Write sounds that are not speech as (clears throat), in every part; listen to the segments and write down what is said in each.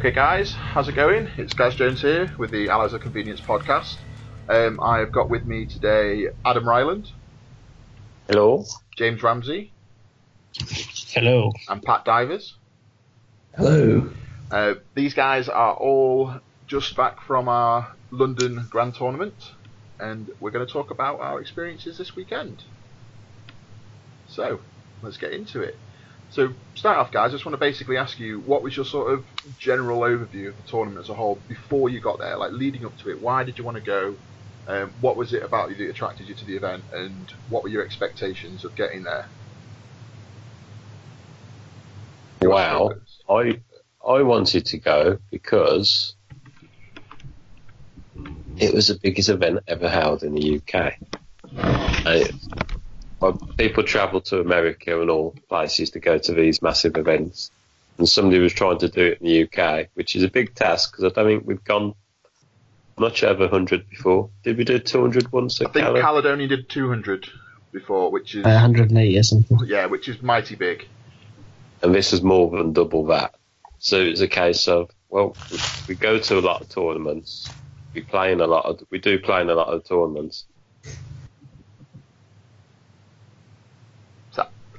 Okay, guys, how's it going? It's Gaz Jones here with the Allies of Convenience podcast. Um, I've got with me today Adam Ryland, Hello. James Ramsey, Hello. and Pat Divers. Hello. Uh, these guys are all just back from our London Grand Tournament, and we're going to talk about our experiences this weekend. So, let's get into it. So, start off, guys. I just want to basically ask you, what was your sort of general overview of the tournament as a whole before you got there, like leading up to it? Why did you want to go? Um, what was it about you that attracted you to the event, and what were your expectations of getting there? Wow. I I wanted to go because it was the biggest event ever held in the UK. And it- well, people travel to America and all places to go to these massive events, and somebody was trying to do it in the UK, which is a big task because I don't think we've gone much over 100 before. Did we do 200 once I think Cali? Caledonia did 200 before, which is Uh, 180 or something. yeah, which is mighty big. and this is more than double that. So it's a case of well, we, we go to a lot of tournaments, we play in a lot of, we do play in a lot of tournaments.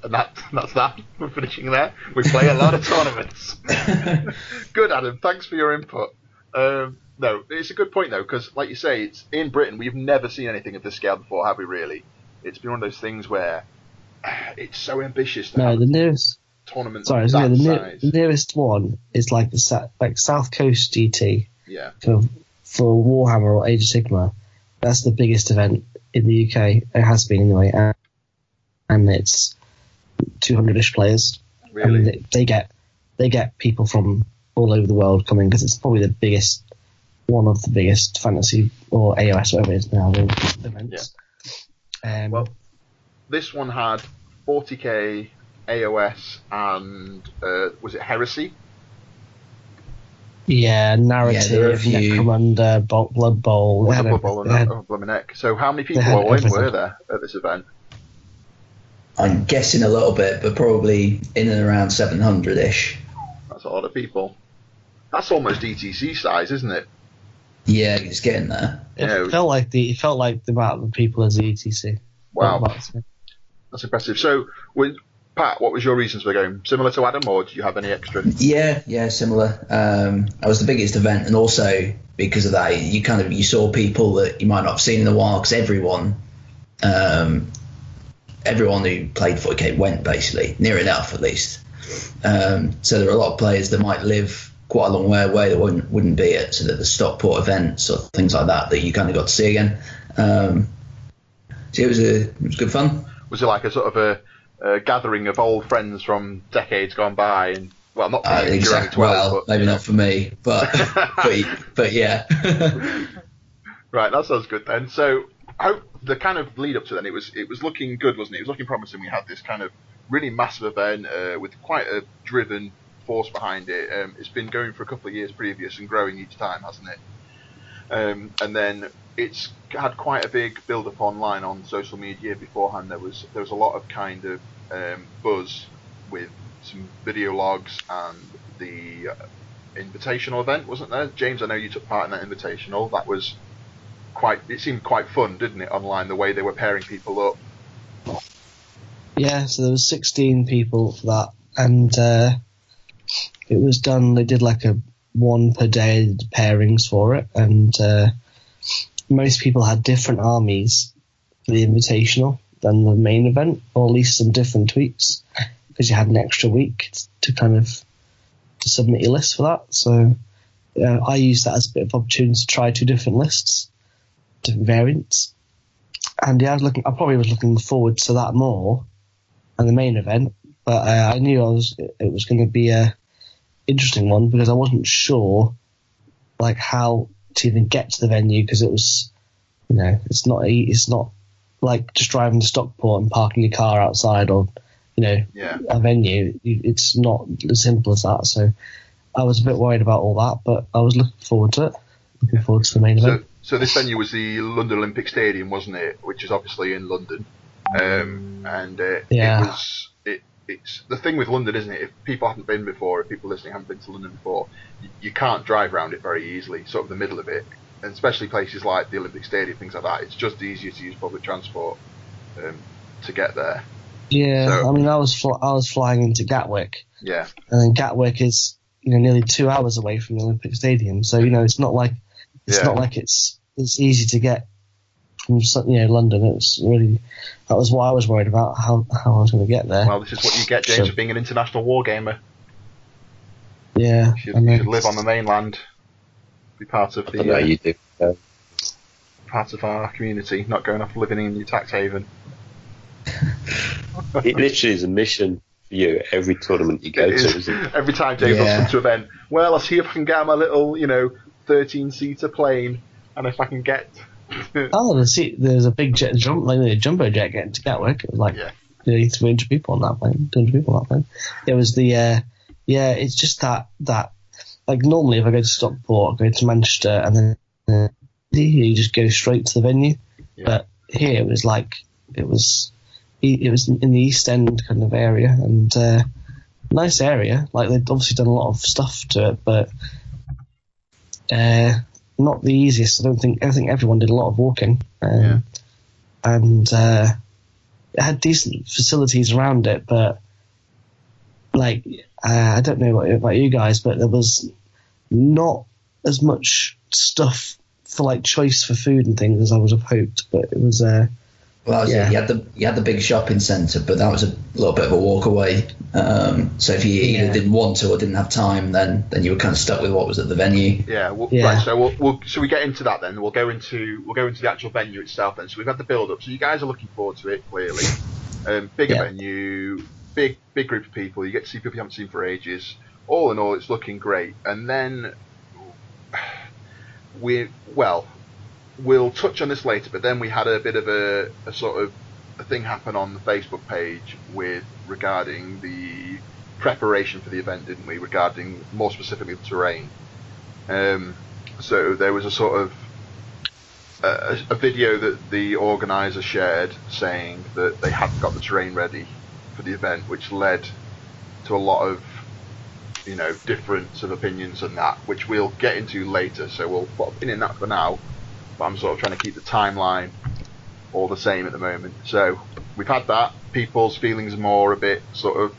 And that, (laughs) that's that. We're finishing there. We play a lot of (laughs) tournaments. (laughs) good, Adam. Thanks for your input. Um, no, it's a good point though, because like you say, it's in Britain. We've never seen anything of this scale before, have we? Really? It's been one of those things where (sighs) it's so ambitious to No, have the nearest. tournament. Sorry, I was that gonna the, near, size. the nearest one is like the like South Coast GT Yeah, for for Warhammer or Age of Sigmar. That's the biggest event in the UK. It has been anyway, and, and it's 200ish players. I really. mean, they, they get they get people from all over the world coming because it's probably the biggest, one of the biggest fantasy or AOS whatever it is now events. Um, Well, this one had 40k AOS and uh, was it Heresy? yeah, Yeah, there are a narrative, few. Necromunda, Blood Bowl. they had Wonderful Bowl everything. They and had- oh, blimey neck. So how many people had all in were there at this event? I'm guessing a little bit, but probably in and around 700 ish. That's a lot of people. That's almost ETC size, isn't it? Yeah, it's getting there. It Yeah, it felt like the it felt like the amount of people as the ETC. Wow, That's- that's impressive. So, when, Pat, what was your reasons for going? Similar to Adam, or did you have any extra? Yeah, yeah, similar. Um, that was the biggest event, and also because of that, you kind of you saw people that you might not have seen in a while because everyone, um, everyone who played 40k went basically near enough at least. Um, so there are a lot of players that might live quite a long way away that wouldn't wouldn't be at sort of the Stockport events or things like that that you kind of got to see again. Um, so it was a it was good fun. Was it like a sort of a, a gathering of old friends from decades gone by? And well, not Uh, exactly. 12, Well, but, maybe know. not for me, but (laughs) but, but yeah. (laughs) Right, that sounds good then. So, how the kind of lead up to then, it was it was looking good, wasn't it? It was looking promising. We had this kind of really massive event uh, with quite a driven force behind it. Um, it's been going for a couple of years previous and growing each time, hasn't it? Um, and then it's had quite a big build up online on social media beforehand. There was there was a lot of kind of um, buzz with some video logs and the invitational event, wasn't there? James, I know you took part in that invitational. That was quite. It seemed quite fun, didn't it? Online, the way they were pairing people up. Yeah, so there was 16 people for that, and uh, it was done. They did like a one per day pairings for it, and uh, most people had different armies for the invitational than the main event, or at least some different tweaks, because you had an extra week to kind of submit your list for that. So I used that as a bit of opportunity to try two different lists, different variants. And yeah, I was looking. I probably was looking forward to that more than the main event, but uh, I knew I was. It was going to be a interesting one because I wasn't sure, like how to even get to the venue because it was, you know, it's not. It's not like just driving to Stockport and parking your car outside or, you know, Yeah. a venue. It's not as simple as that. So I was a bit worried about all that, but I was looking forward to it. Looking forward to the main So, event. So this venue was the London Olympic Stadium, wasn't it? Which is obviously in London. Um, and uh, Yeah. it was. It, it's the thing with London, isn't it? If people haven't been before, if people listening haven't been to London before, you, you can't drive around it very easily. Sort of the middle of it, and especially places like the Olympic Stadium, things like that. It's just easier to use public transport um, to get there. Yeah, So- I mean, I was fl- I was flying into Gatwick, Yeah, and then Gatwick is you know nearly two hours away from the Olympic Stadium, so you know it's not like it's Yeah. not like it's it's easy to get from you know London. It's really that was what I was worried about how how I was going to get there. well, this is what you get, James, So- for being an international wargamer. yeah, You should, and you should live on the mainland, be part of the know, uh, you do. Uh, part of our community, not going off living in your tax haven. (laughs) it literally is a mission for you every tournament you go It to. is. Isn't it? Every time James Yeah. wants to event, well, I'll see if I can get my little, you know, 13 seater plane, and if I can get. (laughs) Oh, the seat, there's a big jet jump, like a jumbo jet getting to Gatwick. It was like Yeah. nearly 300 people on that plane, 200 people on that plane. It was the, uh, yeah, it's just that, that, like normally if I go to Stockport, I go to Manchester and then uh, you just go straight to the venue. Yeah. But here it was like, it was, it was in the East End kind of area and, uh, nice area. Like they'd obviously done a lot of stuff to it, but, uh, not the easiest. I don't think, I think everyone did a lot of walking. Um, Yeah. And, uh, it had decent facilities around it, but like uh, I don't know what, about you guys, but there was not as much stuff for like choice for food and things as I would have hoped. But it was uh, Well, was Yeah. it. You had the you had the big shopping centre, but that was a little bit of a walk away. Um, so if you either Yeah. didn't want to or didn't have time, then then you were kind of stuck with what was at the venue. Yeah, well, Yeah. right. So we'll, we'll so we get into that then. We'll go into we'll go into the actual venue itself then. So we've had the build up. So you guys are looking forward to it clearly. Um, bigger Yeah. venue, big big group of people. You get to see people you haven't seen for ages. All in all, it's looking great. And then we well, we'll touch on this later. But then we had a bit of a, a sort of a thing happen on the Facebook page with regarding the preparation for the event, didn't we? Regarding more specifically the terrain. Um, so there was a sort of a, a video that the organizer shared saying that they hadn't got the terrain ready for the event, which led to a lot of you know difference of opinions and that, which we'll get into later. So we'll put a pin in that for now. But I'm sort of trying to keep the timeline all the same at the moment. So we've had that. People's feelings are more a bit sort of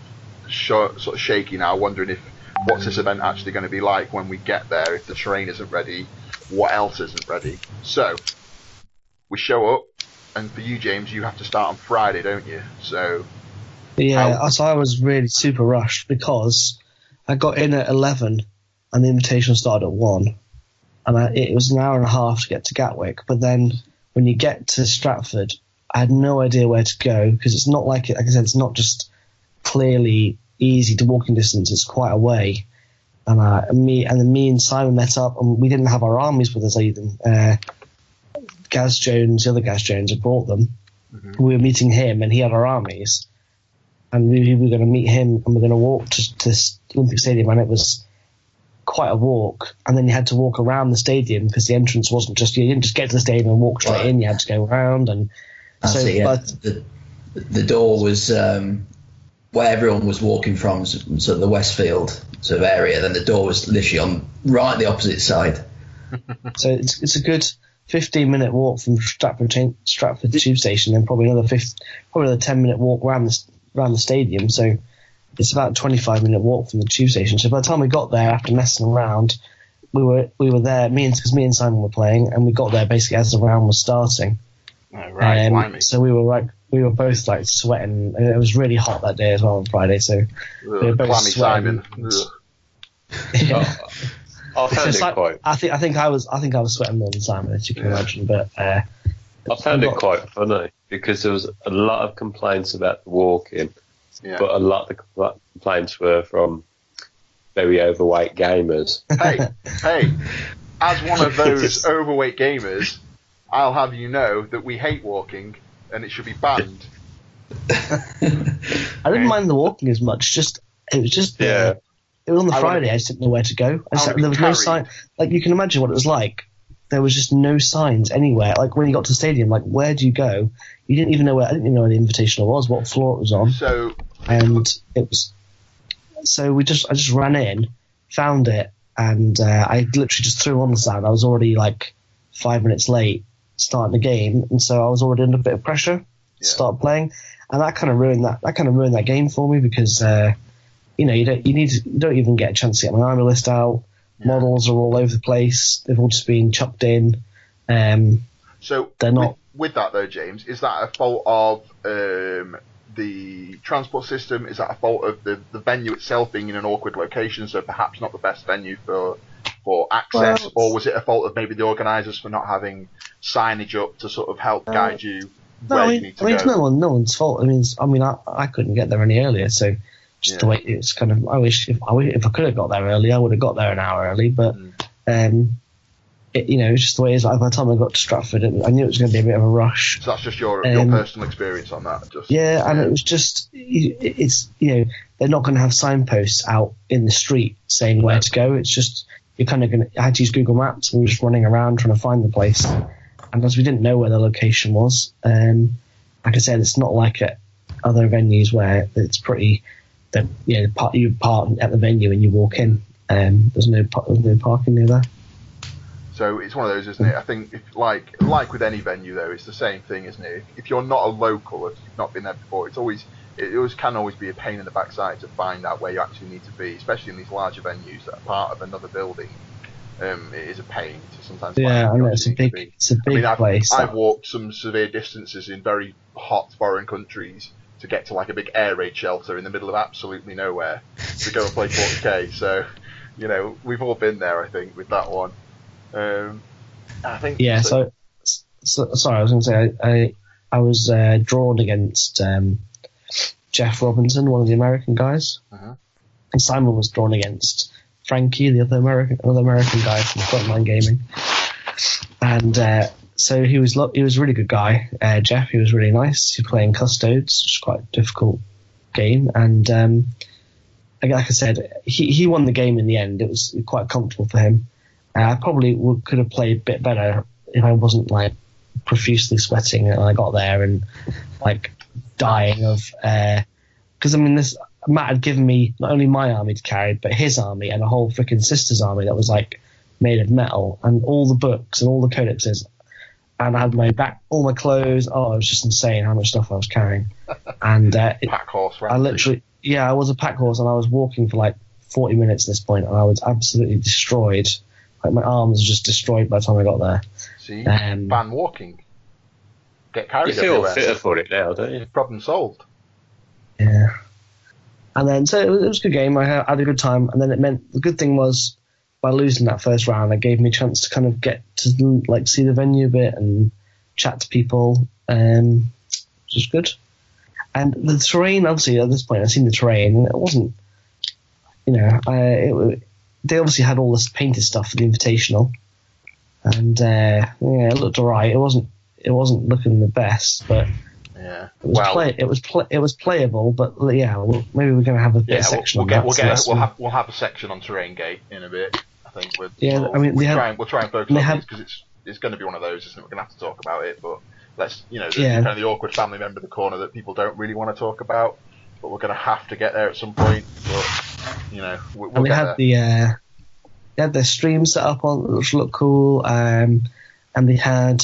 sh- sort of shaky now, wondering if what's this event actually going to be like when we get there if the terrain isn't ready what else isn't ready so we show up and for you james you have to start on friday don't you so yeah. How- So I was really super rushed because I got in at eleven and the invitation started at one, and I, it was an hour and a half to get to Gatwick. But then when you get to Stratford, I had no idea where to go because it's not like it. Like I said, it's not just clearly easy to walking distance. It's quite a way. And uh, me and then me and Simon met up, and we didn't have our armies with us either. Uh, Gaz Jones, the other Gaz Jones, had brought them. We were meeting him, and he had our armies, and we, we were going to meet him, and we are going to walk to, to s- Olympic Stadium, and it was quite a walk. And then you had to walk around the stadium because the entrance wasn't just you didn't just get to the stadium and walk straight Right. in. You had to go around, and That's so it. Yeah. but the the door was um, where everyone was walking from, sort of the Westfield sort of area. Then the door was literally on right the opposite side. (laughs) So it's it's a good 15 minute walk from Stratford cha- Stratford Tube Station, and probably another 50, probably another 10 minute walk around the s- around the stadium. So it's about a 25 minute walk from the tube station. So by the time we got there, after messing around, we were we were there. Me and because me and Simon were playing, and we got there basically as the round was starting. oh, right Um, so we were like we were both like sweating. and It was really hot that day as well on Friday. So Ugh, we're both sweating. simon (laughs) Oh, I found So it Si- quite. I think I think I was I think I was sweating more than Simon, as you can imagine. But uh, I found it quite funny because there was a lot of complaints about the walking, yeah but a lot of the complaints were from very overweight gamers. (laughs) hey hey as one of (laughs) those overweight gamers i'll have you know that we hate walking and it should be banned (laughs) I didn't mind the walking as much. Just it was just uh, Yeah. it was on the I Friday. be- I just didn't know where to go. I just, there was no sign. Like you can imagine what it was like. There was just no signs anywhere. Like when you got to the stadium, like where do you go? You didn't even know where. I didn't even know where the invitational was. What floor it was on. so and it was. So we just, I just ran in, found it, and uh, I literally just threw on the sound. I was already like five minutes late starting the game, and so I was already under a bit of pressure to Yeah. start playing, and that kind of ruined that. That kind of ruined that game for me because, uh, you know, you don't, you need, to, you don't even get a chance to get my army list out. Models are all over the place. They've all just been chucked in. Um, So They're not- With, with that though, James, is that a fault of um, the transport system? Is that a fault of the, the venue itself being in an awkward location, so perhaps not the best venue for for access, Well, or was it a fault of maybe the organisers for not having signage up to sort of help Uh, guide you No, where I you mean, need I to mean it's no one, no one's fault. I mean, I mean, I, I couldn't get there any earlier, so just the Yeah. way it's kind of. I wish if I, if I could have got there early, I would have got there an hour early. But Mm. um, it, you know, it's just the way it is. Like, by the time I got to Stratford, it, I knew it was going to be a bit of a rush. So that's just your Um, your personal experience on that. Just Yeah, and it was just you- it's you know they're not going to have signposts out in the street saying where to go. It's just you're kind of going to. I had to use Google Maps and we were just running around trying to find the place. And as we didn't know where the location was, um, like I said, it's not like at other venues where it's pretty. That you know, part, you park at the venue and you walk in. Um, there's no there's no parking near there. So it's one of those, isn't it? I think if like like with any venue though, it's the same thing, isn't it? If, if you're not a local, if you've not been there before, it's always it always can always be a pain in the backside to find out where you actually need to be, especially in these larger venues that are part of another building. Um, it is a pain to sometimes. Yeah, I know it's a actually need to big it's a I big mean, I've, place. I've walked some severe distances in very hot foreign countries to get to like a big air raid shelter in the middle of absolutely nowhere to go and play 40k. (laughs) So, you know, we've all been there, I think, with that one. Um, I think. Yeah, so, so sorry, I was going to say I I, I was uh, drawn against um, Jeff Robinson, one of the American guys, Mhm. and Simon was drawn against Frankie, the other American other American guy from Frontline Gaming, and uh, so he was lo- he was a really good guy. Uh, Jeff, he was really nice. He was playing Custodes, which is quite a difficult game, and um, like I said, he he won the game in the end. It was quite comfortable for him. Uh, I probably would, could have played a bit better if I wasn't like profusely sweating and I got there and like dying of because I mean this Matt had given me not only my army to carry but his army and a whole freaking sister's army that was like made of metal and all the books and all the codexes and I had my back all my clothes oh it was just insane how much stuff I was carrying (laughs) and uh, it, pack horse I literally, yeah, I was a pack horse and I was walking for like 40 minutes at this point and I was absolutely destroyed. Like my arms were just destroyed by the time I got there. See, Um, ban walking. Get carried. You carried feel everywhere. fitter for it now, don't you? Problem solved. Yeah. And then, so it was, it was a good game. I had, had a good time. And then it meant the good thing was by losing that first round, it gave me a chance to kind of get to like see the venue a bit and chat to people, um, which was good. And the terrain, obviously, at this point, I've seen the terrain, and it wasn't, you know, I, it, they obviously had all this painted stuff for the invitational, and uh, yeah, it looked alright. It wasn't, it wasn't looking the best, but Yeah. it was well, play, it was pl- it was playable, but yeah, well, maybe we're going to have a bit yeah, of we'll, section we'll on get that. we'll get that's- we'll have we'll have a section on terrain gate in a bit. I think. With, Yeah, we'll, I mean, we'll try and we'll try and focus on these because it's it's going to be one of those, isn't it? We're going to have to talk about it, but let's you know, the, Yeah. kind of the awkward family member of the corner that people don't really want to talk about, but we're going to have to get there at some point. But you know, we- we'll and they had there. the uh, they had their stream set up on which looked cool, um, and they had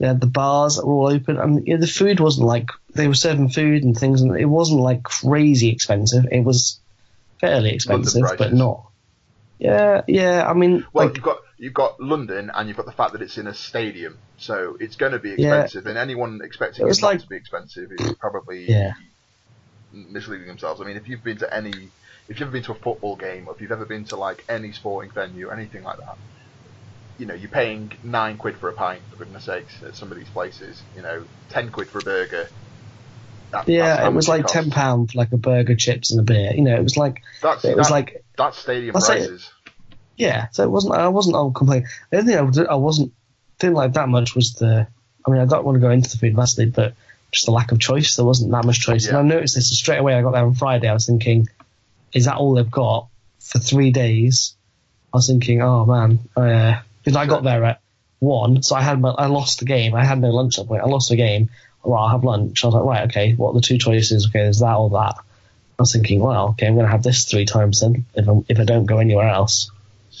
they had the bars that were all open, and you know, the food wasn't like they were serving food and things, and it wasn't like crazy expensive. It was fairly expensive, but not. Yeah, yeah. I mean, Well, like you've got you've got London, and you've got the fact that it's in a stadium, so it's going to be Yeah. expensive. And anyone expecting It it, was not like- to be expensive is probably Yeah. misleading themselves. I mean, if you've been to any, if you've ever been to a football game, or if you've ever been to like any sporting venue, anything like that, you know, you're paying nine quid for a pint, for goodness sakes, at some of these places. You know, ten quid for a burger. That- yeah, it was like costs. ten pound for like a burger, chips, and a beer. You know, it was like That's it was that- like that's stadium prices. Yeah, so it wasn't. I wasn't all complaining. The only thing I, was, I wasn't didn't like that much was the. I mean, I don't want to go into the food massively, but just the lack of choice. There wasn't that much choice, and I noticed this so straight away. I got there on Friday. I was thinking, is that all they've got for three days? I was thinking, oh man, because uh, I got there at one, so I had my, I lost the game. I had no lunch at that point. I lost the game. Well, I'll have lunch. I was like, right, okay, what are the two choices? Okay, there's that or that. I was thinking, well, okay, I'm going to have this three times then if I'm, if I don't go anywhere else.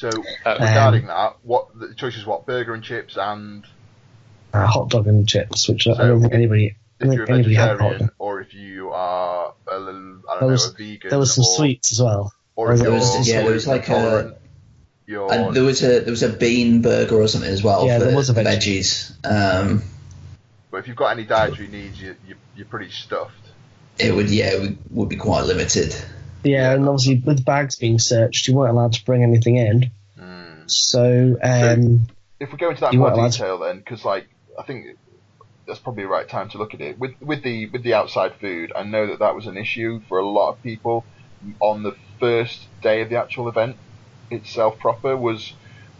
So Uh, regarding that, what the choice is what burger and chips and Uh, hot dog and chips, which I don't think anybody, if don't you're a anybody had vegetarian or if you are a little, I don't There know was- a vegan There was some or, sweets as well. or if there you're was- yeah, there was like a- And there was a there was a bean burger or something as well Yeah, for there was a the veggies. Um, but if you've got any dietary needs, you, you you're pretty stuffed. it would yeah it would, would be quite limited. Yeah, and obviously with bags being searched, you weren't allowed to bring anything in. Mm. So, um, if we go into that more weren't to- detail then, because like I think that's probably the right time to look at it with with the with the outside food. I know that that was an issue for a lot of people on the first day of the actual event itself proper was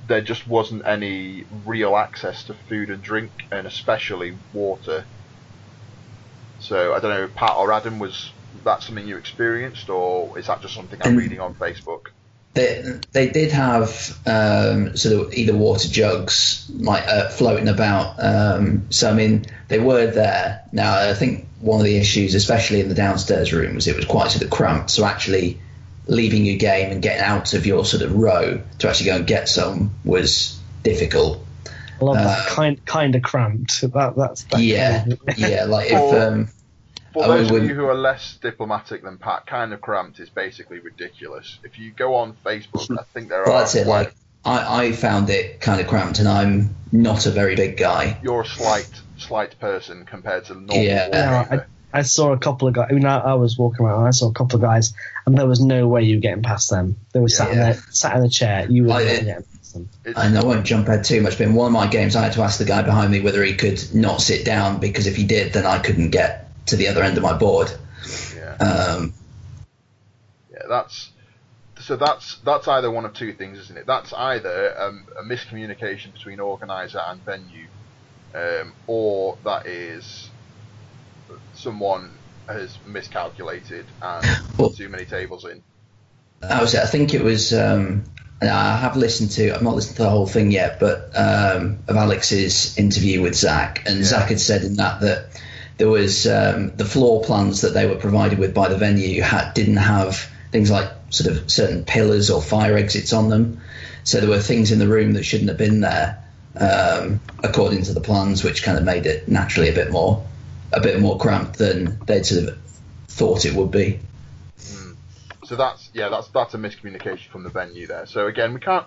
there just wasn't any real access to food and drink and especially water. So I don't know, Pat or Adam, was that something you experienced, or is that just something I'm reading on Facebook? They they did have um, sort of either water jugs like uh, floating about. Um, so I mean they were there. Now I think one of the issues, especially in the downstairs room, was it was quite sort of cramped. So actually leaving your game and getting out of your sort of row to actually go and get some was difficult. I love that Uh, kind kind of cramped. That that's that Yeah, kind of- yeah. Like if um, For I those of you who are less diplomatic than Pat, kind of cramped is basically ridiculous. If you go on Facebook, I think there well, are. that's it. Like I, I found it kind of cramped, and I'm not a very big guy. you're a slight, slight person compared to normal. Yeah. Yeah, wallpaper. I saw a couple of guys. I mean, I, I was walking around. and I saw a couple of guys, and there was no way you were getting past them. They were sat in Yeah. there, sat in a chair. You were I- not getting past And I won't jump ahead too much, but in one of my games, I had to ask the guy behind me whether he could not sit down because if he did, then I couldn't get to the other end of my board. yeah, Um, yeah, that's so that's that's either one of two things, isn't it? That's either um, a miscommunication between organizer and venue, um, or that is someone has miscalculated and Well- (laughs) put too many tables in. that was. I think it was. Um, I have listened to. I've not listened to the whole thing yet, but um, of Alex's interview with Zach, and Yeah. Zach had said in that that there was um, the floor plans that they were provided with by the venue had, didn't have things like sort of certain pillars or fire exits on them. So there were things in the room that shouldn't have been there, um, according to the plans, which kind of made it naturally a bit more, a bit more cramped than they'd sort of thought it would be. So that's yeah, that's that's a miscommunication from the venue there. So again, we can't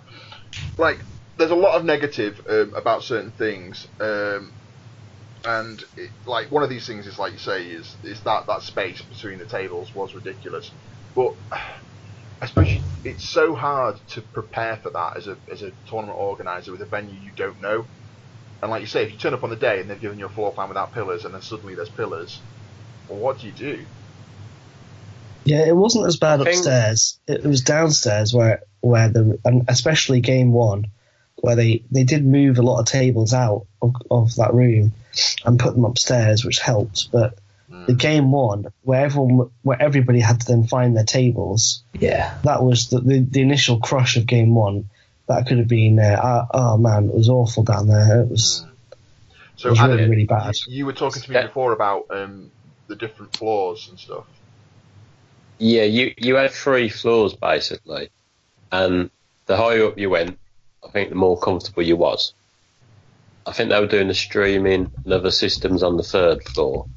like there's a lot of negative um, about certain things, um, and it, like one of these things is like you say is is that that space between the tables was ridiculous, but I suppose you, it's so hard to prepare for that as a as a tournament organizer with a venue you don't know. And like you say, if you turn up on the day and they've given you a floor plan without pillars, and then suddenly there's pillars, well, what do you do? Yeah, it wasn't as bad upstairs. It was downstairs where where the and especially game one, where they they did move a lot of tables out of, of that room and put them upstairs, which helped. But the game one, where everyone where everybody had to then find their tables, Yeah. that was the the, the initial crush of game one. That could have been uh, uh, oh man, it was awful down there. It was So it was Adam, really really bad. You, you were talking to me Yeah. before about um, the different floors and stuff. Yeah, you you had three floors basically, and the higher up you went, I think the more comfortable you was. I think they were doing the streaming and other systems on the third floor,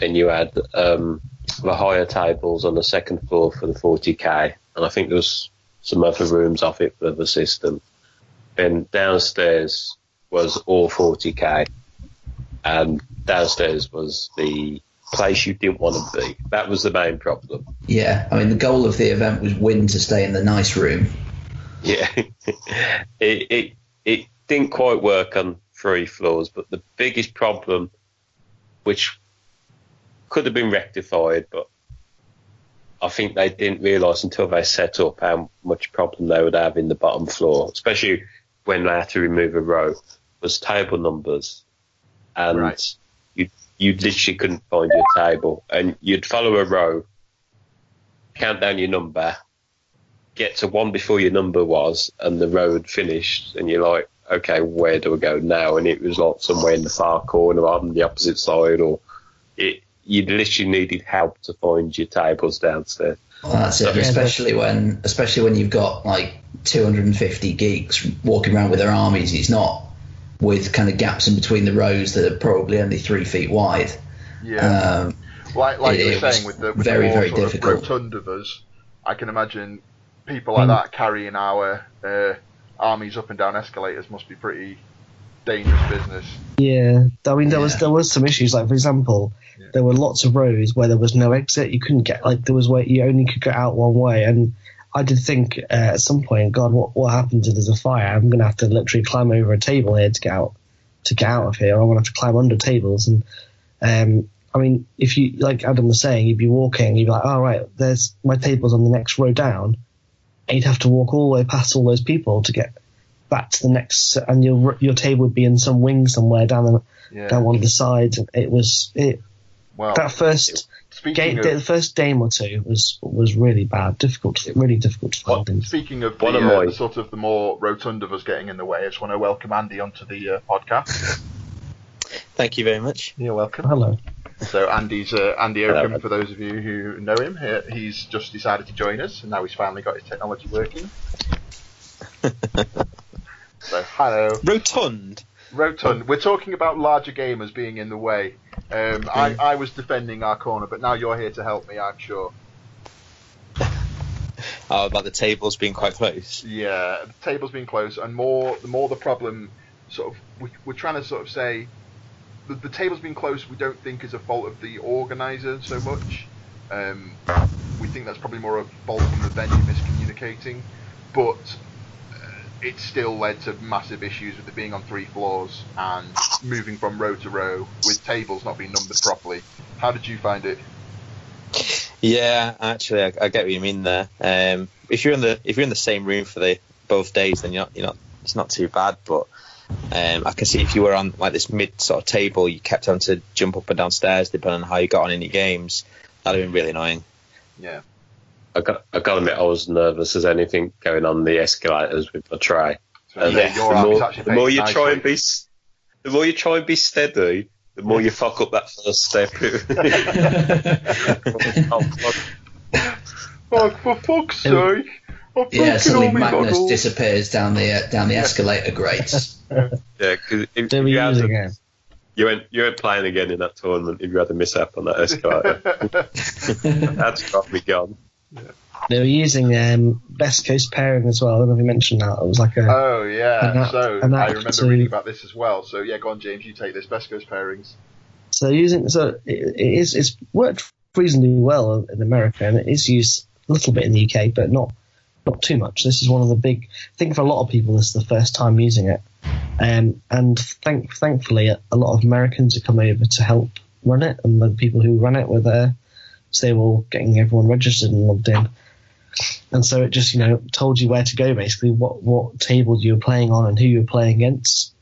and you had um, the higher tables on the second floor for the 40k, and I think there was some other rooms off it for the system. And downstairs was all 40k, and downstairs was the place you didn't want to be. That was the main problem. Yeah, I mean, the goal of the event was win to stay in the nice room. Yeah, (laughs) it, it it didn't quite work on three floors, but the biggest problem, which could have been rectified, but I think they didn't realise until they set up how much problem they would have in the bottom floor, especially when they had to remove a row, was table numbers, and Right. you you literally couldn't find your table, and you'd follow a row, count down your number, get to one before your number was, and the row had finished, and you're like, okay, where do I go now? And it was like somewhere in the far corner on the opposite side, or it you literally needed help to find your tables downstairs. Well, that's it. Yeah, Especially when, especially when you've got like 250 geeks walking around with their armies. It's not with kind of gaps in between the rows that are probably only three feet wide. Yeah. Um, like like it- you were saying with the with very, the very sort difficult. of rotund of us, I can imagine people like Mm. that carrying our uh, armies up and down escalators must be pretty dangerous business. Yeah, I mean there was there was some issues. Like for example, Yeah. there were lots of rows where there was no exit. You couldn't get like there was way you only could get out one way. And I did think uh, at some point, God, what what happens if there's a fire? I'm gonna have to literally climb over a table here to get out to get out of here. Or I'm gonna have to climb under tables. And um, I mean, if you like Adam was saying, you'd be walking, you'd be like, oh right, there's my table's on the next row down. And you'd have to walk all the way past all those people to get back to the next, and your your table would be in some wing somewhere down the Yeah. down one of the sides. and It was it well, that first speaking game, of the first game or two was was really bad, difficult, to, really difficult to find. things. speaking of One the, of uh, the sort of the more rotund of us getting in the way, I just want to welcome Andy onto the uh, podcast. (laughs) Thank you very much. You're welcome. Hello. So Andy's uh, Andy Hello. Oakham, for those of you who know him, he- he's just decided to join us, and now he's finally got his technology working. (laughs) so hello, Rotund. Rotund. We're talking about larger gamers being in the way. Um, I, I was defending our corner, but now you're here to help me. I'm sure. (laughs) Oh, about the tables being quite close. Yeah, the table's been close, and more the more the problem. Sort of, we, we're trying to sort of say the, the table's been close. We don't think is a fault of the organizer so much. Um, we think that's probably more a fault from the venue miscommunicating, but uh, it still led to massive issues with it being on three floors and moving from row to row with tables not being numbered properly. How did you find it? Yeah, actually, I, I get what you mean there. Um, if you're in the if you're in the same room for the both days, then you're not, you're not it's not too bad. But um, I can see if you were on like this mid sort of table, you kept having to jump up and down stairs depending on how you got on in your games. That'd have been really annoying. Yeah. I got, I got to admit, I was nervous as anything going on the escalators with my tray. So yeah, the, your the army's more, the more paying you try and be, the more you try and be steady, the more you fuck up that first step. (laughs) (laughs) oh. For fuck's Yeah. sake! I'm yeah, suddenly Magnus models. disappears down the uh, down the escalator grates. (laughs) Yeah, because if, They if were you, had using to- you went you went playing again in that tournament if you had a mishap on that escalator. (laughs) That's probably gone. They were using um, best coast pairing as well. I don't know if you mentioned that. It was like a oh yeah, An app- so an I remember to- reading about this as well. So yeah, go on, James. You take this best coast pairings. so using so it, it is it's worked reasonably well in America and it is used a little bit in the UK, but not not too much. This is one of the big. I think for a lot of people, this is the first time using it, um, and thank thankfully a, a lot of Americans have come over to help run it, and the people who run it were there, so they were all getting everyone registered and logged in. And so it just, you know, told you where to go basically, what what table you were playing on and who you were playing against.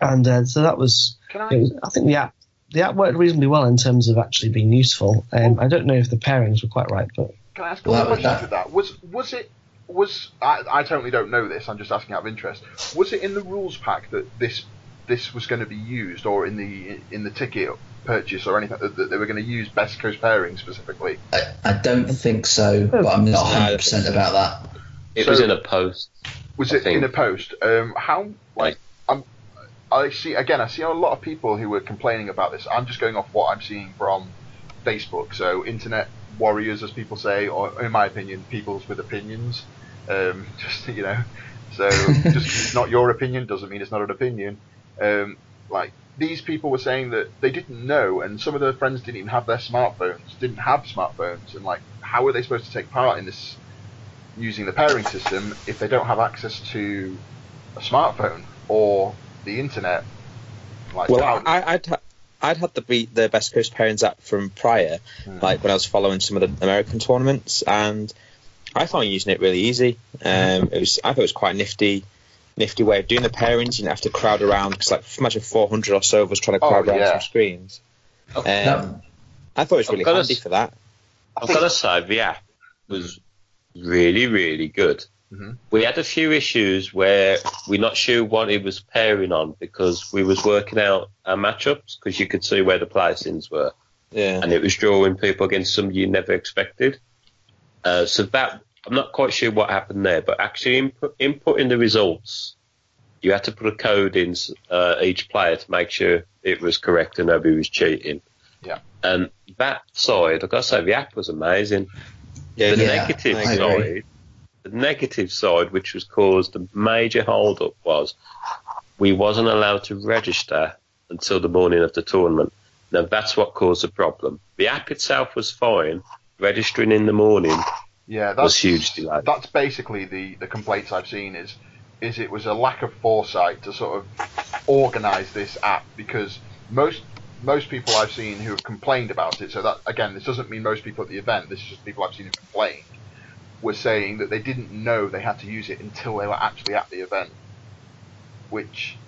And uh, so that was, Can it I? was, I think the app the app worked reasonably well in terms of actually being useful. Um, I don't know if the pairings were quite right, but Can I ask a Well, question that- to that? Was was it was I, I totally don't know this. I'm just asking out of interest. Was it in the rules pack that this this was going to be used, or in the in the ticket purchase or anything that, that they were going to use best coast pairing specifically? I, I don't think so, but I'm not 100 percent about that. It So- was in a post. Was I it think- in a post? Um, how like I'm. I see again. I see a lot of people who were complaining about this. I'm just going off what I'm seeing from Facebook. So internet warriors, as people say, or in my opinion, peoples with opinions. Um, (laughs) just you know, so (laughs) just it's not your opinion doesn't mean it's not an opinion. Um, like these people were saying that they didn't know, and some of their friends didn't even have their smartphones, didn't have smartphones, and like how are they supposed to take part in this using the pairing system if they don't have access to a smartphone or the internet? Like Well, how, I, I'd ha- I'd had the be- the Best Coast pairings app from prior, Hmm. like when I was following some of the American tournaments, and I found using it really easy. Um, it was I thought it was quite nifty, nifty way of doing the pairings. You didn't have to crowd around because like imagine 400 or so of us trying to Oh, crowd around yeah. some screens. Um, No. I thought it was I've really got handy s- for that. I've got to say, the app was really, really good. Mhm. We had a few issues where we're not sure what it was pairing on because we was working out our matchups because you could see where the placings were. Yeah. and it was drawing people against somebody you never expected. Uh, so that I'm not quite sure what happened there, but actually input, inputting the results, you had to put a code in uh, each player to make sure it was correct and nobody was cheating. Yeah. And that side, got to say, the app was amazing. Yeah, the Yeah, negative side, the negative side, which was caused a major hold up, was we wasn't allowed to register until the morning of the tournament. Now that's what caused the problem. The app itself was fine. Registering in the morning Yeah, was that's huge delay. That's basically the, the complaints I've seen is is it was a lack of foresight to sort of organise this app because most most people I've seen who have complained about it. So that again, this doesn't mean most people at the event. This is just people I've seen who complained. Were saying that they didn't know they had to use it until they were actually at the event, which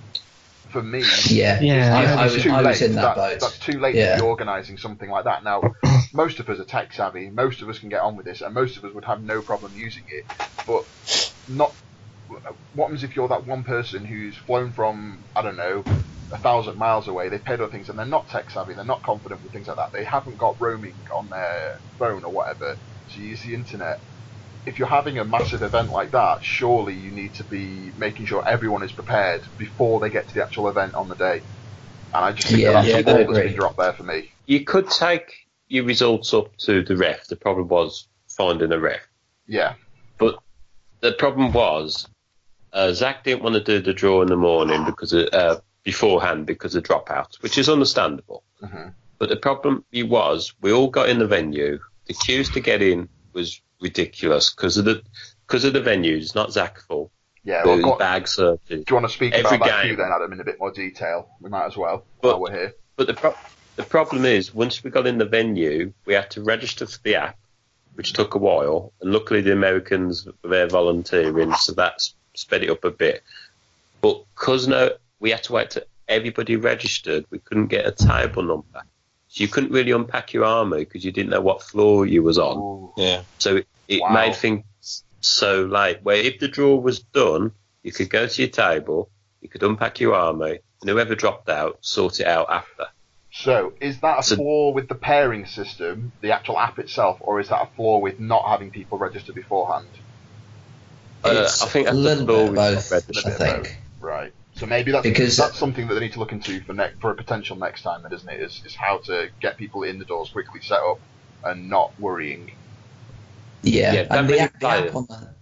for me Yeah, Yeah, I, I I was, too I late. that, That- That's too late Yeah. to be organising something like that. Now, (coughs) most of us are tech savvy. Most of us can get on with this, and most of us would have no problem using it. But not. What happens if you're that one person who's flown from I don't know a thousand miles away? They've paid other things, and they're not tech savvy. They're not confident with things like that. They haven't got roaming on their phone or whatever to use the internet. If you're having a massive event like that, surely you need to be making sure everyone is prepared before they get to the actual event on the day. And I just think Yeah, that that's yeah, the I ball that's agree. been dropped there for me. You could take your results up to the ref. The problem was finding a ref. Yeah, But The problem was uh, Zach didn't want to do the draw in the morning because of, uh, beforehand because of dropouts, which is understandable. Mhm. But the problem was we all got in the venue. The queues to get in was ridiculous because of the because of the venues. Not Zach's fault. yeah. Well, was got, bag searches. do you want to speak every about that game. queue then, Adam, in a bit more detail? We might as well But- while we're here. But the pro- the problem is, once we got in the venue, we had to register for the app, which took a while. And luckily, the Americans were there volunteering, so that sped it up a bit. But because no, we had to wait till everybody registered. We couldn't get a table number, so you couldn't really unpack your army because you didn't know what floor you was on. Ooh, Yeah. So it, it Wow. made things so late. Where if the draw was done, you could go to your table, you could unpack your army, and whoever dropped out, sort it out after. So, is that a So- flaw with the pairing system, the actual app itself, or is that a flaw with not having people register beforehand? Uh, It's I think a little bit with both, I registering. think. Right. So maybe that's Because- that's something that they need to look into for ne- for a potential next time, then, isn't it? Is, is how to get people in the doors quickly, set up, and not worrying. Yeah, Yeah, that and the, many app- the app players. on the.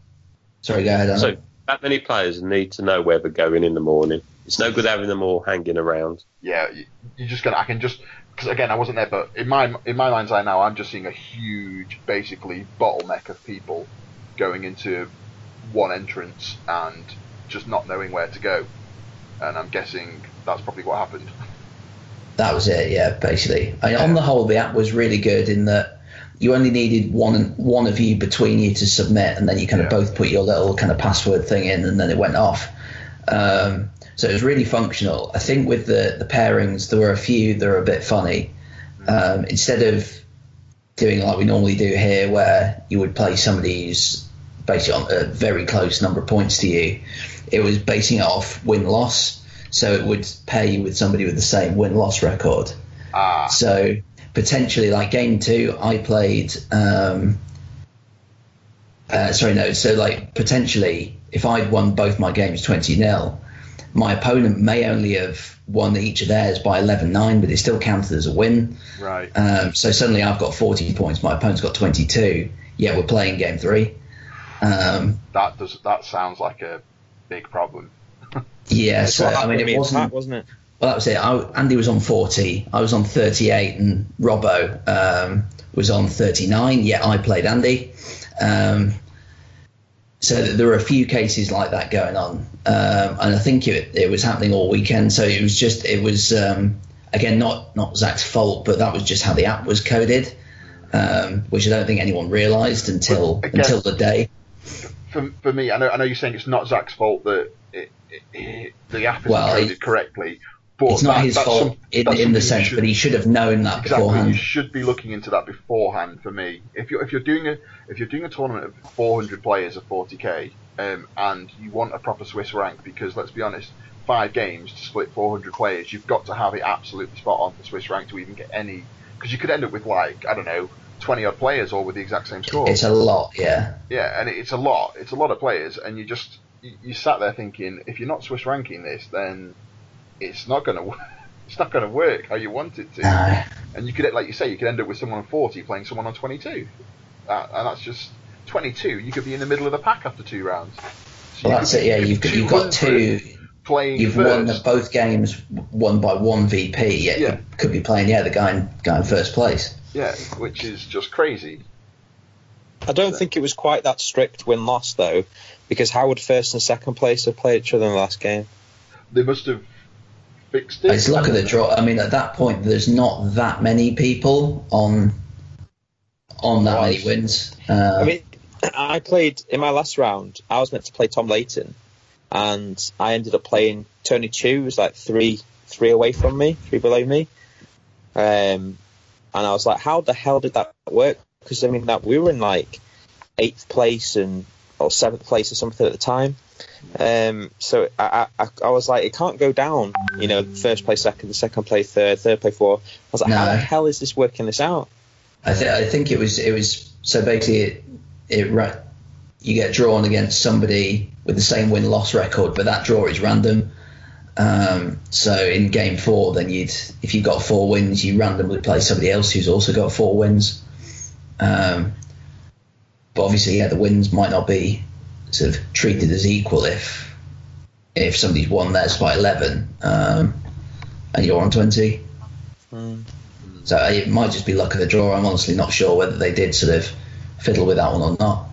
Sorry, go ahead. Alan. So that many players need to know where they're going in the morning. It's no good having them all hanging around. Yeah, you, you're just gonna. I can just because again, I wasn't there, but in my in my mind's eye now, I'm just seeing a huge, basically bottleneck of people going into one entrance and just not knowing where to go. And I'm guessing that's probably what happened. That was it, yeah, basically. I mean, on the whole, the app was really good in that you only needed one one of you between you to submit, and then you kind of Yeah. both put your little kind of password thing in, and then it went off. Um, so it was really functional. I think with the, the pairings, there were a few that were a bit funny. Um, instead of doing like we normally do here, where you would play somebody who's basically on a very close number of points to you, it was basing it off win loss. So it would pair you with somebody with the same win loss record. Ah, So potentially, like game two, I played. Um, uh, sorry, no. So like potentially, if I'd won both my games twenty 0 my opponent may only have won each of theirs by 11-9, but it still counted as a win. right. Um, so suddenly I've got 40 points, my opponent's got 22. Yeah, we're playing game three. Um, That does that sounds like a big problem. (laughs) yeah, so I mean, it wasn't. Pat, wasn't it? Well, that was it. I, Andy was on 40. I was on 38, and Robbo um, was on 39. Yet I played Andy. Um, so there were a few cases like that going on, um, and I think it, it was happening all weekend. So it was just it was um, again not not Zach's fault, but that was just how the app was coded, um, which I don't think anyone realised until again- until the day. For, for me, I know I know you're saying it's not Zach's fault that it, it, the app isn't Well, coded correctly. But It's not that- his fault some- in, in the sense, should- but he should have known that Exactly. beforehand. You should be looking into that beforehand. For me, if you're if you're doing a if you're doing a tournament of 400 players of 40k, um, and you want a proper Swiss rank, because let's be honest, five games to split 400 players, you've got to have it absolutely spot on for Swiss rank to even get any because you could end up with like I don't know twenty odd players all with the exact same score. It's a lot, yeah. Yeah, and it's a lot. It's a lot of players, and you just you, you sat there thinking, if you're not Swiss ranking this, then it's not gonna wo- (laughs) it's not gonna work how you want it to. No. And you could, like you say, you could end up with someone on 40 playing someone on 22, uh, and that's just 22. You could be in the middle of the pack after two rounds. So Well, that's could it. Yeah, you could you've got, you've got two. playing You've first. won the, both games, won by one VP. Yet Yeah. you could be playing, yeah, the guy in, guy in first place. Yeah, which is just crazy. I don't think it was quite that strict win loss though, because how would first and second place have played each other in the last game? They must have fixed it. It's luck of the draw. I mean, at that point, there's not that many people on on that many wins. Uh, I mean, I played in my last round. I was meant to play Tom Layton, and I ended up playing Tony Chu, who's like three three away from me, three below me. Um, and I was like, how the hell did that work? Because I mean, that we were in like eighth place and or seventh place or something at the time. Um, so I, I, I was like, it can't go down. You know, first place, second, second place, third, third place, fourth. I was like, how the hell is this working this out? I, th- I think it was it was so basically it, it ra- you get drawn against somebody with the same win loss record, but that draw is random. Um, so in game four, then you'd if you got four wins, you randomly play somebody else who's also got four wins. Um, but obviously, yeah, the wins might not be sort of treated as equal if if somebody's won theirs by eleven um, and you're on twenty. So it might just be luck of the draw. I'm honestly not sure whether they did sort of fiddle with that one or not.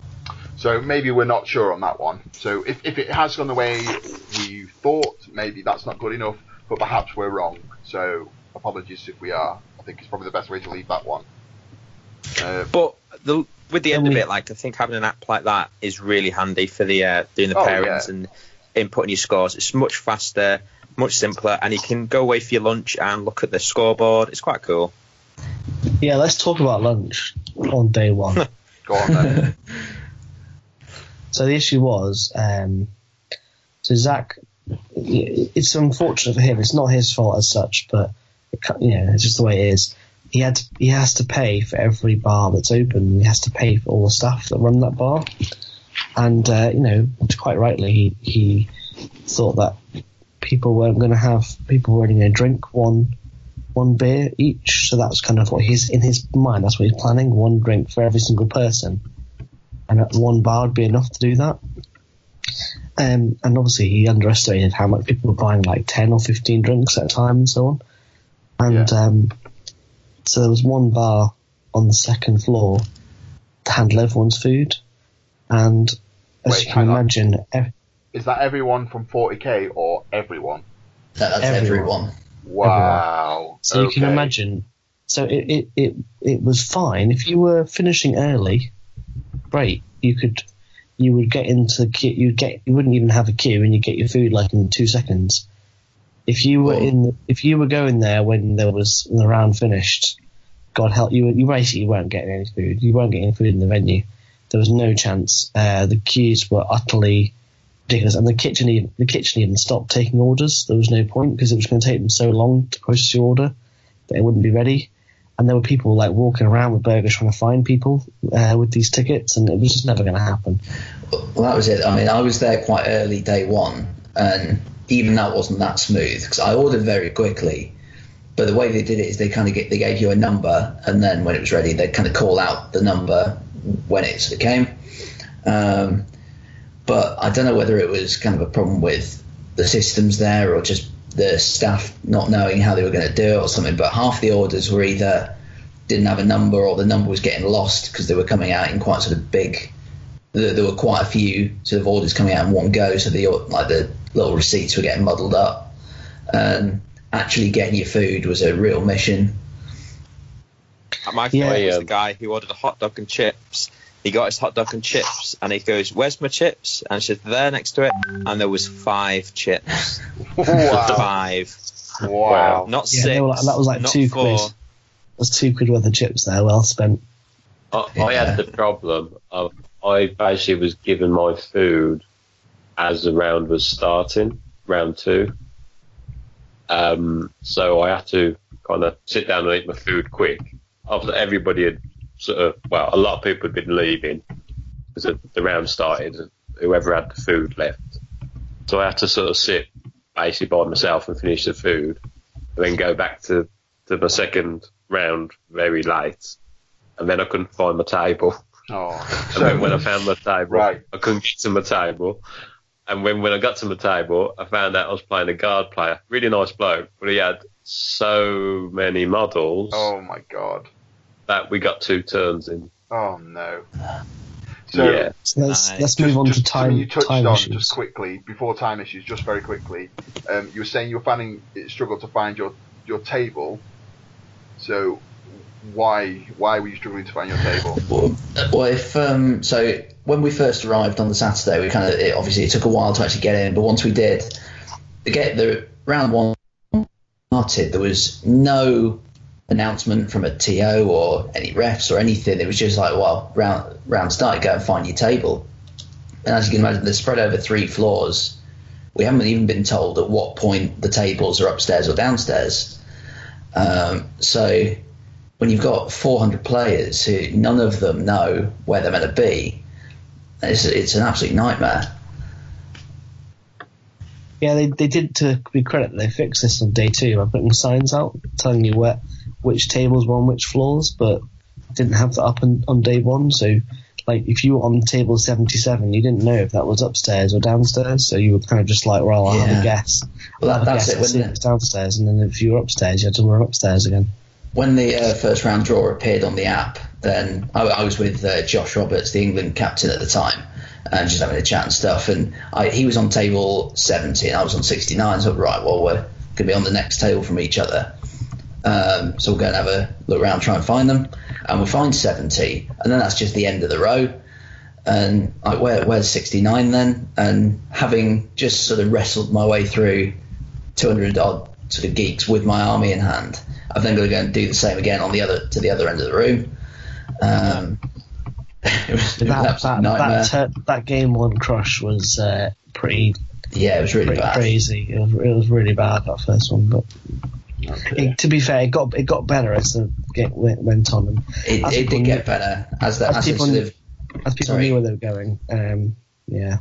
So maybe we're not sure on that one. So if, if it has gone the way we thought, maybe that's not good enough, but perhaps we're wrong. So apologies if we are. I think it's probably the best way to leave that one. Uh, But the, with the Can end of it, like I think having an app like that is really handy for the uh, doing the Oh, pairings yeah. and inputting your scores. It's much faster, much simpler, and you can go away for your lunch and look at the scoreboard. It's quite cool. Yeah, let's talk about lunch on day one. (laughs) go on then. so the issue was, um, so Zach, it's unfortunate for him. It's not his fault as such, but it, you know, it's just the way it is. He had to, he has to pay for every bar that's open. He has to pay for all the staff that run that bar, and uh, you know, quite rightly, he he thought that people weren't going to have people were only going to drink one one beer each. So that was kind of what he's in his mind. That's what he's planning: one drink for every single person, and at one bar would be enough to do that. Um, and obviously, he underestimated how much people were buying, like ten or fifteen drinks at a time, and so on. And um, so there was one bar on the second floor to handle everyone's food, and as Wait, you can imagine, ev- Is that everyone from 40k or everyone? That, that's Everyone. everyone. Wow. So you can imagine. So it, it, it, it was fine if you were finishing early. Great, you could you would get into the queue. You get you wouldn't even have a queue, and you get your food like in two seconds. If you were in, if you were going there when there was when the round finished, God help you, you basically weren't getting any food. You weren't getting food in the venue. There was no chance. Uh, the queues were utterly ridiculous, and the kitchen even, the kitchen even stopped taking orders. There was no point because it was going to take them so long to process your order that it wouldn't be ready. And there were people like walking around with burgers trying to find people uh, with these tickets, and it was just never going to happen. Well, that was it. I mean, I was there quite early day one, and even that wasn't that smooth because I ordered very quickly. But the way they did it is they kind of get, they gave you a number, and then when it was ready, they kind of call out the number when it sort of came. Um, but I don't know whether it was kind of a problem with the systems there or just the staff not knowing how they were going to do it or something. But half the orders were either didn't have a number or the number was getting lost because they were coming out in quite sort of big there, were quite a few sort of orders coming out in one go, so the like the little receipts were getting muddled up. And actually getting your food was a real mission. My Yeah. favourite was Yeah. the guy who ordered a hot dog and chips. He got his hot dog and chips, and he goes, "Where's my chips?" And she's there next to it, and there was five chips. (laughs) Wow. Five, wow. not Yeah, six. they were like- that was like not two four. quid. There's two quid worth of chips there, well spent. I, I had the problem of I basically was given my food as the round was starting, round two. Um, so I had to kind of sit down and eat my food quick after everybody had sort of, well, a lot of people had been leaving because the- round started, whoever had the food left. So I had to sort of sit basically by myself and finish the food, and then go back to, to my second round very late. And then I couldn't find my table. Oh, (laughs) And then when I found my table, Right. I couldn't get to my table. And when, when I got to my table, I found out I was playing a guard player. Really nice bloke, but he had so many models oh my god. that we got two turns in. Oh no. So yeah. So let's Nice. let's move on to just something time you touched time on issues. just quickly before time issues, just very quickly. Um, you were saying you were finding it struggled to find your your table. So why why were you struggling to find your table? Well, well, if um, so, when we first arrived on the Saturday, we kind of obviously it took a while to actually get in, but once we did, the get the round one started, there was no announcement from a TO or any refs or anything. It was just like, well, round round started, go and find your table. And as you can imagine, they're spread over three floors. We haven't even been told at what point the tables are upstairs or downstairs. Um, so when you've got 400 players who none of them know where they're meant to be, it's, it's an absolute nightmare. Yeah, they, they did to be credit. They fixed this on day two by putting signs out telling you where which tables were on which floors, but didn't have that up on, on day one. So, like, if you were on table seventy seven, you didn't know if that was upstairs or downstairs. So you were kind of just like, well, I'll have a guess. Well, that, have a that's guess it. When it's downstairs, and then if you were upstairs, you had to run upstairs again. When the uh, first round draw appeared on the app, then I, I was with uh, Josh Roberts, the England captain at the time, and just having a chat and stuff. And I, he was on table 70 and I was on 69. So, right, well, we're going to be on the next table from each other. Um, so we'll go and have a look around, try and find them. And we find 70, and then that's just the end of the row. And like, where, where's 69 then? And having just sort of wrestled my way through 200 odd sort of geeks with my army in hand, I've then got to go and do the same again on the other to the other end of the room. Um, (laughs) it was, it was That absolute that nightmare. that, tur- that game one crush was uh, pretty yeah, it was really pretty bad. crazy. It was, it was really bad that first one, but it, to be fair, it got it got better as the game went, went on, and It, it people did knew- get better as the, as as people sort of as people Sorry. knew where they were going. Um, yeah,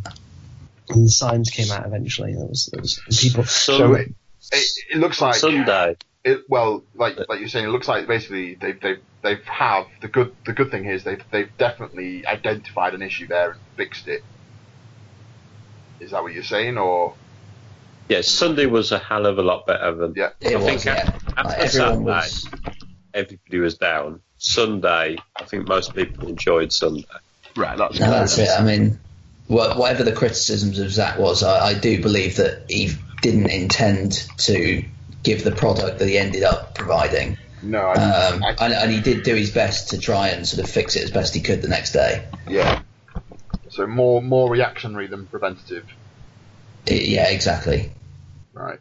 and the signs came out eventually. That was, it was and people. So Sun- it, it, it looks like Sunday. It, well, like like you're saying, it looks like basically they've they've they've have the good the good thing is they've they've definitely identified an issue there and fixed it. Is that what you're saying, or Yeah, Sunday was a hell of a lot better than. yeah? it I was think yeah. after Like, Saturday, was everybody was down. Sunday, I think most people enjoyed Sunday. Right, that's No, that's it. I mean, whatever the criticisms of Zach was, I, I do believe that he didn't intend to give the product that he ended up providing. No, I, Um, I, and, and he did do his best to try and sort of fix it as best he could the next day. yeah. So more more reactionary than preventative. I- yeah, exactly. Right.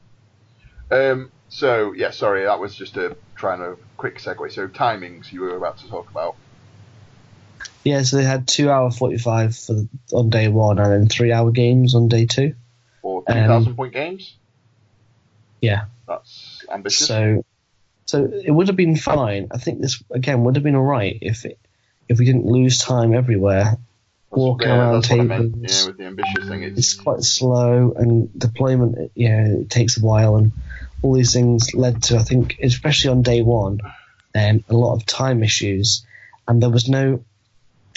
Um. So yeah, sorry, that was just a trying a quick segue. So timings you were about to talk about. Yeah, so they had two hour forty five for on day one, and then three hour games on day two. For Um, point games. Yeah. That's ambitious. So, so it would have been fine. I think this again would have been all right if it if we didn't lose time everywhere. That's- walking yeah, around that's what I meant. tables. Yeah, with the ambitious thing, it's, It's quite slow, and deployment, yeah, it takes a while, and all these things led to, I think, especially on day one, um, a lot of time issues, and there was no.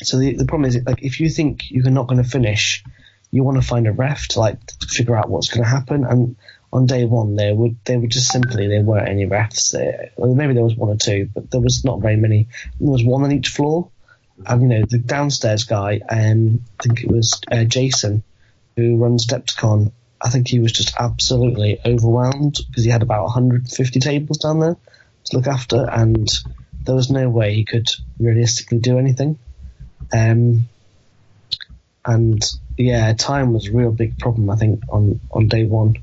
So the the problem is, like, if you think you're not going to finish, you want to find a ref to like figure out what's going to happen, and on day one there would they were just simply there weren't any refs. There, well, maybe there was one or two, but there was not very many. There was one on each floor, and you know the downstairs guy, um, I think it was uh, Jason, who runs Depticon. I think he was just absolutely overwhelmed because he had about 150 tables down there to look after, and there was no way he could realistically do anything. Um, and yeah, time was a real big problem. I think on on day one.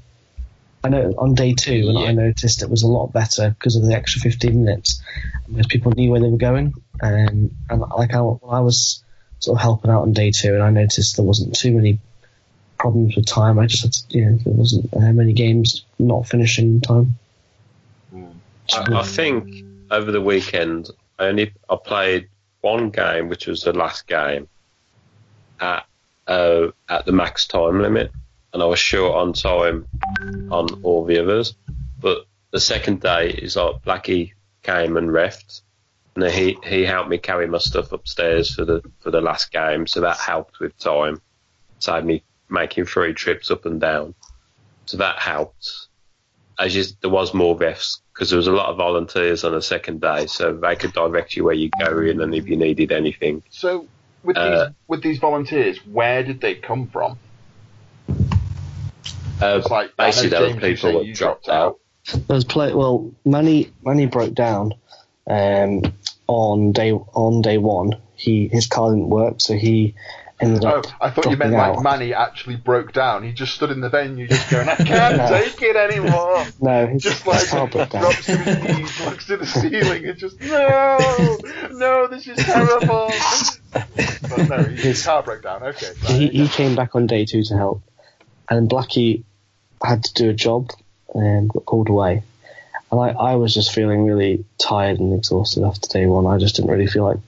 I know on day two, and I noticed it was a lot better because of the extra 15 minutes. Because people knew where they were going, um, and like I, I was sort of helping out on day two, and I noticed there wasn't too many problems with time. I just had, to, you know, there wasn't uh, many games not finishing in time. I, I think over the weekend I only I played one game, which was the last game, at uh, at the max time limit, and I was short on time on all the others. But the second day is like Blackie came and refed, and he he helped me carry my stuff upstairs for the for the last game, so that helped with time. Saved me making three trips up and down, so that helped. As you, there was more refs because there was a lot of volunteers on the second day, so they could direct you where you go in and if you needed anything. So with Uh, with these volunteers, where did they come from? Uh, It's like basically, there were people that dropped out. There's play. Well, Manny Manny broke down um, on day on day one. He his car didn't work, so he ended Oh, up. I thought you meant dropping like out. Manny actually broke down. He just stood in the venue, just going, "I can't (laughs) No. take it anymore." (laughs) No, his, Just his car like broke down. drops to his knees, looks to the ceiling, and just no, no, this is terrible. but no, his His- car broke down. Okay, right, he, he came back on day two to help, and Blackie had to do a job and got called away. And I, I was just feeling really tired and exhausted after day one. I just didn't really feel like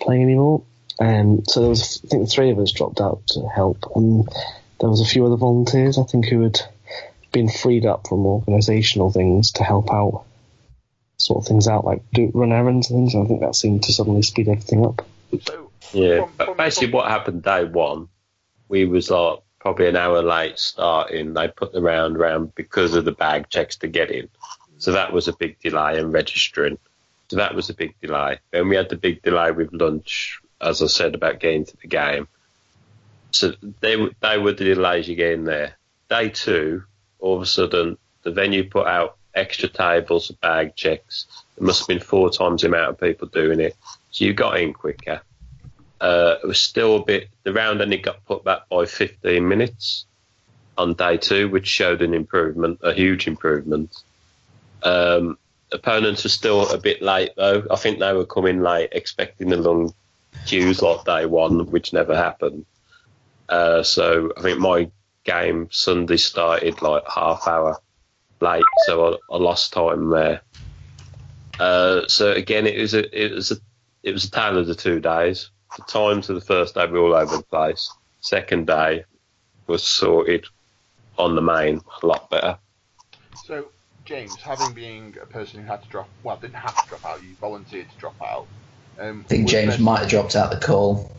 playing anymore. And so there was, I think, three of us dropped out to help, and there was a few other volunteers I think who had been freed up from organisational things to help out, sort of things out, like do run errands and things. And I think that seemed to suddenly speed everything up. So, Yeah, From- but from- basically, from- what happened day one, we was like probably an hour late starting. They put the round round because of the bag checks to get in, so that was a big delay in registering. So that was a big delay. Then we had the big delay with lunch, as I said about getting to the game. So they they were the delays you get in there. Day two, all of a sudden, the venue put out extra tables, for bag checks. There must have been four times the amount of people doing it. So you got in quicker. Uh, it was still a bit. The round only got put back by 15 minutes on day two, which showed an improvement, a huge improvement. Um, opponents were still a bit late though. I think they were coming late, expecting the long queues like day one, which never happened. Uh, so I think my game Sunday started like half hour late, so I, I lost time there. Uh, so again, it was a it was a it was a tale of the two days. The times of the first day were all over the place. Second day was sorted on the main a lot better. so James, having being a person who had to drop, well, didn't have to drop out, you volunteered to drop out. Um, I think James there- might have dropped out the call.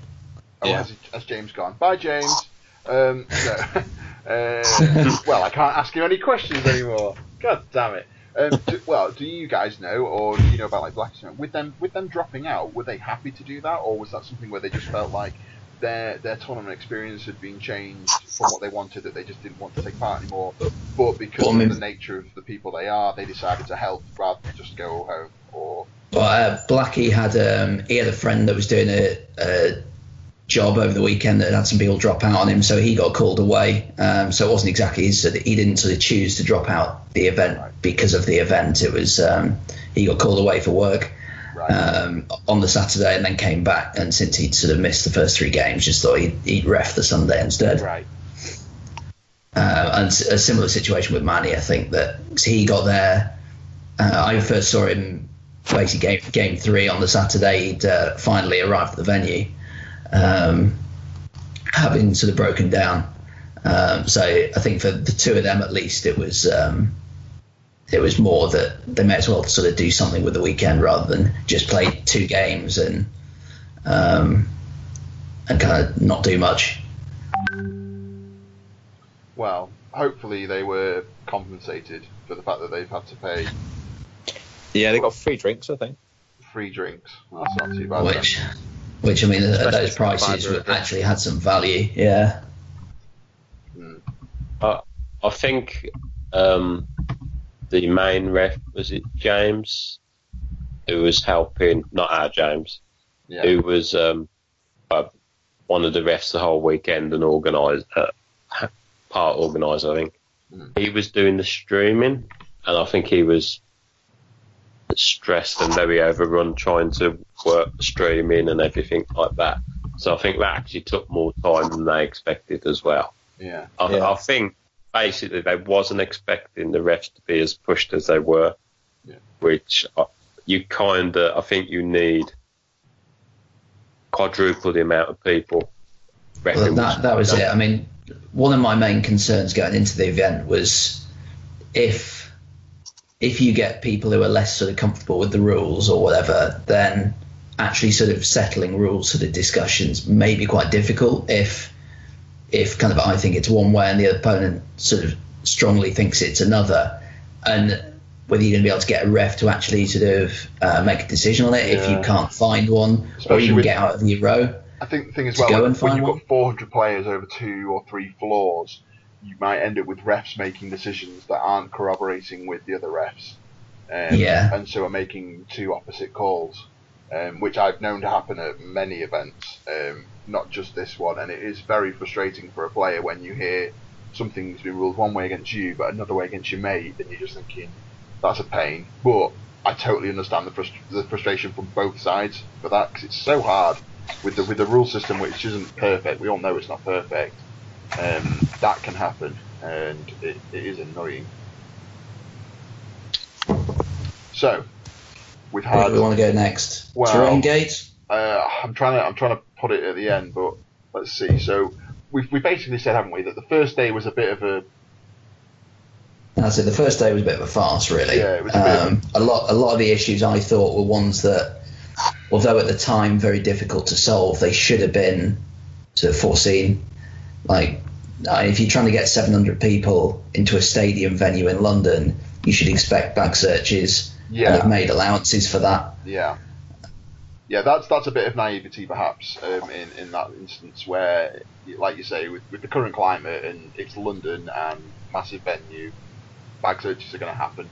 Oh, Yeah. has, has James gone? Bye, James. Um, no. (laughs) uh, (laughs) (laughs) well, I can't ask you any questions anymore. God damn it. Um, do, well, do you guys know, or do you know about like Blackstone? With them, with them dropping out, were they happy to do that, or was that something where they just felt like their their tournament experience had been changed from what they wanted, that they just didn't want to take part anymore, but because Well, I mean- of the nature of the people they are, they decided to help rather than just go home? Or But uh, Blackie had um, he had a friend that was doing a, a job over the weekend that had some people drop out on him, so he got called away. Um, so it wasn't exactly his, he didn't sort of choose to drop out the event because of the event. It was um, he got called away for work right? um, on the Saturday and then came back. And since he'd sort of missed the first three games, just thought he'd, he'd ref the Sunday instead. right. Uh, and a similar situation with Manny, I think that he got there. Uh, I first saw him basically game game three on the Saturday. He'd uh, finally arrived at the venue, um, having sort of broken down. Um, so I think for the two of them at least, it was um, it was more that they may as well sort of do something with the weekend rather than just play two games and um, and kind of not do much. Well, hopefully they were compensated for the fact that they've had to pay Yeah, they got free drinks, I think. free drinks. Well, that's not too bad. which, which I mean, at Especially those prices fibre, would yeah. actually had some value. Yeah, I think um, the main ref was it James, who was helping, not our James, Yeah. who was um, uh, one of the refs the whole weekend and organised, uh, part organiser, I think. Mm. He was doing the streaming, and I think he was stressed and very overrun trying to work streaming and everything like that. So I think that actually took more time than they expected as well. Yeah. I, Yeah. I think basically they wasn't expecting the refs to be as pushed as they were, Yeah. which you kind of, I think you need quadruple the amount of people. Well, that, that was it. I mean, one of my main concerns going into the event was if if you get people who are less sort of comfortable with the rules or whatever, then actually sort of settling rules sort of discussions may be quite difficult if if kind of I think it's one way and the opponent sort of strongly thinks it's another, and whether you're going to be able to get a ref to actually sort of uh, make a decision on it if you can't find one or Especially even with- get out of your row. I think the thing as well, when, when you've one? got 400 players over two or three floors, you might end up with refs making decisions that aren't corroborating with the other refs. Um, Yeah. And so are making two opposite calls, um, which I've known to happen at many events, um, not just this one. And it is very frustrating for a player when you hear something's been ruled one way against you, but another way against your mate, and you're just thinking, that's a pain. But I totally understand the, frust- the frustration from both sides for that, because it's so hard with the with the rule system, which isn't perfect. We all know it's not perfect. Um, that can happen, and it, it is annoying. So we've Where do we want to go next? Well- Terrain gate. Uh, I'm trying to I'm trying to put it at the end, but let's see. So we've we basically said, haven't we, that the first day was a bit of a That's it. The first day was a bit of a farce, really. Yeah, it was a bit of um, a lot. A lot of the issues I thought were ones that, although at the time very difficult to solve, they should have been sort of foreseen. Like, uh, if you're trying to get 700 people into a stadium venue in London, you should expect bag searches. Yeah. And have made allowances for that. Yeah, yeah, that's that's a bit of naivety perhaps um, in in that instance where, like you say, with, with the current climate and it's London and massive venue, bag searches are going to happen.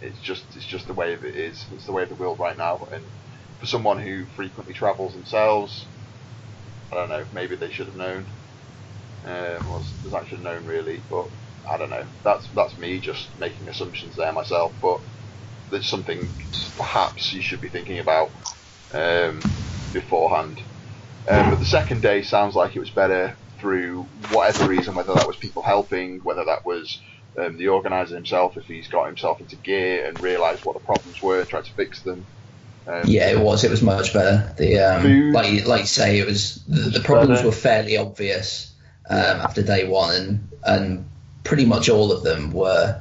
It's just it's just the way of it is. It's the way of the world right now. And for someone who frequently travels themselves, I don't know. Maybe they should have known. Um, they should have known really, but I don't know. That's that's me just making assumptions there myself, but there's something perhaps you should be thinking about um, beforehand. Um, but the second day sounds like it was better through whatever reason, whether that was people helping, whether that was um, the organizer himself, if he's got himself into gear and realised what the problems were, tried to fix them. Um, Yeah, it was. It was much better. The um, Food. like like you say, it was the, the problems were fairly obvious um, after day one, and and pretty much all of them were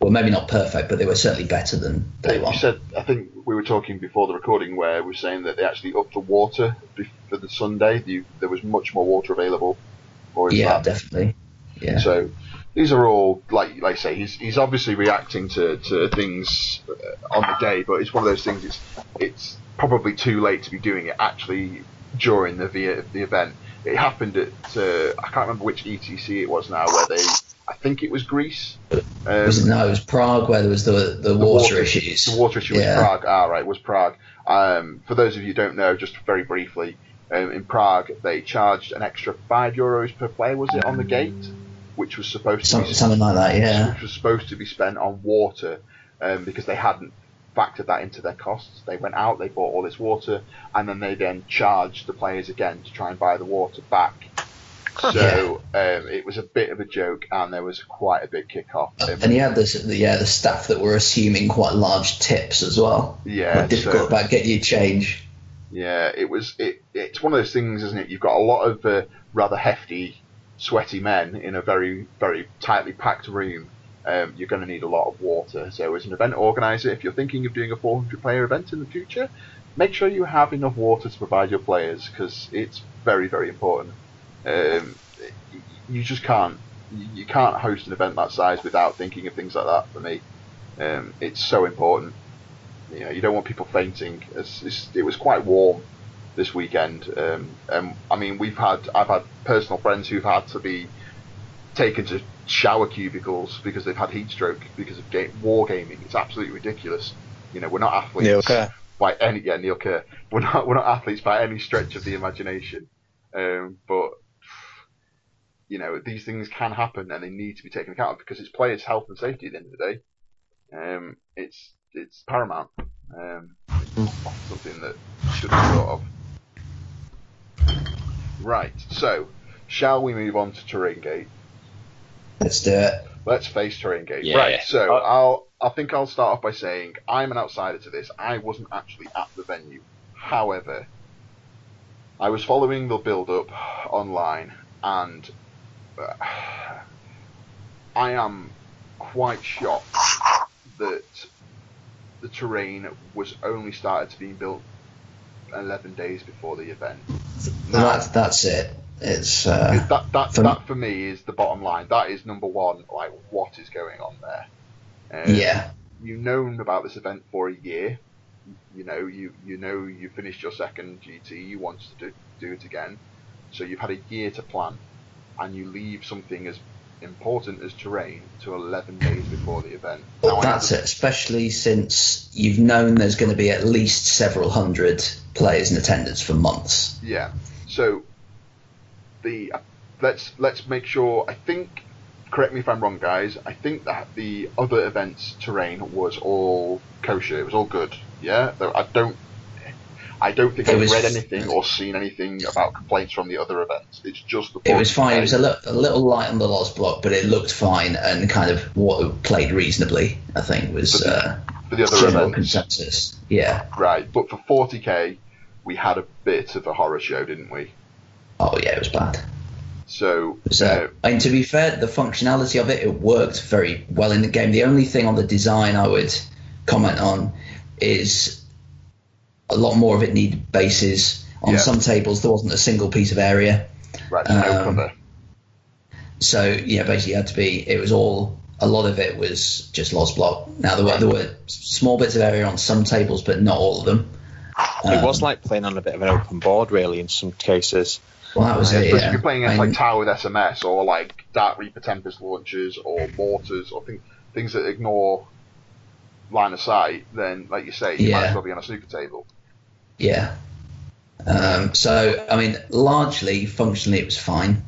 well, maybe not perfect, but they were certainly better than day You said, I think we were talking before the recording where we were saying that they actually upped the water for the Sunday. You, there was much more water available. Yeah, that definitely. Yeah. So these are all like like I say he's he's obviously reacting to, to things uh, on the day, but it's one of those things. It's it's probably too late to be doing it actually during the the, the event. It happened at uh, I can't remember which ETC it was now where they I think it was Greece. Um, was it, no, it was Prague where there was the the, the water, issues. The water issue Yeah. was Prague. Ah, right, was Prague. Um, for those of you who don't know, just very briefly, um, in Prague they charged an extra five euros per player. Was it on the gate, which was supposed to Some, be something like that. Yeah. which was supposed to be spent on water um, because they hadn't factored that into their costs. They went out, they bought all this water, and then they then charged the players again to try and buy the water back. (laughs) So um, it was a bit of a joke, and there was quite a big kick-off. Um, And he had this, the, yeah, the staff that were assuming quite large tips as well. yeah, Quite difficult so- about getting you change. Yeah, it was. It, it's one of those things, isn't it? You've got a lot of uh, rather hefty, sweaty men in a very, very tightly packed room. Um, you're going to need a lot of water. So, as an event organizer, if you're thinking of doing a 400 player event in the future, make sure you have enough water to provide your players because it's very, very important. Um, you just can't. You can't host an event that size without thinking of things like that. For me, um, it's so important. You know, you don't want people fainting. It's, it's, it was quite warm this weekend. Um, and I mean, we've had I've had personal friends who've had to be taken to shower cubicles because they've had heat stroke because of game, war gaming. It's absolutely ridiculous. You know, we're not athletes Neil Kerr. by any yeah Neil Kerr. We're not we're not athletes by any stretch of the imagination. Um, but you know, these things can happen and they need to be taken account of because it's players' health and safety at the end of the day. Um, it's it's paramount. Um, it's something that should be thought of. Right, so shall we move on to Terrain Gate? Let's do it. Let's face Terrain Gate. Yeah. Right, so Uh, I'll I think I'll start off by saying I'm an outsider to this. I wasn't actually at the venue. However, I was following the build up online and (sighs) I am quite shocked that the terrain was only started to be built 11 days before the event. Well, that's that's it. It's uh, that that, for- that for me is the bottom line. That is number one. Like, what is going on there? Um, yeah, You've known about this event for a year. You know, you you know you finished your second GT. You want to do, do it again. So you've had a year to plan, and you leave something as important as terrain to 11 days before the event. Now, that's it. Especially since you've known there's going to be at least several hundred players in attendance for months. Yeah. So the let's let's make sure. I think. Correct me if I'm wrong, guys. I think that the other events terrain was all kosher. It was all good. Yeah. Though I don't. I don't think It I've was- read anything or seen anything about complaints from the other events. It's just the. It was fine. It was a, li- a little light on the last block, but it looked fine and kind of what played reasonably. I think was For the- uh, for the other general events. consensus. Yeah. Right, but for 40k, we had a bit of a horror show, didn't we? Oh yeah, it was bad. So, So, uh, and to be fair, the functionality of it, it worked very well in the game. The only thing on the design I would comment on is a lot more of it needed bases. On Yeah. some tables, there wasn't a single piece of area. right, so no um, cover. So yeah, basically, it had to be. It was all. A lot of it was just lost block. Now there were there were small bits of area on some tables, but not all of them. it was Um, like playing on a bit of an open board, really, in some cases. Well, that was Yeah, it. Yeah. if you're playing against like Tau with SMS or like Dark Reaper Tempest launchers or mortars or thing, things that ignore line of sight, then like you say, you might as well be on a snooker table. Yeah. Um, so, I mean, largely, functionally, it was fine.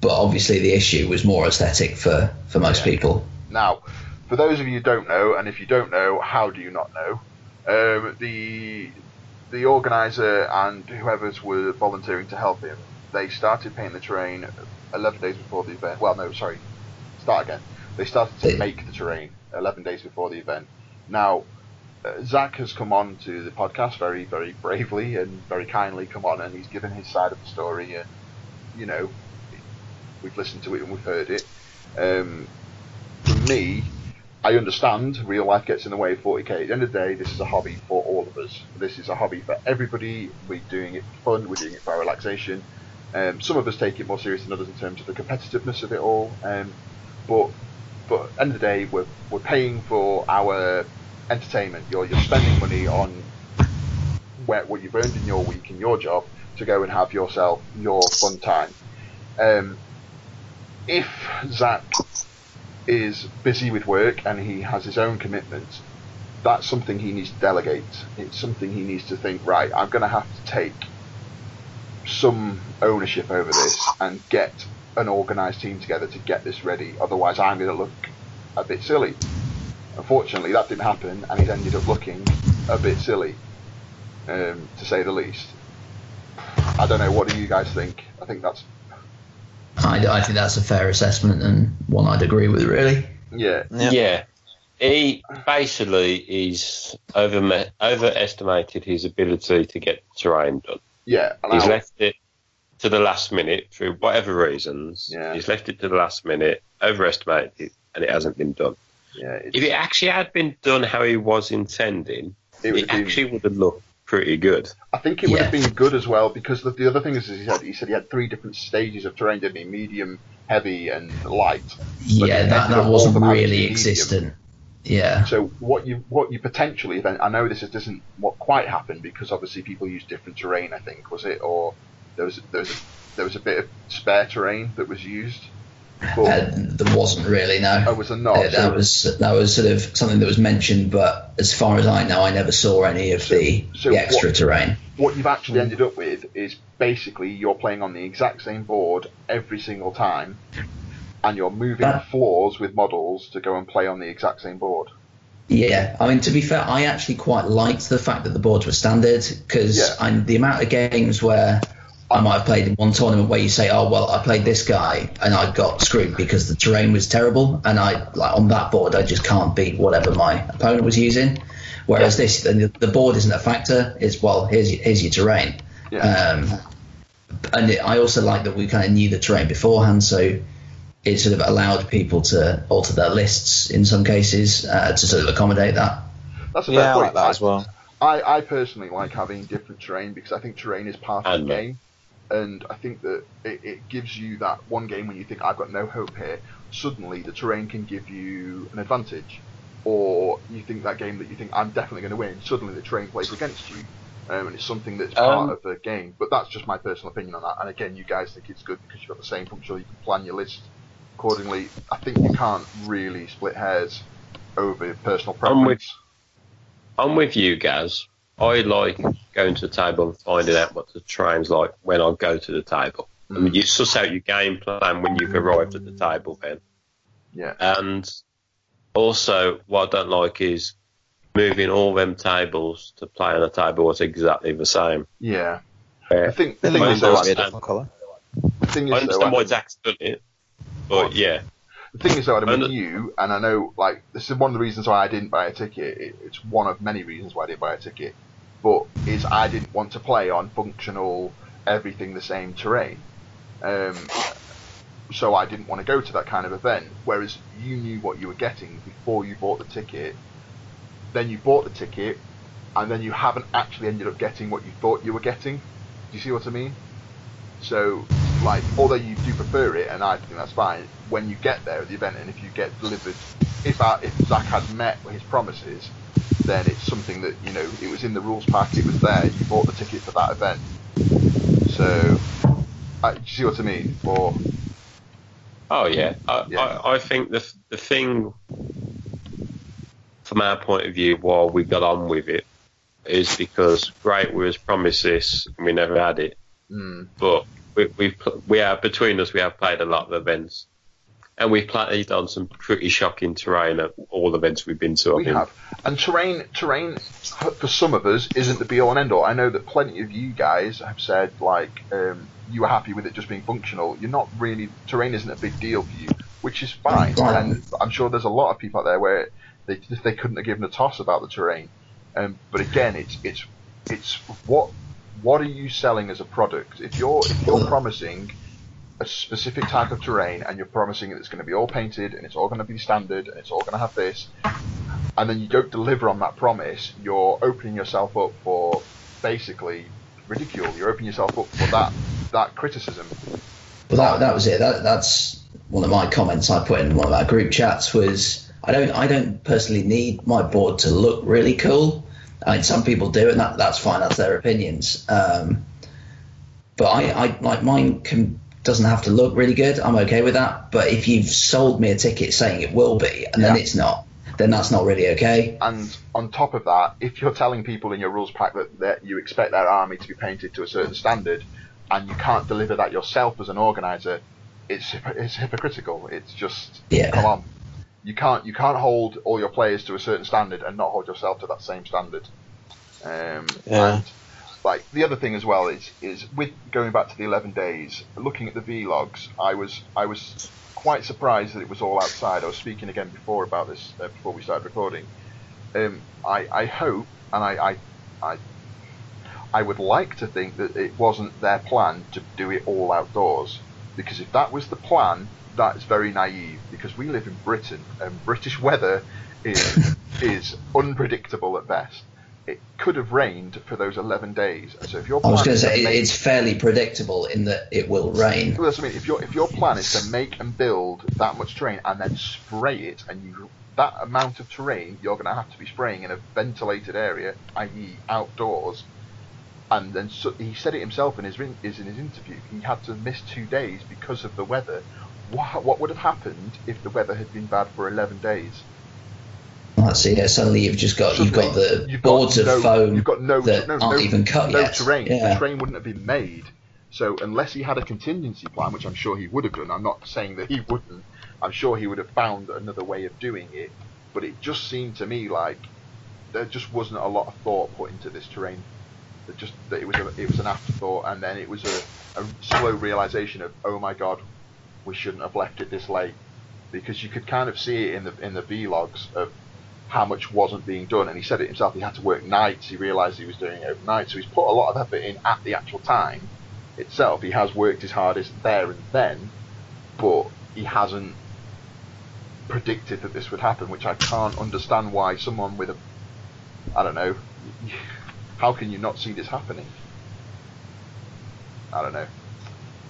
But obviously, the issue was more aesthetic for, for most Yeah. people. Now, for those of you who don't know, and if you don't know, how do you not know? Um, the the organizer and whoever's were volunteering to help him, they started painting the terrain 11 days before the event. Well, no, sorry, start again. They started to make the terrain 11 days before the event. Now, Zach has come on to the podcast very, very bravely and very kindly come on, and he's given his side of the story. And you know, we've listened to it and we've heard it. Um, for me, I understand real life gets in the way of 40k. At the end of the day, this is a hobby for all of us. This is a hobby for everybody. We're doing it for fun. We're doing it for our relaxation. Um, some of us take it more serious than others in terms of the competitiveness of it all. Um, but but at the end of the day, we're we're paying for our entertainment. You're you're spending money on where, what you've earned in your week in your job to go and have yourself your fun time. Um, if Zach is busy with work and he has his own commitments, that's something he needs to delegate. It's something he needs to think, right, I'm going to have to take some ownership over this and get an organised team together to get this ready. Otherwise, I'm going to look a bit silly. Unfortunately, that didn't happen, and he's ended up looking a bit silly, um, to say the least. I don't know. What do you guys think? I think that's I, I think that's a fair assessment and one I'd agree with, really. yeah, Yeah. Yeah. He basically he's over overestimated his ability to get terrain done. yeah. He's I- left it to the last minute through whatever reasons. Yeah. He's left it to the last minute, overestimated it, and it hasn't been done. Yeah, If it actually had been done how he was intending, it it, would have been- actually would have looked pretty good. I think it would have been good as well because the, the other thing is, is he said he said he had three different stages of terrain, didn't he? Medium, heavy, and light. But Yeah, that, that wasn't of them having to really be existent. Yeah. So what you what you potentially then I know this is, isn't what quite happened because obviously people use different terrain. I think was it or there was there was a, there was a bit of spare terrain that was used. But Uh, there wasn't really, no. oh, was there not? Uh, So- that was that was sort of something that was mentioned, but as far as I know, I never saw any of the, so the extra what- terrain. what you've actually ended up with is basically you're playing on the exact same board every single time, and you're moving That- floors with models to go and play on the exact same board. Yeah, I mean, to be fair, I actually quite liked the fact that the boards were standard because Yeah. the amount of games where I might have played in one tournament where you say, "Oh well, I played this guy and I got screwed because the terrain was terrible, and I like on that board I just can't beat whatever my opponent was using." Whereas this, the, the board isn't a factor. It's well, here's your, here's your terrain. Yeah. Um, and it, I also like that we kind of knew the terrain beforehand, so it sort of allowed people to alter their lists in some cases uh, to sort of accommodate that. That's a fair Yeah, I point. like that as well. I, I personally like having different terrain because I think terrain is part of the me. game, and I think that it, it gives you that one game when you think I've got no hope here. Suddenly, the terrain can give you an advantage, or you think that game that you think I'm definitely going to win. Suddenly, the terrain plays against you, um, and it's something that's part Um, of the game. But that's just my personal opinion on that. And again, you guys think it's good because you've got the same function. You can plan your list accordingly. I think you can't really split hairs over personal preference. I'm with- I'm with you, Gaz. I like going to the table and finding out what the terrain's like when I go to the table. I mean, you suss out your game plan when you've arrived at the table then. Yeah. And also, what I don't like is moving all them tables to play on a table that's exactly the same. Yeah. The thing, the thing is, though, windows be a I- different colour. the thing I is, though, understand why I- Zach's done it, but yeah. the thing is, though, Adam, with you, and I know, like, this is one of the reasons why I didn't buy a ticket. It, it's one of many reasons why I didn't buy a ticket, but is I didn't want to play on functional, everything the same terrain. Um, so I didn't want to go to that kind of event. Whereas you knew what you were getting before you bought the ticket. Then you bought the ticket, and then you haven't actually ended up getting what you thought you were getting. Do you see what I mean? So, like, although you do prefer it, and I think that's fine, when you get there at the event, and if you get delivered, if I, if Zach had met his promises, then it's something that you know it was in the rules pack, it was there. You bought the ticket for that event. So, uh, do you see what I mean? Or Oh yeah, I, Yeah. I, I think the the thing from our point of view, while we got on with it, is because great we was promised this and we never had it, mm, but we we we are between us we have played a lot of events, and we've played on some pretty shocking terrain at all events we've been to. I we think. have, and terrain, terrain for some of us isn't the be all and end all. I know that plenty of you guys have said like um, you were happy with it just being functional. You're not really terrain isn't a big deal for you, which is fine. Right. And I'm sure there's a lot of people out there where they they couldn't have given a toss about the terrain. Um, but again, it's it's it's what what are you selling as a product? If you're if you're promising a specific type of terrain and you're promising that it's going to be all painted and it's all going to be standard and it's all going to have this, and then you don't deliver on that promise, you're opening yourself up for basically ridicule. You're opening yourself up for that that criticism. Well, that, that was it. That, that's one of my comments I put in one of our group chats was I don't I don't personally need my board to look really cool. I mean, some people do, and that, that's fine. That's their opinions. Um, but I, I like mine can doesn't have to look really good. I'm okay with that. But if you've sold me a ticket saying it will be, and then it's not, then that's not really okay. And on top of that, if you're telling people in your rules pack that, that you expect their army to be painted to a certain standard, and you can't deliver that yourself as an organizer, it's it's hypocritical. It's just Yeah. come on. You can't you can't hold all your players to a certain standard and not hold yourself to that same standard. Um, Yeah. And like the other thing as well is is with going back to the 11 days, looking at the vlogs, I was I was quite surprised that it was all outside. I was speaking again before about this uh, before we started recording. Um, I I hope and I, I I I would like to think that it wasn't their plan to do it all outdoors because if that was the plan, that is very naive because we live in Britain and British weather is (laughs) is unpredictable at best. It could have rained for those 11 days. So if your I was going to say make- it's fairly predictable in that it will rain. well, that's what I mean. If your if your plan is to make and build that much terrain and then spray it, and you that amount of terrain, you're going to have to be spraying in a ventilated area, i.e., outdoors. And then so, he said it himself in his is in his interview. He had to miss two days because of the weather. What, what would have happened if the weather had been bad for 11 days? Let's see. Yeah, suddenly you've just got you've got the you've got boards of no, foam You've got no that no, aren't no, even cut no yet. terrain. Yeah. The terrain wouldn't have been made. So unless he had a contingency plan, which I'm sure he would have done, I'm not saying that he wouldn't. I'm sure he would have found another way of doing it. But it just seemed to me like there just wasn't a lot of thought put into this terrain. That just that it was a, it was an afterthought, and then it was a, a slow realization of oh my god, we shouldn't have left it this late, because you could kind of see it in the in the vlogs of how much wasn't being done, and he said it himself. He had to work nights. He realised he was doing it overnight, so he's put a lot of effort in at the actual time itself. He has worked his hardest there and then, but he hasn't predicted that this would happen, which I can't understand why someone with a, I don't know, how can you not see this happening? I don't know.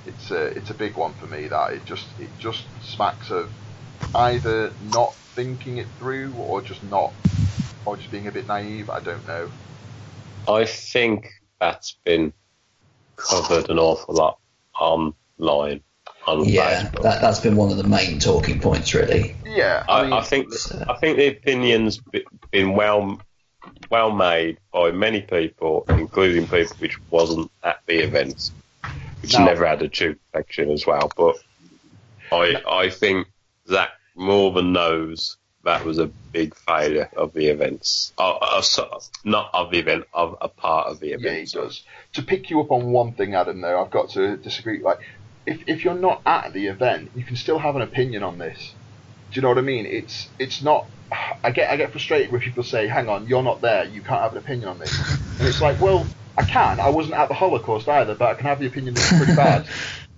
It's a it's a big one for me. That it just it just smacks of either not thinking it through or just not, or just being a bit naive. I don't know. I think that's been covered an awful lot online on Yeah, Facebook. that, that's been one of the main talking points, really. Yeah, I, I, mean, I think I think the opinions be- been well well made by many people, including people which wasn't at the events, which No. never had a tube section as well. But I I think Zach more than knows that was a big failure of the events, uh, uh, not of the event, of a part of the Yeah, he event. does. To pick you up on one thing, Adam, though, I've got to disagree. Like, if, if you're not at the event, you can still have an opinion on this. Do you know what I mean? It's it's not. I get I get frustrated when people say, "Hang on, you're not there. You can't have an opinion on this." And it's like, well, I can. I wasn't at the Holocaust either, but I can have the opinion that it's pretty (laughs) bad.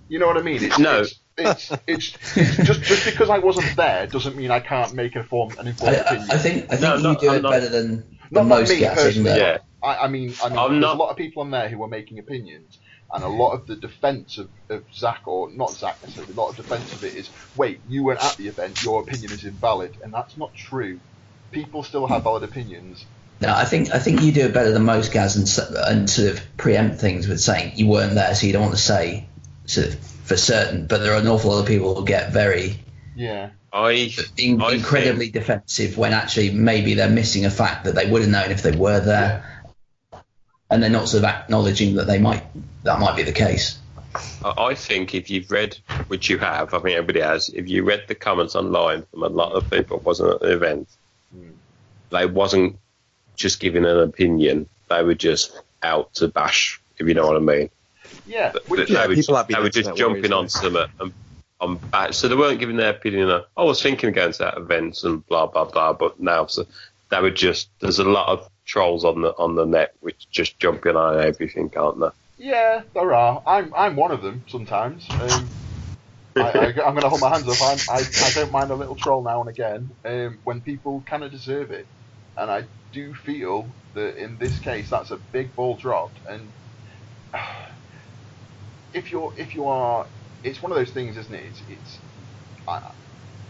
You know what I mean? It's, No. It's, it's, it's, it's just just because I wasn't there doesn't mean I can't make an informed an I, informed I, opinion. I think I think No, you no, do I'm it not- better than, Not- than most me guys, isn't Yeah. I, I mean, I mean, I'm there's not- a lot of people on there who are making opinions, and a lot of the defence of, of Zach, or not Zach necessarily, a lot of defence of it is, wait, you weren't at the event, your opinion is invalid, and that's not true. People still have valid opinions. No, I think I think you do it better than most guys, and, and sort of preempt things with saying you weren't there, so you don't want to say sort of for certain. But there are an awful lot of people who get very Yeah, I, in, I incredibly defensive when actually maybe they're missing a fact that they would have known if they were there, and they're not sort of acknowledging that they might that might be the case. I I think if you've read, which you have, I think everybody has, if you read the comments online from a lot of people who wasn't at the event, Mm. they wasn't just giving an opinion, they were just out to bash, if you know what I mean. Yeah. But Which, they, Yeah, were, people have they were just internet jumping on warriors, something and on back. So they weren't giving their opinion of, "Oh, I was thinking against that event and blah, blah, blah, but now, so they were just, there's a lot of trolls on the on the net which just jumping on everything, aren't there? yeah, there are. I'm I'm one of them sometimes. Um, I, I, I'm going to hold my hands up. I'm, I I don't mind a little troll now and again um, when people kind of deserve it, and I do feel that in this case that's a big ball dropped. And if you're if you are, it's one of those things, isn't it? It's it's uh,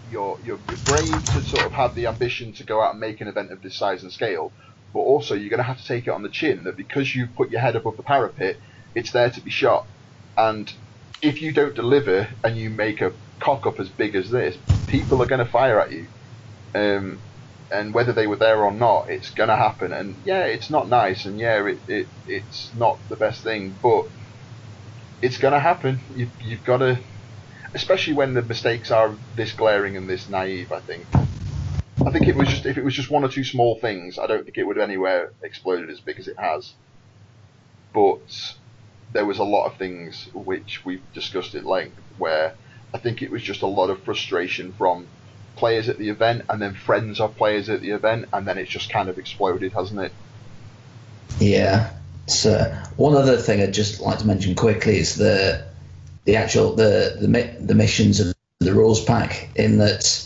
you're you're brave to sort of have the ambition to go out and make an event of this size and scale, but also you're going to have to take it on the chin that because you've put your head above the parapet, it's there to be shot. And if you don't deliver and you make a cock up as big as this, people are going to fire at you. Um, and whether they were there or not, it's going to happen. And yeah, it's not nice, and yeah, it, it it's not the best thing, but it's going to happen. You, you've got to, especially when the mistakes are this glaring and this naive. I think. I think it was just if it was just one or two small things, I don't think it would have anywhere exploded as big as it has. But there was a lot of things which we've discussed at length where I think it was just a lot of frustration from players at the event and then friends of players at the event and then it's just kind of exploded, hasn't it? Yeah. So one other thing I'd just like to mention quickly is the the actual the the, the missions of the rules pack. In that,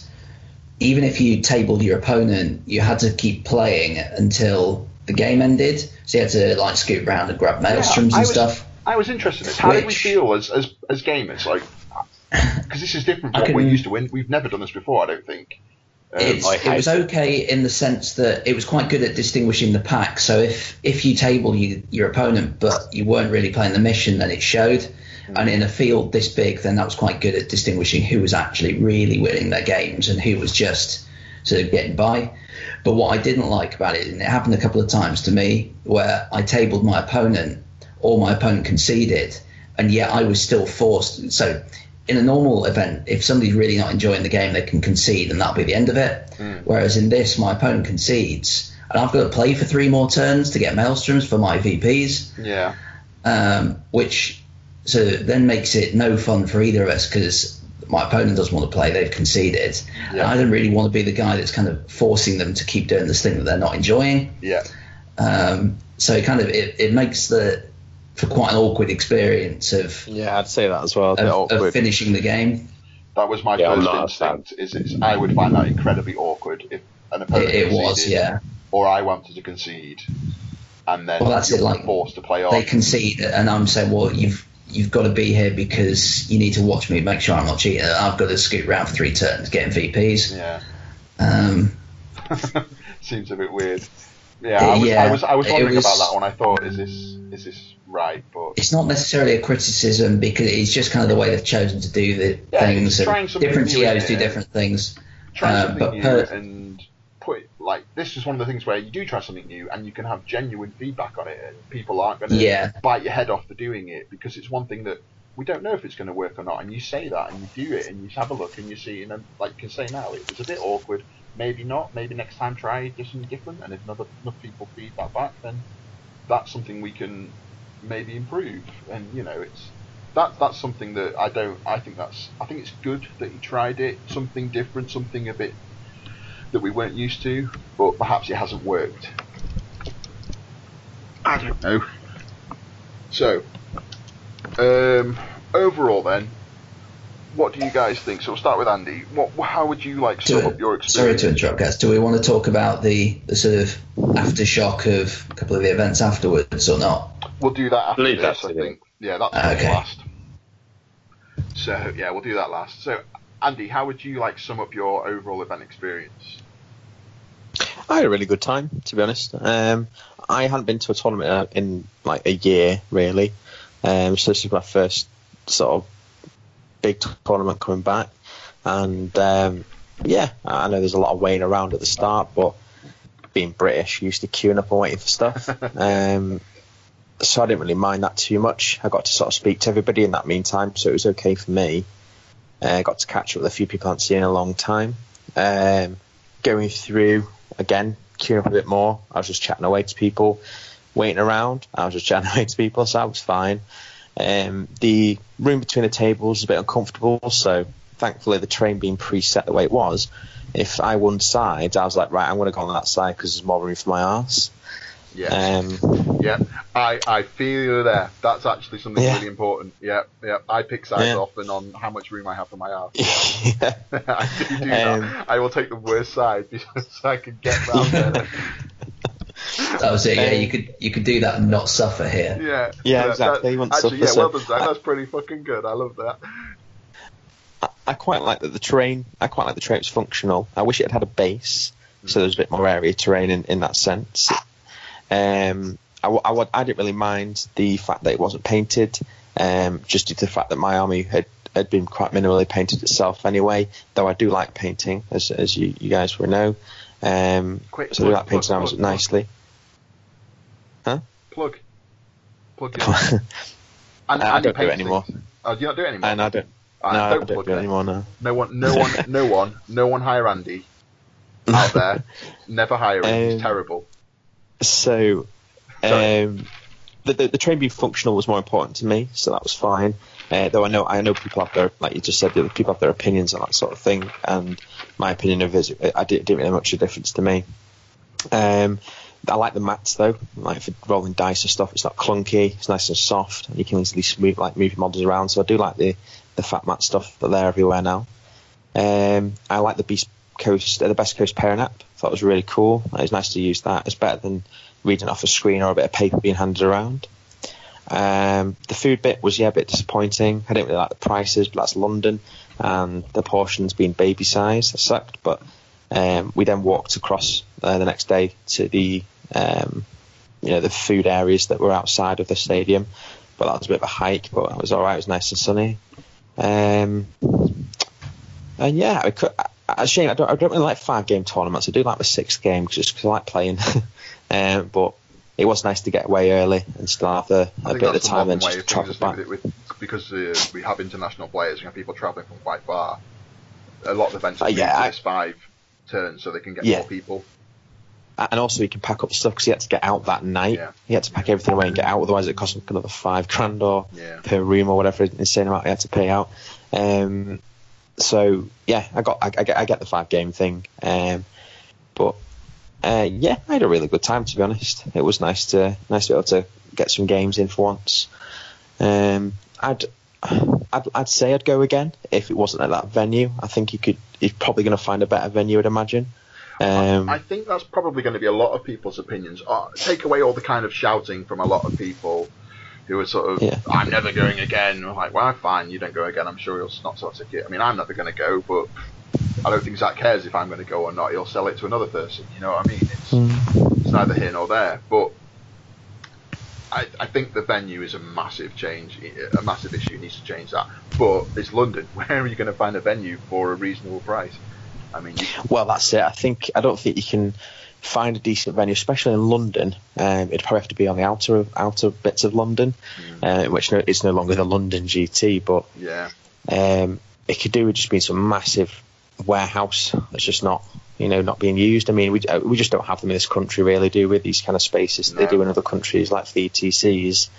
even if you tabled your opponent, you had to keep playing until the game ended. So you had to like scoot around and grab maelstroms I and was- stuff. I was interested in this. How did we feel as as, as gamers? Like, because this is different from I what we're used to. Win. We've never done this before, I don't think. Um, It's, it was okay in the sense that it was quite good at distinguishing the pack. So if if you table you, your opponent, but you weren't really playing the mission, then it showed. And in a field this big, then that was quite good at distinguishing who was actually really winning their games and who was just sort of getting by. But what I didn't like about it, and it happened a couple of times to me, where I tabled my opponent or my opponent conceded, and yet I was still forced. So in a normal event, if somebody's really not enjoying the game, they can concede, and that'll be the end of it. Whereas in this, my opponent concedes, and I've got to play for three more turns to get maelstroms for my VPs, Yeah. um, which so then makes it no fun for either of us because my opponent doesn't want to play; they've conceded. And I don't really want to be the guy that's kind of forcing them to keep doing this thing that they're not enjoying. Yeah. Um, so it kind of it, it makes the for quite an awkward experience of Yeah, I'd say that as well. Of, of finishing the game. That was my Yeah, I'm first instinct. Is it's, I would find that incredibly awkward if an opponent It, it was, yeah. or I wanted to concede, and then Well, that's you're it, like, forced to play on. They concede, and I'm saying, well, you've you've got to be here because you need to watch me, make sure I'm not cheating. I've got to scoot around for three turns, getting VPs. Yeah. Um, (laughs) Seems a bit weird. Yeah, I was, Yeah, I was, I was it wondering was- about that one. I thought, is this, is this right? But it's not necessarily a criticism because it's just kind of the way they've chosen to do the Yeah, things. it's and trying something different TOs do different things. try Uh, something but new per- and put it, like this is one of the things where you do try something new and you can have genuine feedback on it, and people aren't going to Yeah. bite your head off for doing it because it's one thing that we don't know if it's going to work or not. And you say that and you do it and you have a look and you see, and then, like you can say now, it was a bit awkward. Maybe not. Maybe next time try do something different. And if another enough people feed that back, then that's something we can maybe improve. And you know, it's that that's something that I don't. I think that's. I think it's good that he tried it. Something different. Something a bit that we weren't used to. But perhaps it hasn't worked. I don't know. So, um, overall, then, what do you guys think? So we'll start with Andy. What? How would you like sum up your experience? Sorry to interrupt, guys. Do we want to talk about the, the sort of aftershock of a couple of the events afterwards or not? We'll do that after Leave this, that I to think. Yeah, that's okay. okay. last. So yeah, we'll do that last. So Andy, how would you like sum up your overall event experience? I had a really good time, to be honest. Um, I hadn't been to a tournament uh, in like a year, really. Um, so this is my first sort of big tournament coming back, and um, yeah, I know there's a lot of waiting around at the start, but being British, used to queuing up and waiting for stuff. (laughs) um, so I didn't really mind that too much. I got to sort of speak to everybody in that meantime, so it was okay for me. Uh, got to catch up with a few people I hadn't seen in a long time. Um, going through again, queuing up a bit more. I was just chatting away to people, waiting around. I was just (laughs) chatting away to people, so that was fine. Um, the room between the tables was a bit uncomfortable, so thankfully the terrain being preset the way it was, if I won sides, I was like, right, I'm going to go on that side because there's more room for my arse. Yeah, Um, yeah. I, I feel you there. That's actually something Yeah. really important. Yeah, yeah. I pick sides Yeah. often on how much room I have for my arse. (laughs) yeah. (laughs) I do do Um, that. I will take the worst side (laughs) because I can get round there. That was it. Yeah, Um, you could you could do that and not suffer here. Yeah, Yeah, that- exactly. that- You want actually, stuff yeah, for well done, Zach. That's pretty fucking good. I love that. I- I quite like that the terrain. I quite like the terrain was functional. I wish it had had a base, so there was a bit more area terrain in, in that sense. Um, I, w- I, would- I didn't really mind the fact that it wasn't painted, um, just due to the fact that my army had, had been quite minimally painted itself anyway. Though I do like painting, as as you, you guys will know. Um, Quick, so I do like painting plug, armies plug, plug. nicely. Plug. Plug. I in. (laughs) And, I and don't do it anymore. Oh, do you not do it anymore? and I don't. No, I don't don't do plug it anymore now. No one, no one, no (laughs) one, no one hire Andy out there. (laughs) Never hire him. He's Um, terrible. So, um, the, the the terrain being functional was more important to me, so that was fine. Uh, though I know I know people have their like you just said, the other people have their opinions on that sort of thing, and my opinion of it, I didn't, didn't really make much of a difference to me. Um, I like the mats though, like for rolling dice and stuff. It's not clunky, it's nice and soft, and you can easily move like move your models around. So I do like the the fat mat stuff, but they're everywhere now. Um, I like the Beast Coast, uh, the Best Coast pairing app. Thought it was really cool. It was nice to use that. It's better than reading off a screen or a bit of paper being handed around. Um, the food bit was yeah a bit disappointing. I didn't really like the prices, but that's London, and the portions being baby size. It sucked, but um, we then walked across uh, the next day to the um, you know the food areas that were outside of the stadium. But that was a bit of a hike, but it was all right. It was nice and sunny. Um, and yeah, I could, I, I, shame I don't, I don't really like five game tournaments. I do like the sixth game just because I like playing. (laughs) um, but it was nice to get away early and still have a think bit of the time and just travel back. it, with, because uh, we have international players and people travelling from quite far. A lot of the events Uh, have yeah, moved to I- this five turns so they can get Yeah. more people. and also he can pack up stuff because he had to get out that night. Yeah. He had to pack everything away and get out, otherwise it cost him another five grand or Yeah. per room or whatever insane amount he had to pay out. Um, so yeah, I got I, I get I get the five game thing, um, but uh, yeah, I had a really good time to be honest. It was nice to nice to be able to get some games in for once. Um, I'd, I'd I'd say I'd go again if it wasn't at that venue. I think you could. You're probably going to find a better venue, I'd imagine. Um, I think that's probably going to be a lot of people's opinions. Uh, take away all the kind of shouting from a lot of people who are sort of, Yeah. I'm never going again. I'm like, well, fine, you don't go again. I'm sure you'll not sell a ticket. I mean, I'm never going to go, but I don't think Zach cares if I'm going to go or not. He'll sell it to another person. You know what I mean? It's, mm, it's neither here nor there. But I, I think the venue is a massive change, a massive issue. Needs to change that. But it's London. (laughs) Where are you going to find a venue for a reasonable price? I mean, you, well, that's it. I think I don't think you can find a decent venue, especially in London. Um, it'd probably have to be on the outer outer bits of London, uh, which no, it's no longer the London GT, but yeah. um, it could do with just being some massive warehouse that's just not you know not being used. I mean, we uh, we just don't have them in this country really, do we? These kind of spaces that they do in other countries like the ETCs.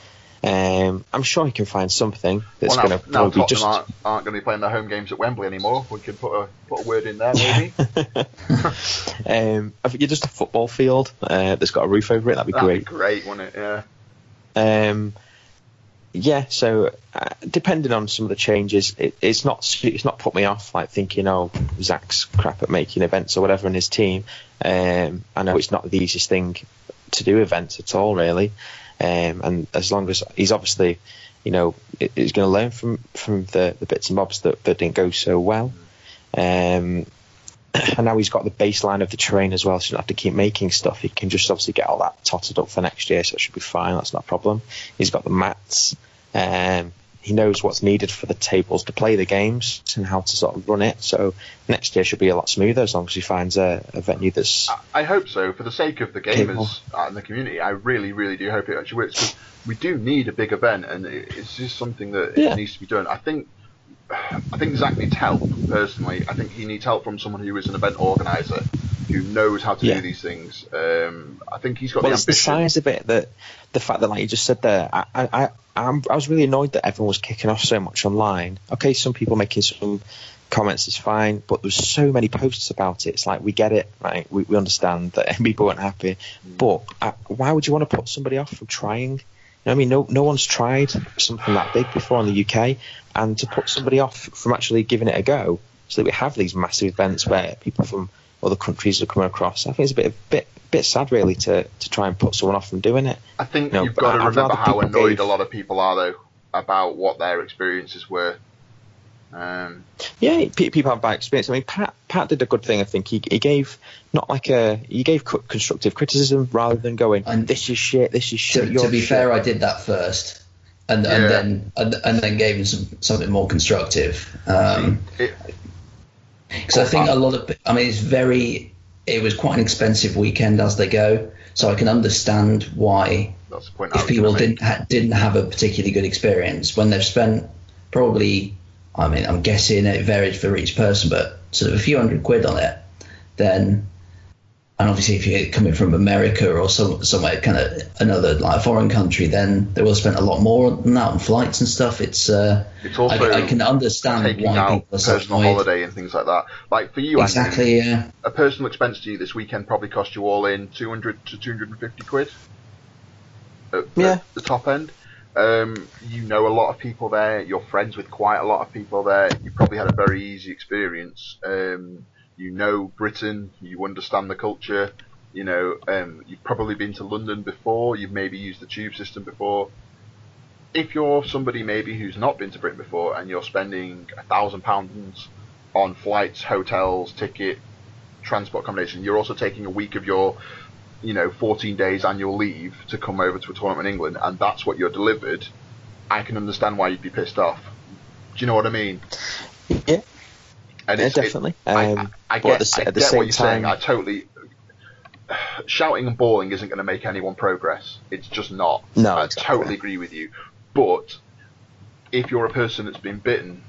Um, I'm sure he can find something that's well, going to probably Tottenham just. aren't, aren't going to be playing their home games at Wembley anymore. We could put a put a word in there, (laughs) maybe. um, I think you're just a football field uh, that's got a roof over it. That'd be That'd great. be great, wouldn't it? Yeah. Um, yeah, so uh, depending on some of the changes, it, it's not it's not put me off like thinking, oh, Zach's crap at making events or whatever in his team. Um, I know it's not the easiest thing to do events at all, really. Um, and as long as he's obviously, you know, he's going to learn from from the, the bits and bobs that, that didn't go so well. Um, (clears throat) and now he's got the baseline of the terrain as well, so he doesn't have to keep making stuff. He can just obviously get all that totted up for next year, so it should be fine. That's not a problem. He's got the mats. Um, he knows what's needed for the tables to play the games and how to sort of run it. So next year should be a lot smoother as long as he finds a, a venue that's. I, I hope so. For the sake of the gamers and the community, I really, really do hope it actually works because we do need a big event, and it, it's just something that Yeah. needs to be done. I think. I think Zach needs help personally. I think he needs help from someone who is an event organizer who knows how to Yeah. do these things. Um, I think he's got well, the it's the size of it that the fact that, like you just said there, I, I, I'm, I was really annoyed that everyone was kicking off so much online. Okay, some people making some comments is fine, but there's so many posts about it. It's like we get it, right? We, we understand that (laughs) people weren't happy, but uh, why would you want to put somebody off from trying? You know I mean, no, no one's tried something that big before in the UK, and to put somebody off from actually giving it a go, so that we have these massive events where people from other countries are coming across. I think it's a bit, bit, bit sad really to, to try and put someone off from doing it. I think No, you've but got to I'd remember how annoyed gave- a lot of people are though about what their experiences were. Um, Yeah, pe- people have bad experience. I mean, Pat Pat did a good thing. I think he he gave not like a he gave co- constructive criticism rather than going And- this is shit, this is shit. To, to be shit." fair, I did that first, and, and then and, and then gave him some, something more constructive. Um, it, Because I think a lot of, I mean, it's very, it was quite an expensive weekend as they go, so I can understand why that's the point. I if people didn't ha- didn't have a particularly good experience when they've spent probably, I mean, I'm guessing it varies for each person, but sort of a few hundred quid on it, then. And obviously, if you're coming from America or some, somewhere kind of another like foreign country, then they will have spent a lot more than that on flights and stuff. It's uh, It's also I, I can understand taking why out people are so personal annoyed. holiday and things like that. Like for you, Anthony, Exactly, yeah. a personal expense to you this weekend probably cost you all in 200 to 250 quid at, Yeah. at the top end. Um, you know a lot of people there. You're friends with quite a lot of people there. You probably had a very easy experience. Um, you know Britain. You understand the culture. You know, um, you've probably been to London before. You've maybe used the tube system before. If you're somebody maybe who's not been to Britain before and you're spending a thousand pounds on flights, hotels, ticket, transport accommodation. You're also taking a week of your, you know, 14 days annual leave to come over to a tournament in England, and that's what you're delivered. I can understand why you'd be pissed off. Do you know what I mean? Yeah, And yeah, it- definitely. I, Um, I, I get, the, I get same what you're saying. I totally. Shouting and bawling isn't going to make anyone progress. It's just not. No, I exactly. totally agree with you. But if you're a person that's been bitten,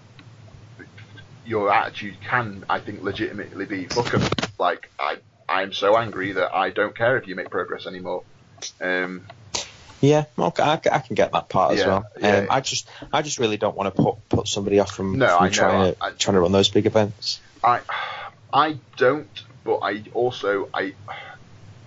your attitude can, I think, legitimately be fuck 'em. Like I, I'm so angry that I don't care if you make progress anymore. Um, Yeah, okay, I, I can get that part as well. yeah. Um, I just, I just really don't want to put put somebody off from, No, from trying to I- trying to run those big events. I I don't, but I also I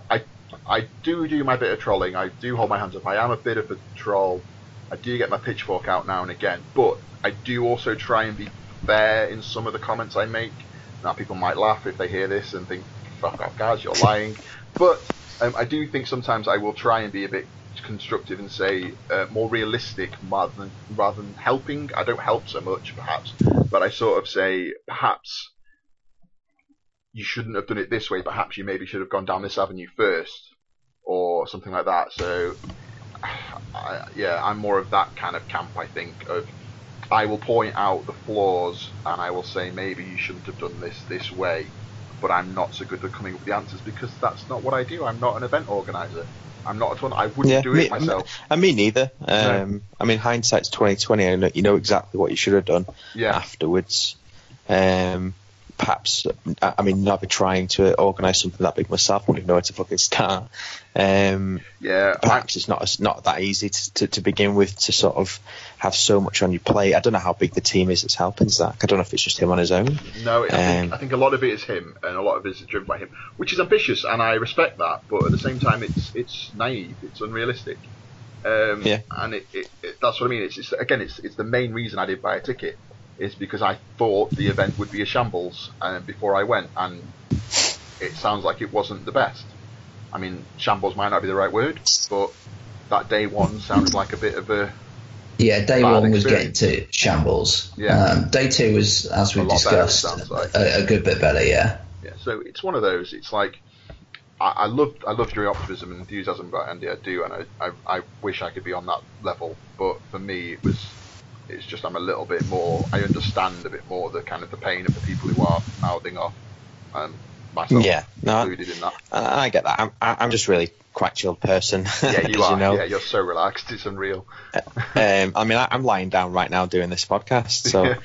I I do do my bit of trolling. I do hold my hands up. I am a bit of a troll. I do get my pitchfork out now and again, but I do also try and be fair in some of the comments I make. Now people might laugh if they hear this and think, "Fuck off, guys, you're lying." (laughs) But um, I do think sometimes I will try and be a bit constructive and say uh, more realistic rather than rather than helping. I don't help so much, perhaps, but I sort of say perhaps you shouldn't have done it this way. Perhaps you maybe should have gone down this avenue first, or something like that. So, (sighs) I, yeah, I'm more of that kind of camp. I think of I will point out the flaws and I will say maybe you shouldn't have done this this way, but I'm not so good at coming up with the answers because that's not what I do. I'm not an event organizer. I'm not at one. I wouldn't Yeah, do me, it myself. And me neither. No. Um, I mean, hindsight's twenty twenty. I know you know exactly what you should have done Yeah, afterwards. Um, perhaps, I I mean, never trying to organise something that big myself. I wouldn't even know where to fucking start. Um, yeah. I, perhaps it's not not that easy to, to, to begin with to sort of have so much on your plate. I don't know how big the team is that's helping Zach. I don't know if it's just him on his own. No, I think, Um, I think a lot of it is him, and a lot of it is driven by him, which is ambitious, and I respect that. But at the same time, it's it's naive, it's unrealistic, um, Yeah. and it, it, it, that's what I mean. It's, it's again, it's it's the main reason I did buy a ticket, is because I thought the event would be a shambles, and before I went, and it sounds like it wasn't the best. I mean, shambles might not be the right word, but that day one sounded like a bit of a Yeah, day Bad one was getting to shambles. Yeah. Um, day two was, as we've better, discussed, like. a, a good bit better. Yeah. Yeah, so it's one of those. It's like I, I love I love your optimism and enthusiasm about Andy. I do, and I, I I wish I could be on that level. But for me, it was it's just I'm a little bit more. I understand a bit more the kind of the pain of the people who are mouthing off, and myself Yeah, no, included in that. I, I get that. I'm, I- I'm just really quite chilled person. (laughs) Yeah, you are. You know. Yeah, you're so relaxed. It's unreal. Um, I mean, I, I'm lying down right now doing this podcast, (laughs) so. (laughs)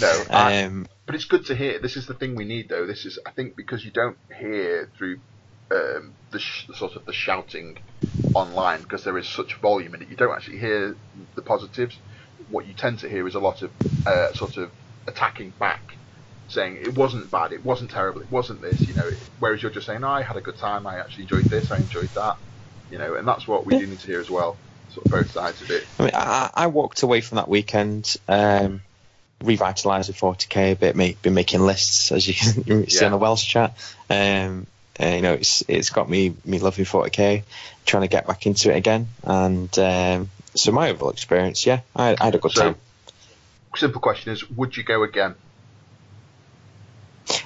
No, I, um, but it's good to hear. This is the thing we need, though. This is, I think, because you don't hear through um, the, sh- the sort of the shouting online because there is such volume in it. You don't actually hear the positives. What you tend to hear is a lot of uh, sort of attacking back, saying it wasn't bad, it wasn't terrible, it wasn't this. You know, whereas you're just saying, oh, I had a good time, I actually enjoyed this, I enjoyed that. You know, and that's what we do need to hear as well. Sort of both sides of it. I mean, I, I walked away from that weekend um, revitalised with 40k a bit, make, been making lists as you can (laughs) see Yeah. on the Welsh chat. Um, uh, you know, it's it's got me me loving 40k, trying to get back into it again, and um, so my overall experience, yeah, I, I had a good So, time. simple question is, would you go again?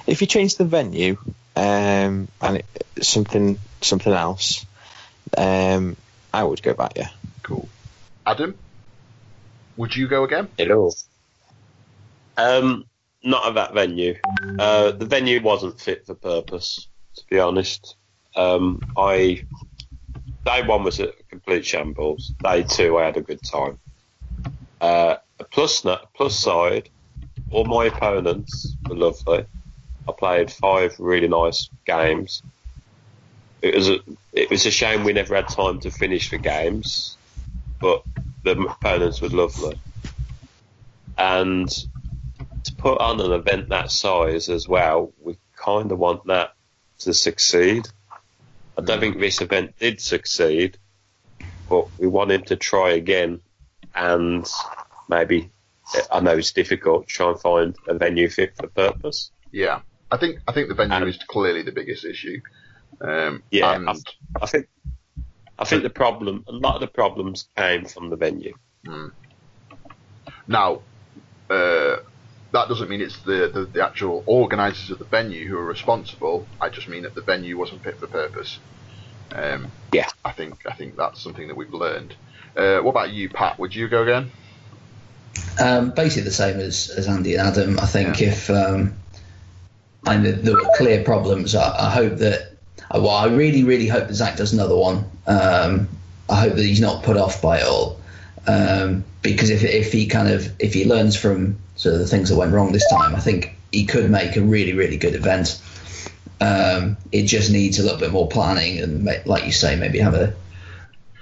If you change the venue um, and it, something something else, um, I would go back. Yeah. Cool. Adam, would you go again? Hello. Um, not at that venue. Uh, the venue wasn't fit for purpose, to be honest. Um, I day one was a complete shambles. Day two, I had a good time. Uh, a plus plus side, all my opponents were lovely. I played five really nice games. It was a, it was a shame we never had time to finish the games, but the opponents were lovely. And to put on an event that size as well, we kind of want that to succeed. I don't think this event did succeed, but we want him to try again and maybe, I know it's difficult, try and find a venue fit for purpose. Yeah, I think I think the venue Um, is clearly the biggest issue. Um, Yeah, and I, I think I think the problem, a lot of the problems came from the venue. now uh, that doesn't mean it's the, the the actual organisers of the venue who are responsible. I just mean that the venue wasn't fit for purpose. Um, Yeah. I think I think that's something that we've learned. Uh, what about you, Pat? Would you go again? Um, basically the same as, as Andy and Adam. I think if um, and there- were clear problems, I, I hope that. uh, Well, I really, really hope that Zach does another one. Um, I hope that he's not put off by it all, um, because if if he kind of if he learns from sort of the things that went wrong this time, I think he could make a really, really good event. Um, it just needs a little bit more planning, and like you say, maybe have a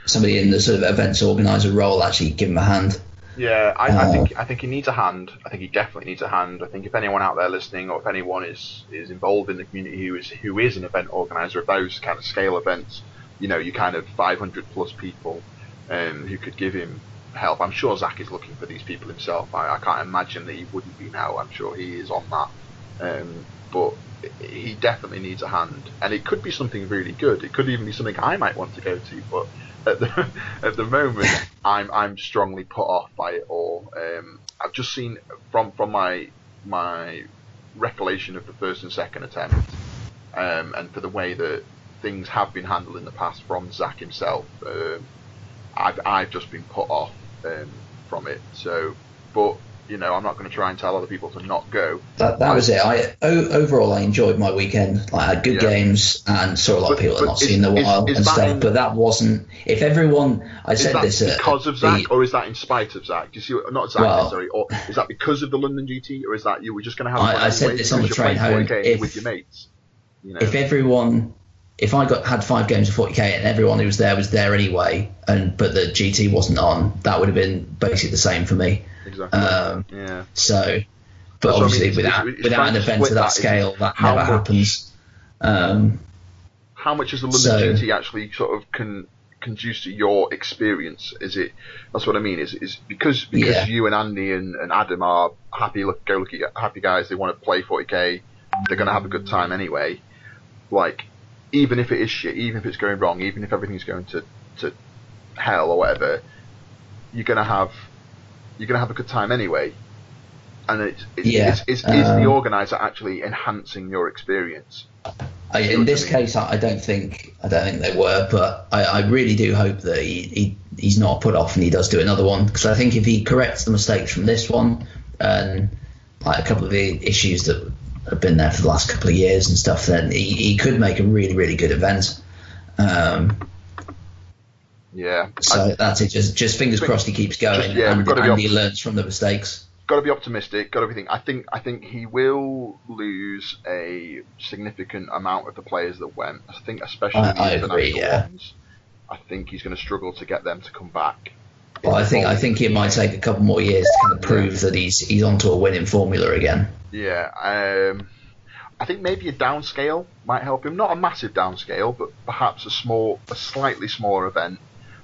somebody in the sort of events organizer role actually give him a hand. Yeah, I, I Uh, think I think he needs a hand. I think he definitely needs a hand. I think if anyone out there listening, or if anyone is is involved in the community who is who is an event organizer of those kind of scale events, you know, you kind of 500 plus people um, who could give him help. I'm sure Zach is looking for these people himself. I, I can't imagine that he wouldn't be now. I'm sure he is on that. Um, but he definitely needs a hand, and it could be something really good. It could even be something I might want to go to, but at the (laughs) at the moment, (laughs) I'm I'm strongly put off by it all. Um, I've just seen from from my my recollection of the first and second attempt, um, and for the way that things have been handled in the past from Zach himself, um, I've I've just been put off um, from it. So, but you know, I'm not going to try and tell other people to not go. That, that was it. I o- overall I enjoyed my weekend. Like, I had good Yeah. games and saw a lot of But- people I've not is- seen in a while is and stuff. in- but that wasn't. If everyone, I Is said that this at because of the- Zach, or is that in spite of Zach? Do you see? What, not Zach, Well- sorry. Or is that because of the London GT, or is that you were just going to have? I- I said this on the train home. 40K If- with your mates. You know, if everyone if I got had five games of 40k and everyone who was there was there anyway, and but the GT wasn't on, that would have been basically the same for me. exactly. Um, yeah. So, but That's what I mean, obviously without it's- it's without an event of that that, scale, that never much- happens. Um, How much is the London So- GT actually sort of con conduce to your experience? Is it? That's what I mean. Is is because because Yeah. you and Andy and, and Adam are happy look go lucky happy guys. They want to play 40k. They're going to have a good time anyway. Like even if it is shit, even if it's going wrong, even if everything's going to to hell or whatever, you're going to have you're to have a good time anyway. And it's, it's, Yeah, it's, it's, is the um, organizer actually enhancing your experience? I, in this mean? case, I, I don't think I don't think they were, but I, I really do hope that he, he he's not put off and he does do another one because I think if he corrects the mistakes from this one and like a couple of the issues that have been there for the last couple of years and stuff, then he, he could make a really really good event. Um, Yeah. so that's it. Just just fingers Think- crossed he keeps going just- yeah, and, and he learns from the mistakes. got to be optimistic. Got to be think. I think I think he will lose a significant amount of the players that went. I think especially I- the I agree, international yeah. ones. I think he's going to struggle to get them to come back. But I think I think it might take a couple more years to kind of prove that he's he's onto a winning formula again. Yeah. Um, I think maybe a downscale might help him. Not a massive downscale, but perhaps a small, a slightly smaller event,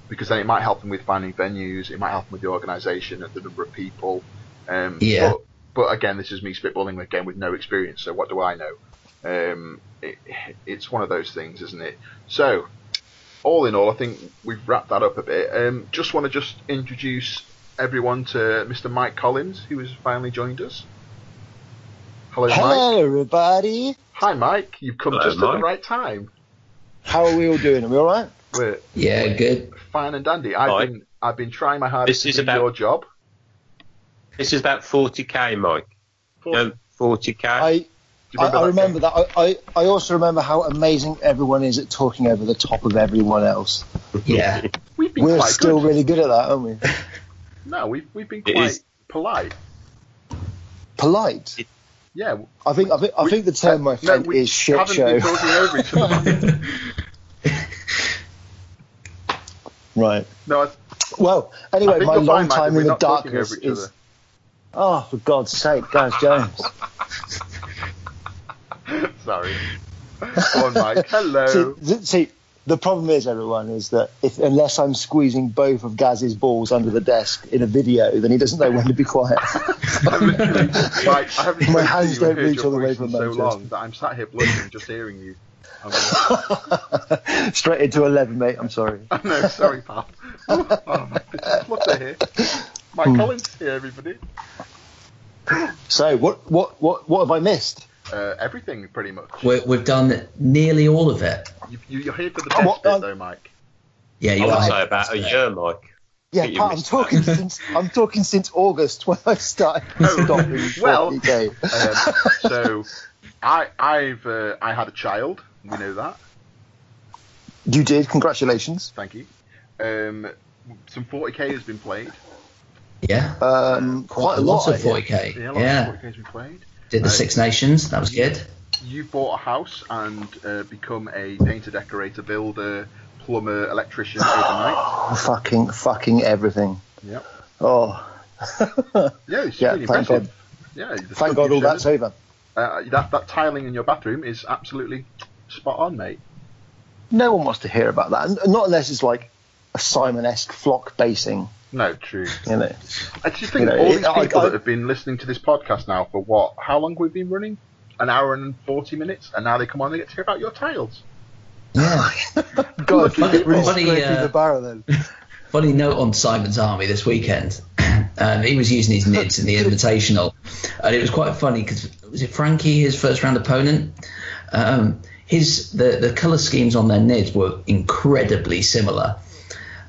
because then it might help him with finding venues. It might help him with the organisation and the number of people. Um, Yeah. But, but again, this is me spitballing again with no experience. So what do I know? Um, it, it's one of those things, isn't it? So, all in all, I think we've wrapped that up a bit. Um, just want to just introduce everyone to Mr. Mike Collins, who has finally joined us. Hello, Mike. Hello, everybody. Hi, Mike. You've come Hello, just at the right time. How are we all doing? Are we all right? We're Yeah, good. fine and dandy. I've Mike. been I've been trying my hardest This is to do about- your job. This is about 40k, Mike. No, 40k. I Do you I, I remember game? that. I, I, I also remember how amazing everyone is at talking over the top of everyone else. (laughs) Yeah. We've been We're quite still good. really good at that, aren't we? (laughs) No, we've we've been quite is- polite. Polite. Yeah. I think I think, I We- think the term, my friend, we is shit show. been talking over each other. (laughs) Right. no, I, Well, anyway, think my you'll long find, Mike, that time in the not darkness is. Oh, for God's sake, guys, Jones. Sorry. (laughs) Go on, Mike. Hello. see, see, the problem is, everyone, is that if unless I'm squeezing both of Gaz's balls under the desk in a video, then he doesn't know when to be quiet. (laughs) Mike, I haven't (laughs) My hands don't reach all the way from so long that I'm sat here blushing just hearing you. Straight into 11, mate. I'm sorry. no, sorry, pal. Oh, Mike, it's lovely to hear. Mike Hmm. Collins here, everybody. So, what, what, what, what have I missed? Uh, everything, pretty much. We're, we've done nearly all of it. You, you, you're here for the Oh, best what- bit, um, though, Mike. Yeah, I you would are. say about a year, Mike. Yeah, think Pat, I'm talking that. since I'm talking since August when I started (laughs) Oh, stopping well, Um, so, I, I've, uh, I had a child. We know that. You did. Congratulations. Thank you. Um, some 40k has been played. Yeah. Um, quite a lot. of 40k. Yeah, a lot Yeah. of 40k has been played. Did the Right. Six Nations. That was good. you bought a house and uh, become a painter, decorator, builder, plumber, electrician (sighs) overnight. fucking, fucking everything. Yep. Oh, (laughs) Yeah, it's Yeah, really thank impressive. God. Yeah, thank God all that's over. uh, that that tiling in your bathroom is absolutely spot on, mate. No one wants to hear about that, not unless it's like a Simon-esque flock basing. No, true. You know, I just think You know, all these I- people I- that have been listening to this podcast now for what? How long we've been running? An hour and forty minutes, and now they come on and get to hear about your tiles. Yeah. (laughs) God, Lucky really. Funny, uh, the barrel then. (laughs) Funny note on Simon's Army this weekend. (clears throat) Um, he was using his nids in the (laughs) Invitational, and it was quite funny because was it Frankie, his first round opponent? Um, his the the color schemes on their nids were incredibly similar,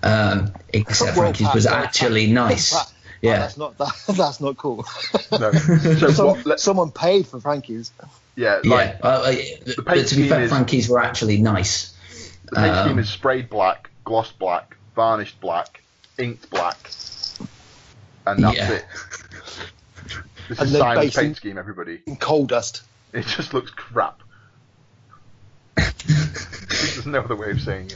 um, except Well, Frankie's was well, actually Pat, nice. Pat, Yeah. that's not that, (laughs) that's not cool. No. (laughs) So Some- what? Let, someone paid for Frankie's. yeah, Yeah, like uh, uh, the but to be fair, is- Frankie's were actually nice. the paint um, scheme is sprayed black, glossed black, varnished black, inked black, and that's Yeah. it. (laughs) This And is Simon's paint scheme, everybody. in coal dust. It just looks crap. There's no other way of saying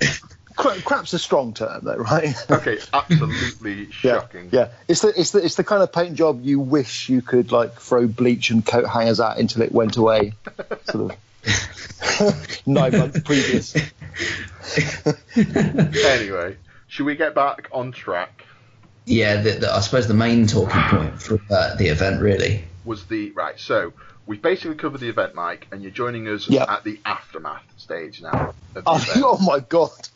it. Cra- crap's a strong term, though, right? (laughs) Okay, absolutely yeah, shocking. yeah. It's the it's the it's the kind of paint job you wish you could like throw bleach and coat hangers at until it went away, (laughs) sort of (laughs) nine months previous. Anyway, should we get back on track? Yeah, the, the, I suppose the main talking point for uh, the event really. Was the right? So we've basically covered the event, Mike, and you're joining us Yeah. at the aftermath stage now. Oh, (laughs) oh my god!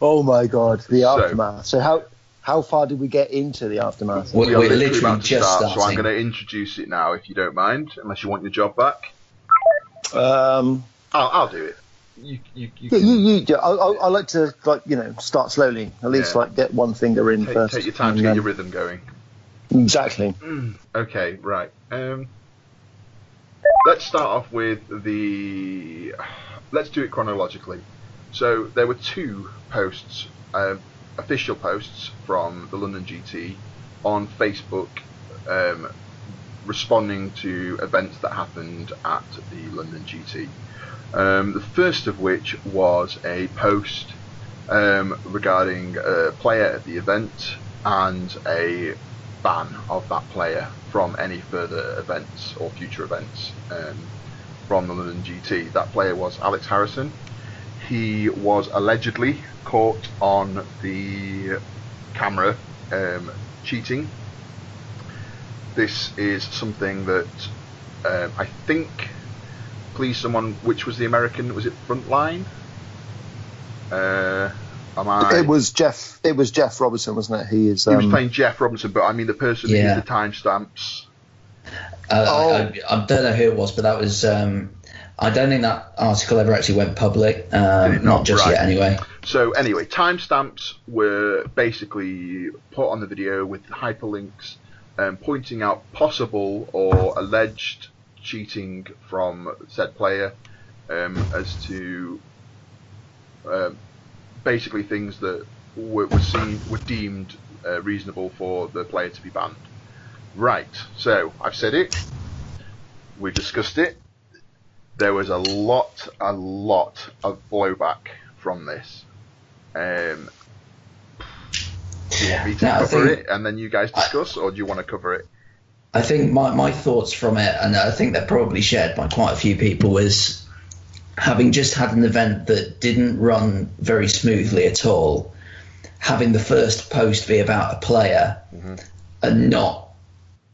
Oh my god! The So- aftermath. So how how far did we get into the aftermath? We're, We are we're literally literally about to just start, so I'm going to introduce it now, if you don't mind, unless you want your job back. Um, I'll, I'll do it. You, you, you yeah, can you, you, yeah, I, I, I like to like you know start slowly. At least Yeah. like get one finger in take, first. take your time to get then- your rhythm going. Exactly. (clears throat) Okay, right. Um, let's start off with the. Let's do it chronologically. So there were two posts, um, official posts from the London GT on Facebook, um, responding to events that happened at the London GT. Um, the first of which was a post um, regarding a player at the event and a ban of that player from any further events or future events um, from the London GT. That player was Alex Harrison. He was allegedly caught on the camera um, cheating. This is something that um, I think. Please, someone. Which was the American? Was it Frontline? Uh, am I? It was Jeff. It was Jeff Robinson, wasn't it? He is. He was um, playing Jeff Robinson, but I mean the person who did the timestamps. Uh, Oh. I, I, I don't know who it was, but that was. Um, I don't think that article ever actually went public. Um, not, not? just Right. yet, anyway. So anyway, timestamps were basically put on the video with hyperlinks um, pointing out possible or alleged cheating from said player um, as to um, basically things that were, were seen were deemed uh, reasonable for the player to be banned. Right. So I've said it. We've discussed it. There was a lot, a lot of blowback from this. Um, do you want me to No, I cover think- it and then you guys discuss, or do you want to cover it? I think my, my thoughts from it, and I think they're probably shared by quite a few people, is having just had an event that didn't run very smoothly at all, having the first post be about a player and not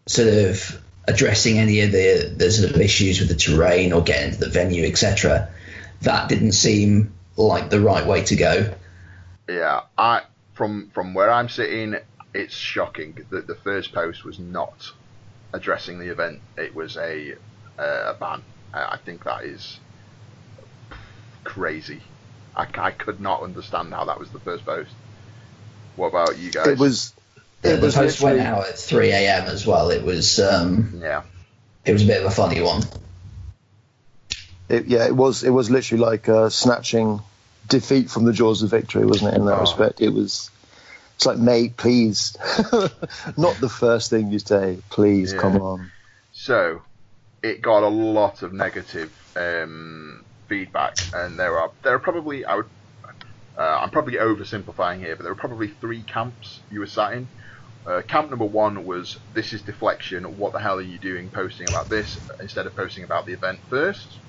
sort of addressing any of the, the sort of issues with the terrain or getting to the venue, etc. That didn't seem like the right way to go. Yeah, I from from where I'm sitting, it's shocking that the first post was not addressing the event. It was a uh, a ban. I, I think that is crazy. I, I could not understand how that was the first post. What about you guys? It was. The, It the was post went out at 3 a.m. as well. It was um, yeah. it was a bit of a funny one. It, yeah, it was. It was literally like uh, snatching defeat from the jaws of victory, wasn't it? In that Oh. respect, it was. It's like, mate, please, (laughs) not the first thing you say. Please, Yeah. come on. So, it got a lot of negative um, feedback, and there are there are probably I would uh, I'm probably oversimplifying here, but there were probably three camps you were sat in. Uh, camp number one was this is deflection. What the hell are you doing posting about this instead of posting about the event first?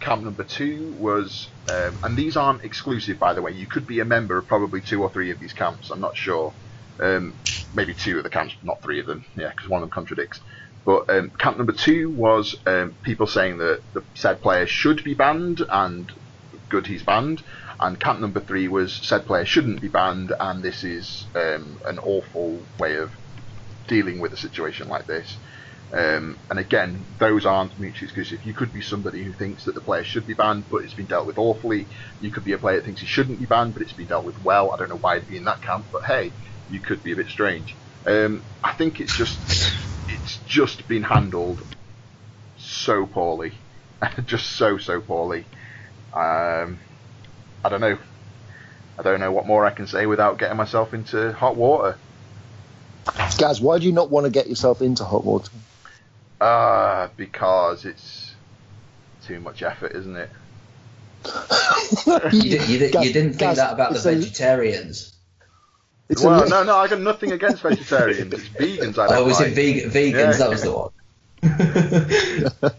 Camp number two was, um, and these aren't exclusive by the way. You could be a member of probably two or three of these camps. I'm not sure. Um, maybe two of the camps, not three of them. Yeah, because one of them contradicts. But um, camp number two was um, people saying that the said player should be banned and good he's banned. And camp number three was said player shouldn't be banned and this is um, an awful way of dealing with a situation like this. Um, and again, those aren't mutually exclusive. You could be somebody who thinks that the player should be banned, but it's been dealt with awfully. You could be a player that thinks he shouldn't be banned, but it's been dealt with well. I don't know why to be in that camp, but hey, you could be a bit strange. Um, I think it's just it's just been handled so poorly, (laughs) just so so poorly. Um, I don't know. I don't know what more I can say without getting myself into hot water. Gaz, why do you not want to get yourself into hot water? Uh, because it's too much effort, isn't it? (laughs) You, di- you, di- Gaz- you didn't think Gaz, that about the it's a- vegetarians. It's well, li- no, no, I got nothing against vegetarians. It's vegans I oh, don't Oh, was like. it veg- vegans? Yeah. That was the one. (laughs)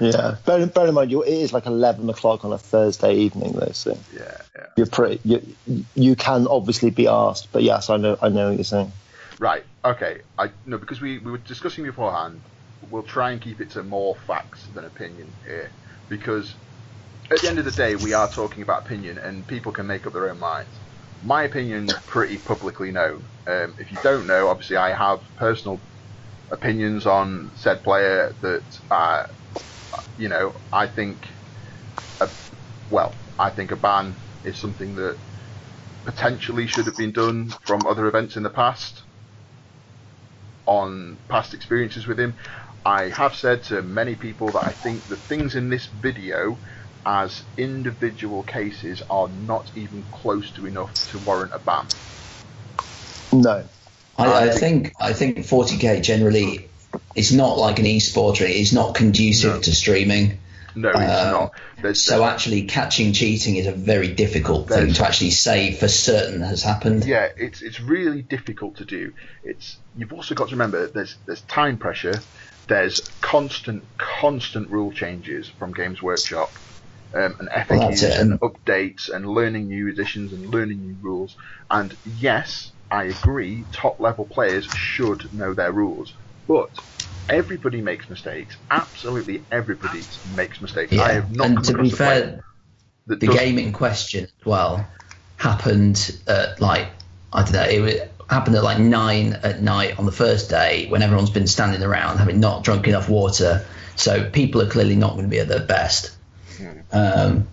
Yeah, bear, bear in mind, you, it is like 11 o'clock on a Thursday evening, though, so Yeah, yeah. you're pretty, you, you can obviously be asked, but yes, I know, I know what you're saying. Right. Okay. I no because we, we were discussing beforehand. We'll try and keep it to more facts than opinion here, because at the end of the day, we are talking about opinion, and people can make up their own minds. My opinion's pretty publicly known. Um, if you don't know, obviously I have personal opinions on said player that, uh, you know, I think, a, well, I think a ban is something that potentially should have been done from other events in the past on past experiences with him. I have said to many people that I think the things in this video as individual cases are not even close to enough to warrant a ban. No. I, I think I think 40k generally is not like an e-sport. It's not conducive No. to streaming. No, it's Uh, not. There's, So actually, catching cheating is a very difficult thing to actually say for certain has happened. yeah, it's it's really difficult to do. It's you've also got to remember there's there's time pressure, there's constant constant rule changes from Games Workshop, um, and Well, FAQs it, and updates and learning new additions and learning new rules. And yes, I agree, top level players should know their rules, but. Everybody makes mistakes. Absolutely everybody makes mistakes. Yeah, I have not and to be fair, the doesn't- game in question as well happened at like I don't know it was, happened at like nine at night on the first day when everyone's been standing around having not drunk enough water. So people are clearly not going to be at their best. Um,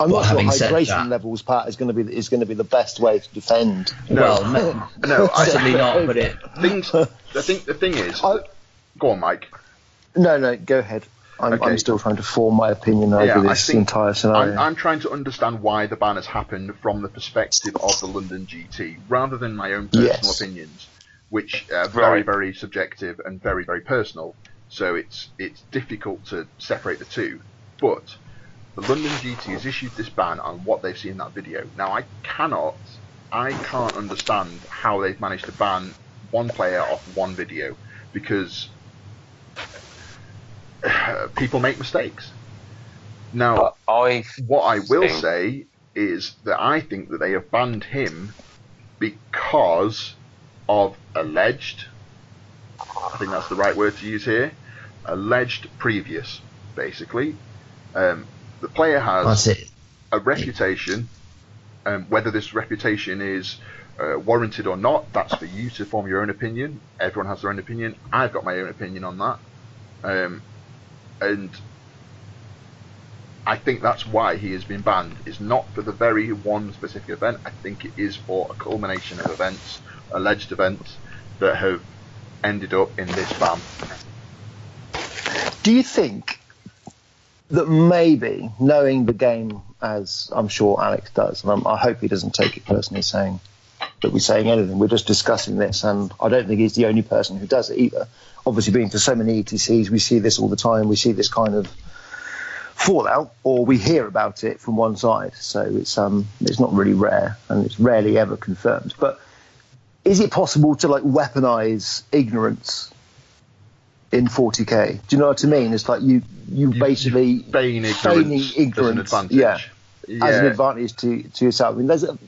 I'm not sure having said hydration that- levels, part is going to be is going to be the best way to defend. Well, no, (laughs) No, I- (laughs) certainly not. But it, things. The thing. The thing is. I- go on, Mike. No, no, go ahead. I'm, Okay. I'm still trying to form my opinion over Yeah, this think entire scenario. I'm, I'm trying to understand why the ban has happened from the perspective of the London GT, rather than my own personal Yes. opinions, which are very, Right. very subjective and very, very personal. So it's it's difficult to separate the two. But the London GT has issued this ban on what they've seen in that video. Now I cannot, I can't understand how they've managed to ban one player off one video because people make mistakes. Now, I what I will say is that I think that they have banned him because of alleged. I think that's the right word to use here. Alleged previous, basically. Um, the player has that's it. a reputation. Um, whether this reputation is uh, warranted or not, that's for you to form your own opinion. Everyone has their own opinion. I've got my own opinion on that. Um, and I think that's why he has been banned. It's not for the very one specific event. I think it is for a culmination of events, alleged events, that have ended up in this ban. Do you think that maybe knowing the game as I'm sure Alex does, and I'm, I hope he doesn't take it personally saying that we're saying anything, we're just discussing this, and I don't think he's the only person who does it either. obviously being to so many ETCs, we see this all the time. We see this kind of fallout, or we hear about it from one side. So it's um it's not really rare, and it's rarely ever confirmed. But is it possible to like weaponize ignorance in 40k? Do you know what I mean? It's like you you, You- basically you feign ignorance, feigning as an ignorance, advantage. yeah, as an advantage to to yourself. I mean, there's a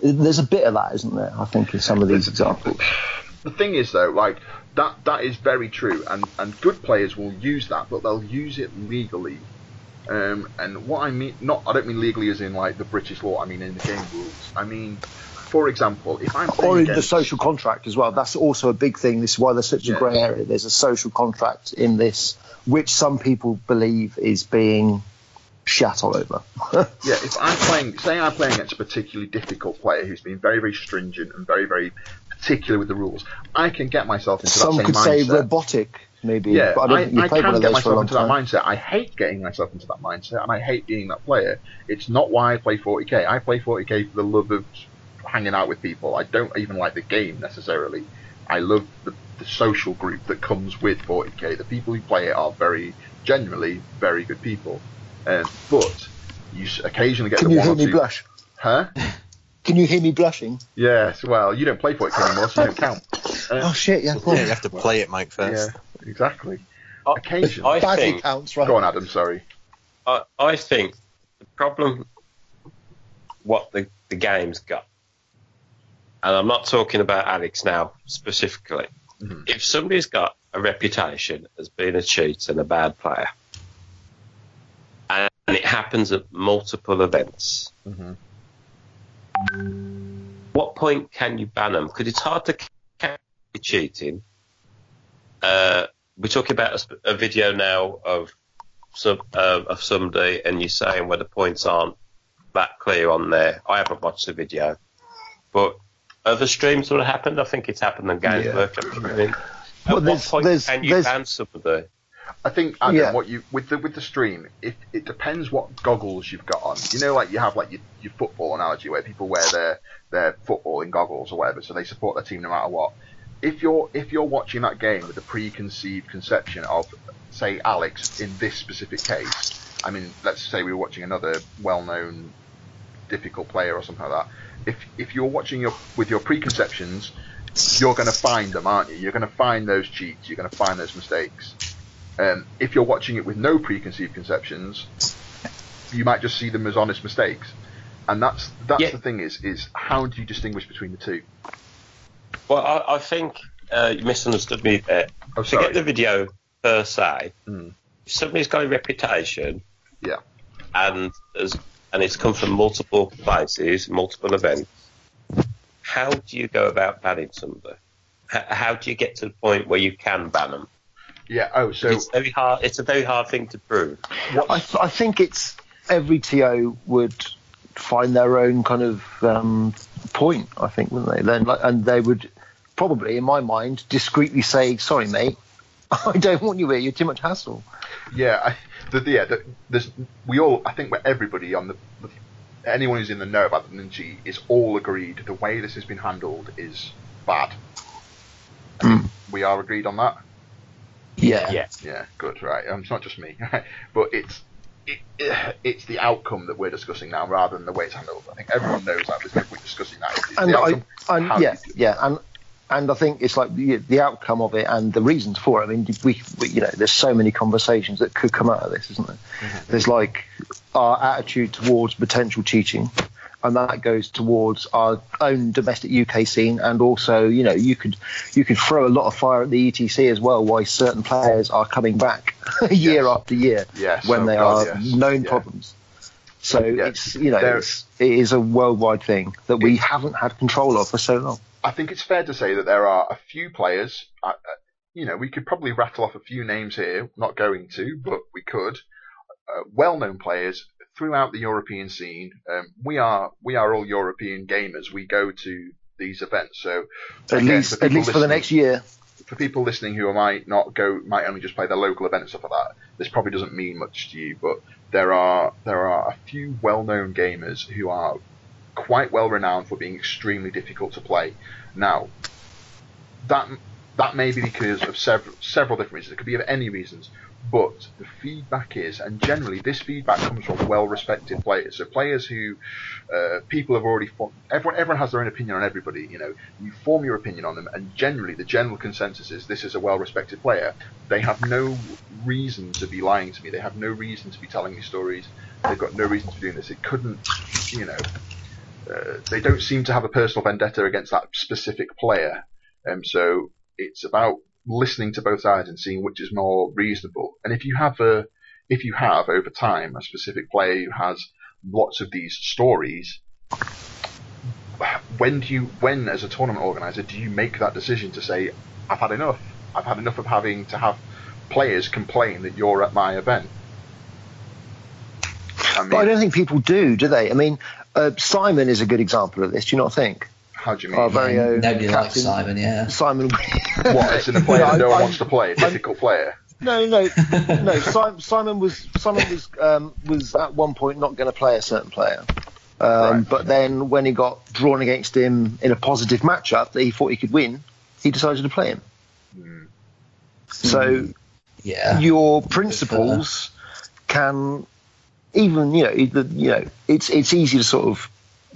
there's a bit of that, isn't there? I think in some of these examples. The thing is, though, like that that is very true, and and good players will use that, but they'll use it legally. Um, and what I mean, not I don't mean legally as in like the British law. I mean in the game rules. I mean, for example, if I'm playing Or in the social contract as well. That's also a big thing. This is why there's such a grey area. There's a social contract in this, which some people believe is being shat all over. (laughs) Yeah, if I'm playing, say I'm playing against a particularly difficult player who's been very, very stringent and very, very particular with the rules, I can get myself into some that could same say robotic, maybe. yeah, but I don't I, I can get those for a myself into that mindset. I hate getting myself into that mindset, and I hate being that player. It's not why I play 40k. I play 40k for the love of hanging out with people. I don't even like the game necessarily. I love the, the social group that comes with 40k. The people who play it are very, generally, very good people. Um, but you occasionally get Can the you one hear or me two. blush? Huh? (laughs) Can you hear me blushing? Yes, well, you don't play 40k anymore, so you don't (laughs) count. Uh, Oh shit! Yeah, Yeah, you have to play it, Mike, first. yeah, exactly. I, Occasionally. I think counts, right? Go on, Adam, sorry. I, I think the problem what the, the game's got, and I'm not talking about Alex now specifically. Mhm. If somebody's got a reputation as being a cheat and a bad player, and it happens at multiple events, Mhm. what point can you ban them? Because it's hard to catch cheating. Uh, we're talking about a, a video now of some uh, of somebody, and you're saying where the points aren't that clear on there. I haven't watched the video, but other streams would have happened. I think it's happened on Games Yeah. Workshop. I mean, at Well, what point there's- can you there's- ban somebody? I think Adam, Yeah. what you with the with the stream, it, it depends what goggles you've got on. You know, like you have like your, your football analogy where people wear their their footballing goggles or whatever, so they support their team no matter what. If you're if you're watching that game with a preconceived conception of, say, Alex in this specific case, I mean, let's say we were watching another well-known difficult player or something like that. If if you're watching your with your preconceptions, you're going to find them, aren't you? You're going to find those cheats. You're going to find those mistakes. Um, if you're watching it with no preconceived conceptions, you might just see them as honest mistakes. And that's that's Yeah. the thing is is how do you distinguish between the two? Well, I, I think uh, you misunderstood me there. Oh, sorry. Forget the video per se. Mm. If somebody's got a reputation, Yeah. and as and it's come from multiple places, multiple events. How do you go about banning somebody? How, how do you get to the point where you can ban them? Yeah. Oh, so it's very hard. It's a very hard thing to prove. I, th- I think it's every TO would find their own kind of um, point. I think, wouldn't they? Then, like, and they would probably, in my mind, discreetly say, "Sorry, mate, (laughs) I don't want you here. You're too much hassle." Yeah, I, the, the- yeah, the, there's we all I think we're everybody on the anyone who's in the know about the Ninja is all agreed the way this has been handled is bad. I think We are agreed on that. Yeah. Yeah. Yeah, good, right. Um, it's not just me, (laughs) but it's it, it, it's the outcome that we're discussing now rather than the way it's handled. I think everyone knows that. There's no point discussing that. It's, it's and the I, and how yeah, you do it. yeah, and and I think it's like the, the outcome of it and the reasons for it. I mean, we, we, you know, there's so many conversations that could come out of this, isn't there? Mm-hmm. There's like our attitude towards potential cheating, and that goes towards our own domestic UK scene, and also, you know, you could you could throw a lot of fire at the ETC as well. Why certain players are coming back (laughs) year Yes. after year Yes, when oh they God, are yes. known Yeah. problems. So Yeah. it's you know it's, it is a worldwide thing that we haven't had control of for so long. I think it's fair to say that there are a few players. Uh, you know, we could probably rattle off a few names here. Not going to, but we could. Uh, well-known players throughout the European scene. Um, we are we are all European gamers. We go to these events. So At least for at least for the next year. for people listening who might not go, might only just play their local event and stuff like that, this probably doesn't mean much to you. But there are there are a few well-known gamers who are quite well renowned for being extremely difficult to play. Now, that that may be because of several several different reasons. It could be of any reasons, but the feedback is, and generally this feedback comes from well-respected players. So players who uh, people have already formed. Everyone, everyone has their own opinion on everybody. You know, you form your opinion on them, and generally the general consensus is this is a well-respected player. They have no reason to be lying to me. They have no reason to be telling me stories. They've got no reason to be doing this. It couldn't, you know. Uh, they don't seem to have a personal vendetta against that specific player. Um, so it's about listening to both sides and seeing which is more reasonable. And if you have a, if you have over time a specific player who has lots of these stories, when do you, when as a tournament organizer, do you make that decision to say, I've had enough. I've had enough of having to have players complain that you're at my event. I mean, But I don't think people do, do they? I mean, uh, Simon is a good example of this. Do you not think? How do you mean? Our very own Nobody likes captain, Simon, yeah. Simon. what? It's in a player (laughs) Yeah, that no I- one I- wants to play, a difficult player. No, no, no. (laughs) Simon, Simon was Simon was um, was at one point not going to play a certain player, um, Right. but then when he got drawn against him in a positive matchup that he thought he could win, he decided to play him. Hmm. So Yeah. your principles can even you know either, you know it's it's easy to sort of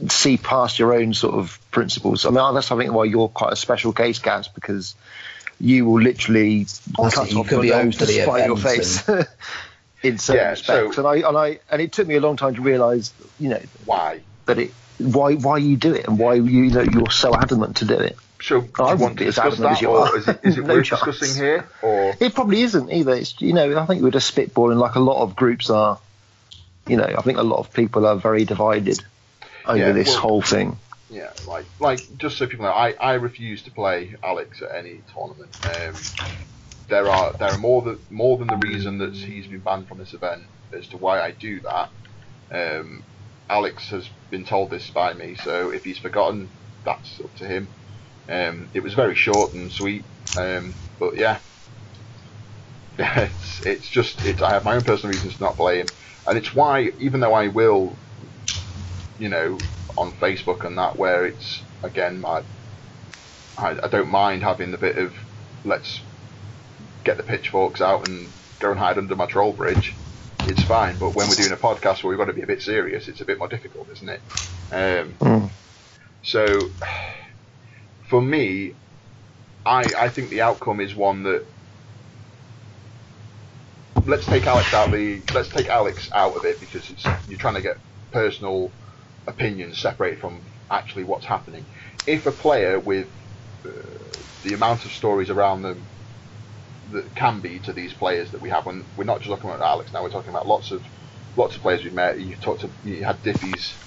see past your own sort of principles. I mean that's I think why you're quite a special case, Gaz, because you will literally Honestly, cut you off could your be on nose to the spite your event face. (laughs) In certain Yeah, respects, so- and I and I and it took me a long time to realise, you know, Why? that it why why you do it and why you, you know you're so adamant to do it. So, do I wouldn't want to be as discuss adamant as that, you or are. is it, is it (laughs) No worth chance. discussing here? Or It probably isn't either. It's, you know, I think we're just spitballing like a lot of groups are. You know, I think a lot of people are very divided over Yeah, this well- whole thing. yeah, like like just so people know, I, I refuse to play Alex at any tournament. Um, there are there are more than more than the reason that he's been banned from this event as to why I do that. Um, Alex has been told this by me, so if he's forgotten, that's up to him. Um, it was very short and sweet, um, but yeah, (laughs) it's it's just it's, I have my own personal reasons to not play him, and it's why even though I will, you know, on Facebook and that where it's again I I, I don't mind having the bit of let's get the pitchforks out and go and hide under my troll bridge. It's fine, but when we're doing a podcast where we've got to be a bit serious, it's a bit more difficult, isn't it? Um, Mm. so, for me, I I think the outcome is one that let's take Alex out the let's take Alex out of it because it's you're trying to get personal opinions separated from actually what's happening. If a player with uh, the amount of stories around them that can be to these players that we have, when we're not just talking about Alex now, we're talking about lots of lots of players we've met. You talked to you had Diffie's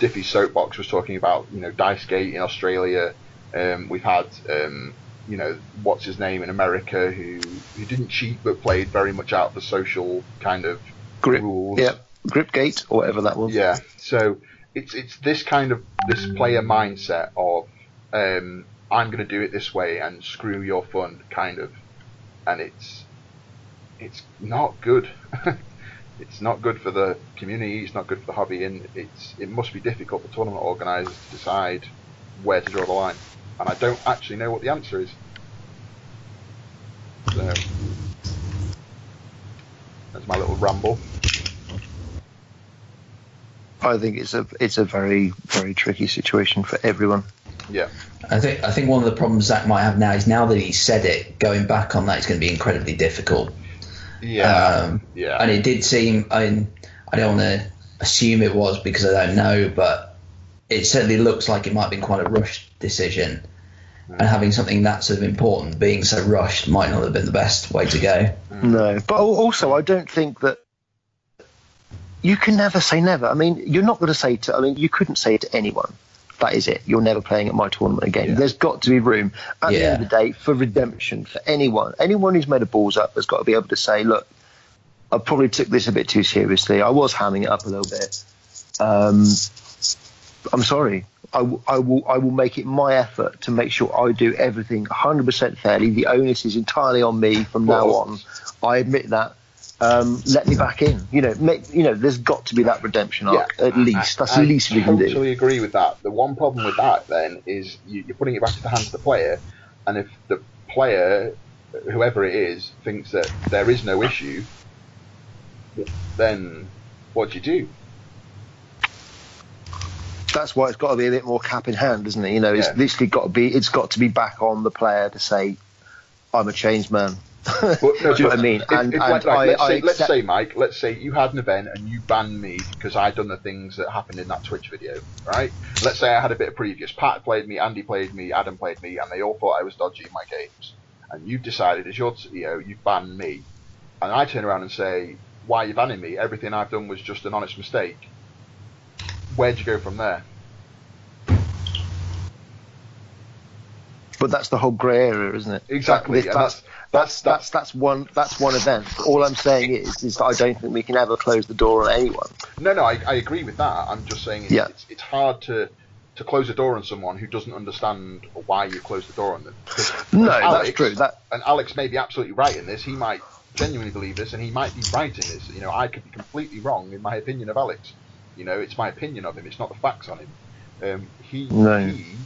Diffie's soapbox was talking about you know Dice Gate in Australia. Um, we've had um, you know what's his name in America who who didn't cheat but played very much out the social kind of Grip, rules. yeah, Gripgate or whatever that was. Yeah. So it's it's this kind of this player mindset of um, I'm going to do it this way and screw your fun, kind of, and it's it's not good. (laughs) it's not good for the community. It's not good for the hobby, and it's it must be difficult for tournament organisers to decide where to draw the line. And I don't actually know what the answer is. So that's my little ramble. I think it's a it's a very very tricky situation for everyone. Yeah. I think I think one of the problems Zach might have now is now that he's said it, going back on that is going to be incredibly difficult. Yeah. Um, yeah. And it did seem, I, mean, I don't want to assume it was because I don't know, but it certainly looks like it might have been quite a rushed decision. And having something that sort of important being so rushed might not have been the best way to go. No, but also I don't think that you can never say never. I mean, you're not going to say to. I mean, you couldn't say it to anyone. That is it. You're never playing at my tournament again. Yeah. There's got to be room at the end of the day for redemption for anyone. Anyone who's made a balls up has got to be able to say, look, I probably took this a bit too seriously. I was hamming it up a little bit. Um, I'm sorry. I, w- I will I will make it my effort to make sure I do everything 100% fairly. The onus is entirely on me from now on. I admit that. Um, let me back in. You know, make, you know, there's got to be that redemption arc at least. That's the I least we can do. totally agree with that. The one problem with that then is you, you're putting it back into the hands of the player, and if the player, whoever it is, thinks that there is no issue, then what do you do? That's why it's got to be a bit more cap in hand, isn't it? You know, it's Yeah. literally got to be. It's got to be back on the player to say, "I'm a changed man." But, (laughs) Do you know what I mean? If, and if, and like, I, let's, I say, let's say, Mike, let's say you had an event and you banned me because I'd done the things that happened in that Twitch video, right? Let's say I had a bit of previous. Pat played me, Andy played me, Adam played me, and they all thought I was dodgy in my games. And you've decided, as your CEO, you've banned me. And I turn around and say, why are you banning me? Everything I've done was just an honest mistake. Where'd you go from there? But that's the whole grey area, isn't it? Exactly, That- that's- that's that's that's one that's one event. All I'm saying is is that I don't think we can ever close the door on anyone. No, no, I, I agree with that. I'm just saying it's, Yeah. it's, it's hard to to close the door on someone who doesn't understand why you close the door on them. No, Alex- that's true. That and Alex may be absolutely right in this. He might genuinely believe this, and he might be right in this. You know, I could be completely wrong in my opinion of Alex. You know, it's my opinion of him. It's not the facts on him. Um, he No. he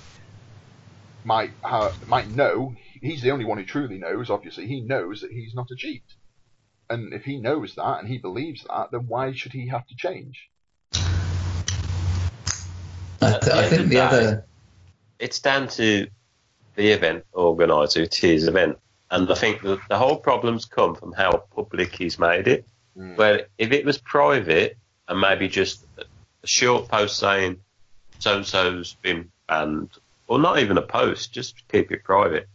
might ha might know. He's the only one who truly knows. Obviously, he knows that he's not a cheat. And if he knows that and he believes that, then why should he have to change? I, th- I think the the other. it's down to the event organizer, it's his event. And I think that the whole problem's come from how public he's made it. Mm. Where if it was private and maybe just a short post saying so and so's been banned, or not even a post, just keep it private,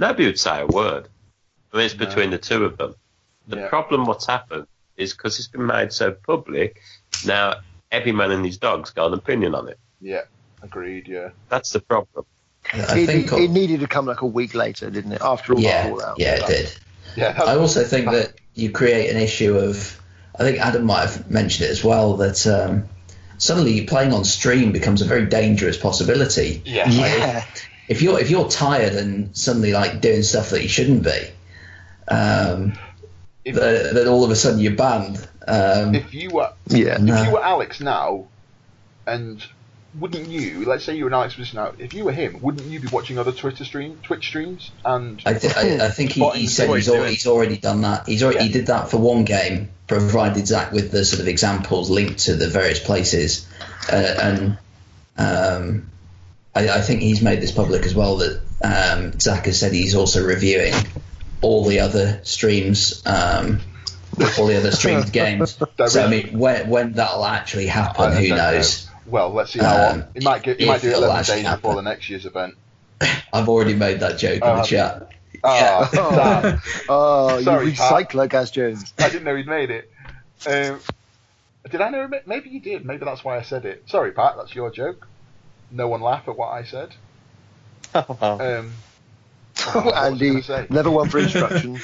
nobody would say a word. I mean, it's No. between the two of them. The Yeah. problem, what's happened, is because it's been made so public, now every man and his dog's got an opinion on it. Yeah, agreed. Yeah. That's the problem. I it, think. it needed to come like a week later, didn't it? After all the yeah, fallout. yeah, it did. Yeah. (laughs) I also think that you create an issue of. I think Adam might have mentioned it as well that um, suddenly playing on stream becomes a very dangerous possibility. yeah. Like, Yeah. If you're if you're tired and suddenly like doing stuff that you shouldn't be, um, If, then, then all of a sudden you're banned. Um, if you were Yeah. if No. you were Alex now, and wouldn't you? Let's say you were an Alex position now. If you were him, wouldn't you be watching other Twitter stream, Twitch streams, and I, th- I, I think he, he said he's, he's al- doing. he's already done that. He's already, he did that for one game, provided Zach with the sort of examples linked to the various places, uh, and um, I, I think he's made this public as well that um, Zach has said he's also reviewing all the other streams. Um, all the other streamed (laughs) games. There So I mean, when when that'll actually happen, I who don't know. knows? Well, let's see how Um, on. He might get. He might do it eleven actually days before the next year's event. (laughs) I've already made that joke Oh, in the chat. (laughs) Ah, Oh, damn. oh Sorry, you Pat. recycler, Gaz Jones. I didn't know he'd made it. Um, did I know? Maybe you did. Maybe that's why I said it. Sorry, Pat. That's your joke. No one laugh at what I said. (laughs) Oh, wow. Um, (laughs) what Andy, never one for (laughs) instruction.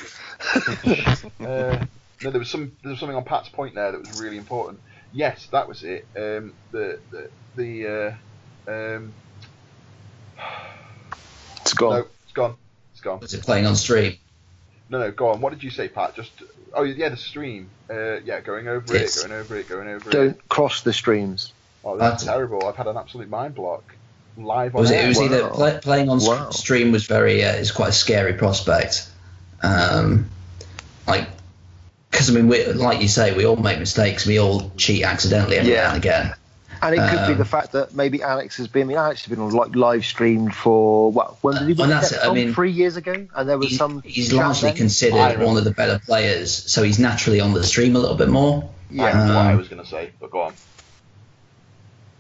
Uh, no, there was some there was something on Pat's point there that was really important. Yes, that was it. Um, the the the uh, um, (sighs) it's gone. no, it's gone. It's gone. Was it playing on stream? No, no, go on. What did you say, Pat? Just oh yeah, the stream. Uh, yeah, going over Yes. it, going over it, going over it. Don't cross the streams. Oh, that's That's- terrible. I've had an absolute mind block live on Was it? air. It was either play, playing on Wow. stream was very. Uh, is quite a scary prospect. Um, like, because I mean, we, like you say, we all make mistakes. We all cheat accidentally every Yeah. now and again. And it could be Um, the fact that maybe Alex has been. I mean, Alex has been on like live streamed for well, when did he Uh, win and the that's it, I mean, three years ago, and there was He's, some. he's largely then. Considered remember. one of the better players, so he's naturally on the stream a little bit more. Yeah. know what I Um, was going to say, but go on.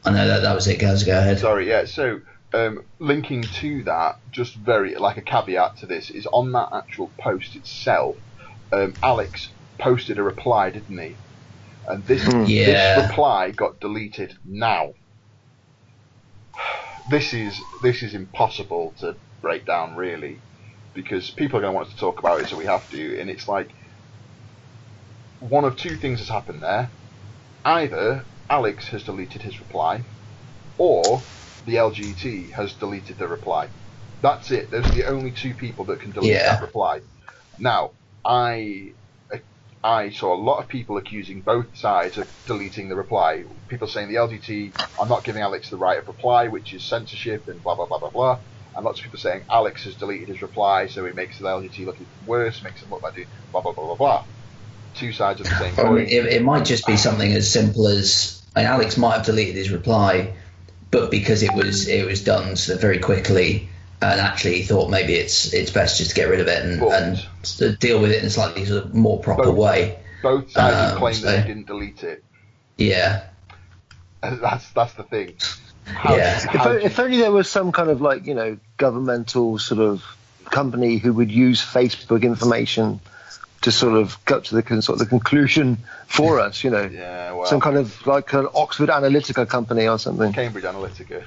I know that that was it, guys. Go ahead. Sorry, yeah. So, um, linking to that, just very like a caveat to this is on that actual post itself. Um, Alex posted a reply, didn't he? And this Hmm. this reply got deleted now. (sighs) This is this is impossible to break down really, because people are going to want us to talk about it, so we have to. And it's like one of two things has happened there. Either Alex has deleted his reply, or the LGT has deleted the reply. That's it. Those are the only two people that can delete Yeah. that reply. Now, I I saw a lot of people accusing both sides of deleting the reply. People saying the LGT are not giving Alex the right of reply, which is censorship and blah blah blah blah blah. and lots of people saying Alex has deleted his reply, so it makes the LGT look even worse, makes it look like blah blah blah blah blah. Two sides of the same coin. it, it might just be something as simple as I mean, Alex might have deleted his reply, but because it was it was done sort of very quickly, and actually he thought maybe it's it's best just to get rid of it and, and sort of deal with it in a slightly sort of more proper Both. way. Both sides have Um, claimed that so- he didn't delete it. Yeah, And (laughs) that's that's the thing. How, Yeah. If, how o- if only there was some kind of like you know governmental sort of company who would use Facebook information to sort of get to the sort of the conclusion for us, you know, yeah, well, some kind of like an Oxford Analytica company or something. Cambridge Analytica.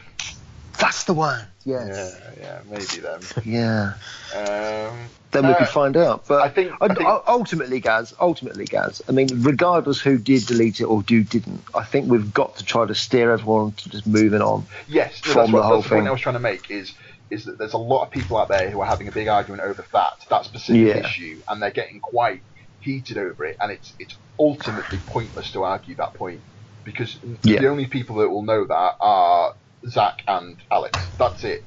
That's the one. Yeah, Yes. yeah, maybe them. Yeah. Um, Then we Uh, could find out. But I think- I I- think- ultimately, Gaz, ultimately, Gaz. I mean, regardless who did delete it or who didn't, I think we've got to try to steer everyone to just moving on. Yes, no, from that's, the what, whole that's the point thing. I was trying to make is is that there's a lot of people out there who are having a big argument over that that specific Yeah. issue, and they're getting quite heated over it, and it's it's ultimately pointless to argue that point because Yeah. the only people that will know that are Zach and Alex. That's it.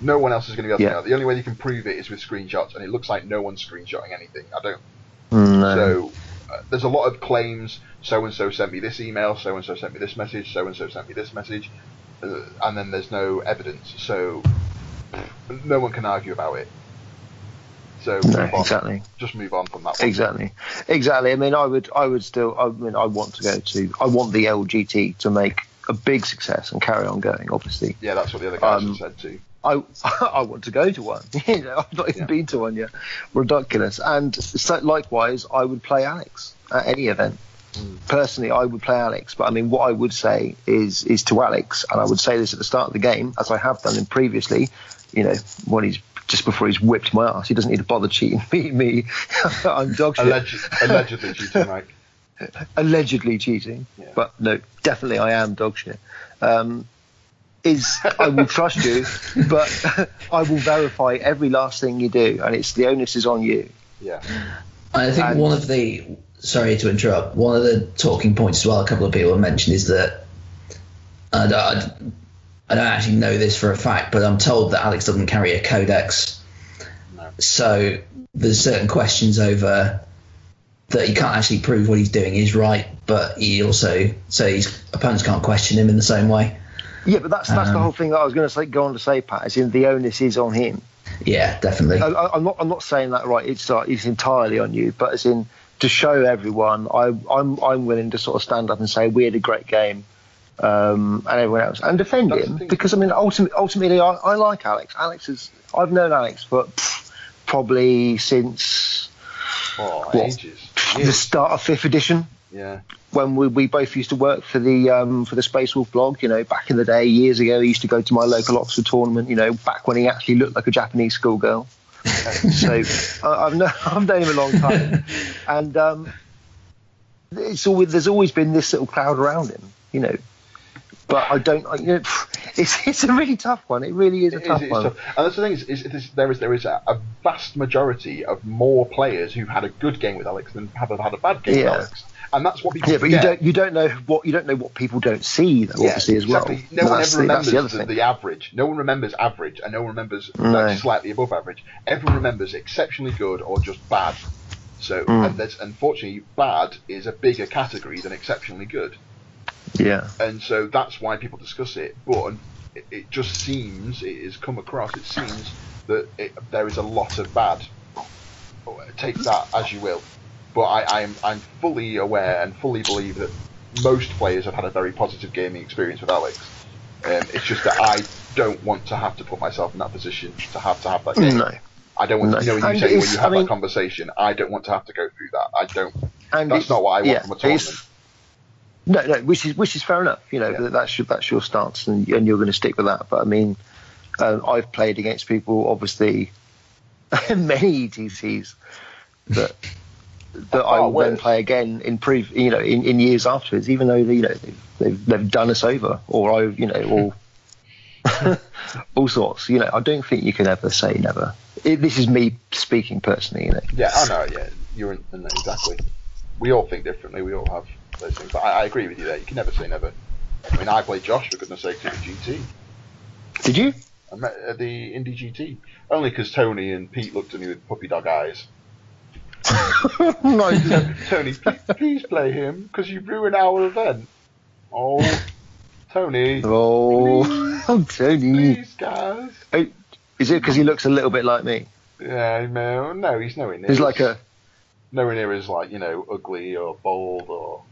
No one else is going to be able Yeah. to know. The only way you can prove it is with screenshots, and it looks like no one's screenshotting anything. I don't No. so uh, there's a lot of claims. So and so sent me this email. So and so sent me this message. So and so sent me this message, uh, and then there's no evidence. So no one can argue about it. So no, exactly. just move on from that one. Exactly, exactly. I mean, I would, I would still. I mean, I want to go to. I want the LGT to make a big success and carry on going. Obviously, Yeah, that's what the other guys Um, have said too. I, (laughs) I want to go to one. (laughs) you know, I've not even Yeah. been to one yet. Ridiculous. And so, likewise, I would play Alex at any event. Personally, I would play Alex. But I mean, what I would say is, is to Alex, and I would say this at the start of the game, as I have done in previously. You know, when he's just before he's whipped my ass, he doesn't need to bother cheating (laughs) me. me. (laughs) I'm dog shit. Alleged, allegedly cheating, Mike. (laughs) allegedly cheating, Yeah. but no, definitely I am dog shit. Um, is I will trust you, but I will verify every last thing you do, and it's the onus is on you. Yeah, I think And- one of the sorry to interrupt. One of the talking points as well. A couple of people have mentioned is that and I, I don't actually know this for a fact, but I'm told that Alex doesn't carry a codex. No. So there's certain questions over that he can't actually prove what he's doing is right, but he also so his opponents can't question him in the same way. Yeah, but that's that's the Um, whole thing that I was going to say. Go on to say, Pat. Is in the onus is on him. Yeah, definitely. I, I, I'm not I'm not saying that right. It's uh, it's entirely on you, but as in to show everyone, I I'm I'm willing to sort of stand up and say we had a great game. Um, and everyone else, and defend That's him because I mean, ultimately, ultimately, I, I like Alex. Alex is I've known Alex for pff, probably since oh, What? ages. the start of fifth edition Yeah, when we, we both used to work for the um, for the Space Wolf blog. You know, back in the day, years ago, he used to go to my local Oxford tournament. You know, back when he actually looked like a Japanese schoolgirl. (laughs) so I, I've known (laughs) I've known him a long time, and um, it's always there's always been this little cloud around him. You know. But I don't. I, you know, (laughs) it's it's a really tough one. It really is a It is, tough it's one. tough. And that's the thing is, is, is there is there is a, a vast majority of more players who've had a good game with Alex than have had a bad game Yeah. with Alex, and that's what people Yeah, but you don't you don't know what you don't know what people don't see though, Yeah, obviously as well. No one ever the, remembers the the, the average. No one remembers average, and no one remembers No. slightly above average. Everyone remembers exceptionally good or just bad. So, Mm. and there's unfortunately, bad is a bigger category than exceptionally good, yeah. and so that's why people discuss it. But it, it just seems it has come across. It seems that it, there is a lot of bad. Take that as you will, but I, I'm I'm fully aware and fully believe that most players have had a very positive gaming experience with Alex. Um, it's just that I don't want to have to put myself in that position to have to have that game. No. I don't want No. you know when you And say when you have I mean- that conversation. I don't want to have to go through that. I don't. And That's not what I want yeah, from a tournament. No, no, which is which is fair enough. You know, Yeah. that's your that's your stance, and, and you're going to stick with that. But I mean, um, I've played against people, obviously, (laughs) many ETCs that that I Far will then play again in pre, you know, in, in years afterwards, even though you know they've, they've they've done us over, or I, you know, or (laughs) all sorts. You know, I don't think you can ever say never. It, this is me speaking personally. You know. Yeah, I know. Yeah, you're in, in- exactly. We all think differently. We all have those things. But I, I agree with you there. You can never say never. I mean, I played Josh for goodness sake in the GT. Did you? I met at the Indie GT. Only because Tony and Pete looked at me with puppy dog eyes. (laughs) nice. Tony, please, please play him because you ruined our event. Oh, Tony, Oh, oh, Tony. please, guys. Oh, Is it because he looks a little bit like me? Yeah, no, oh, no, he's nowhere near. He's like a. nowhere near as like you know ugly or bold or.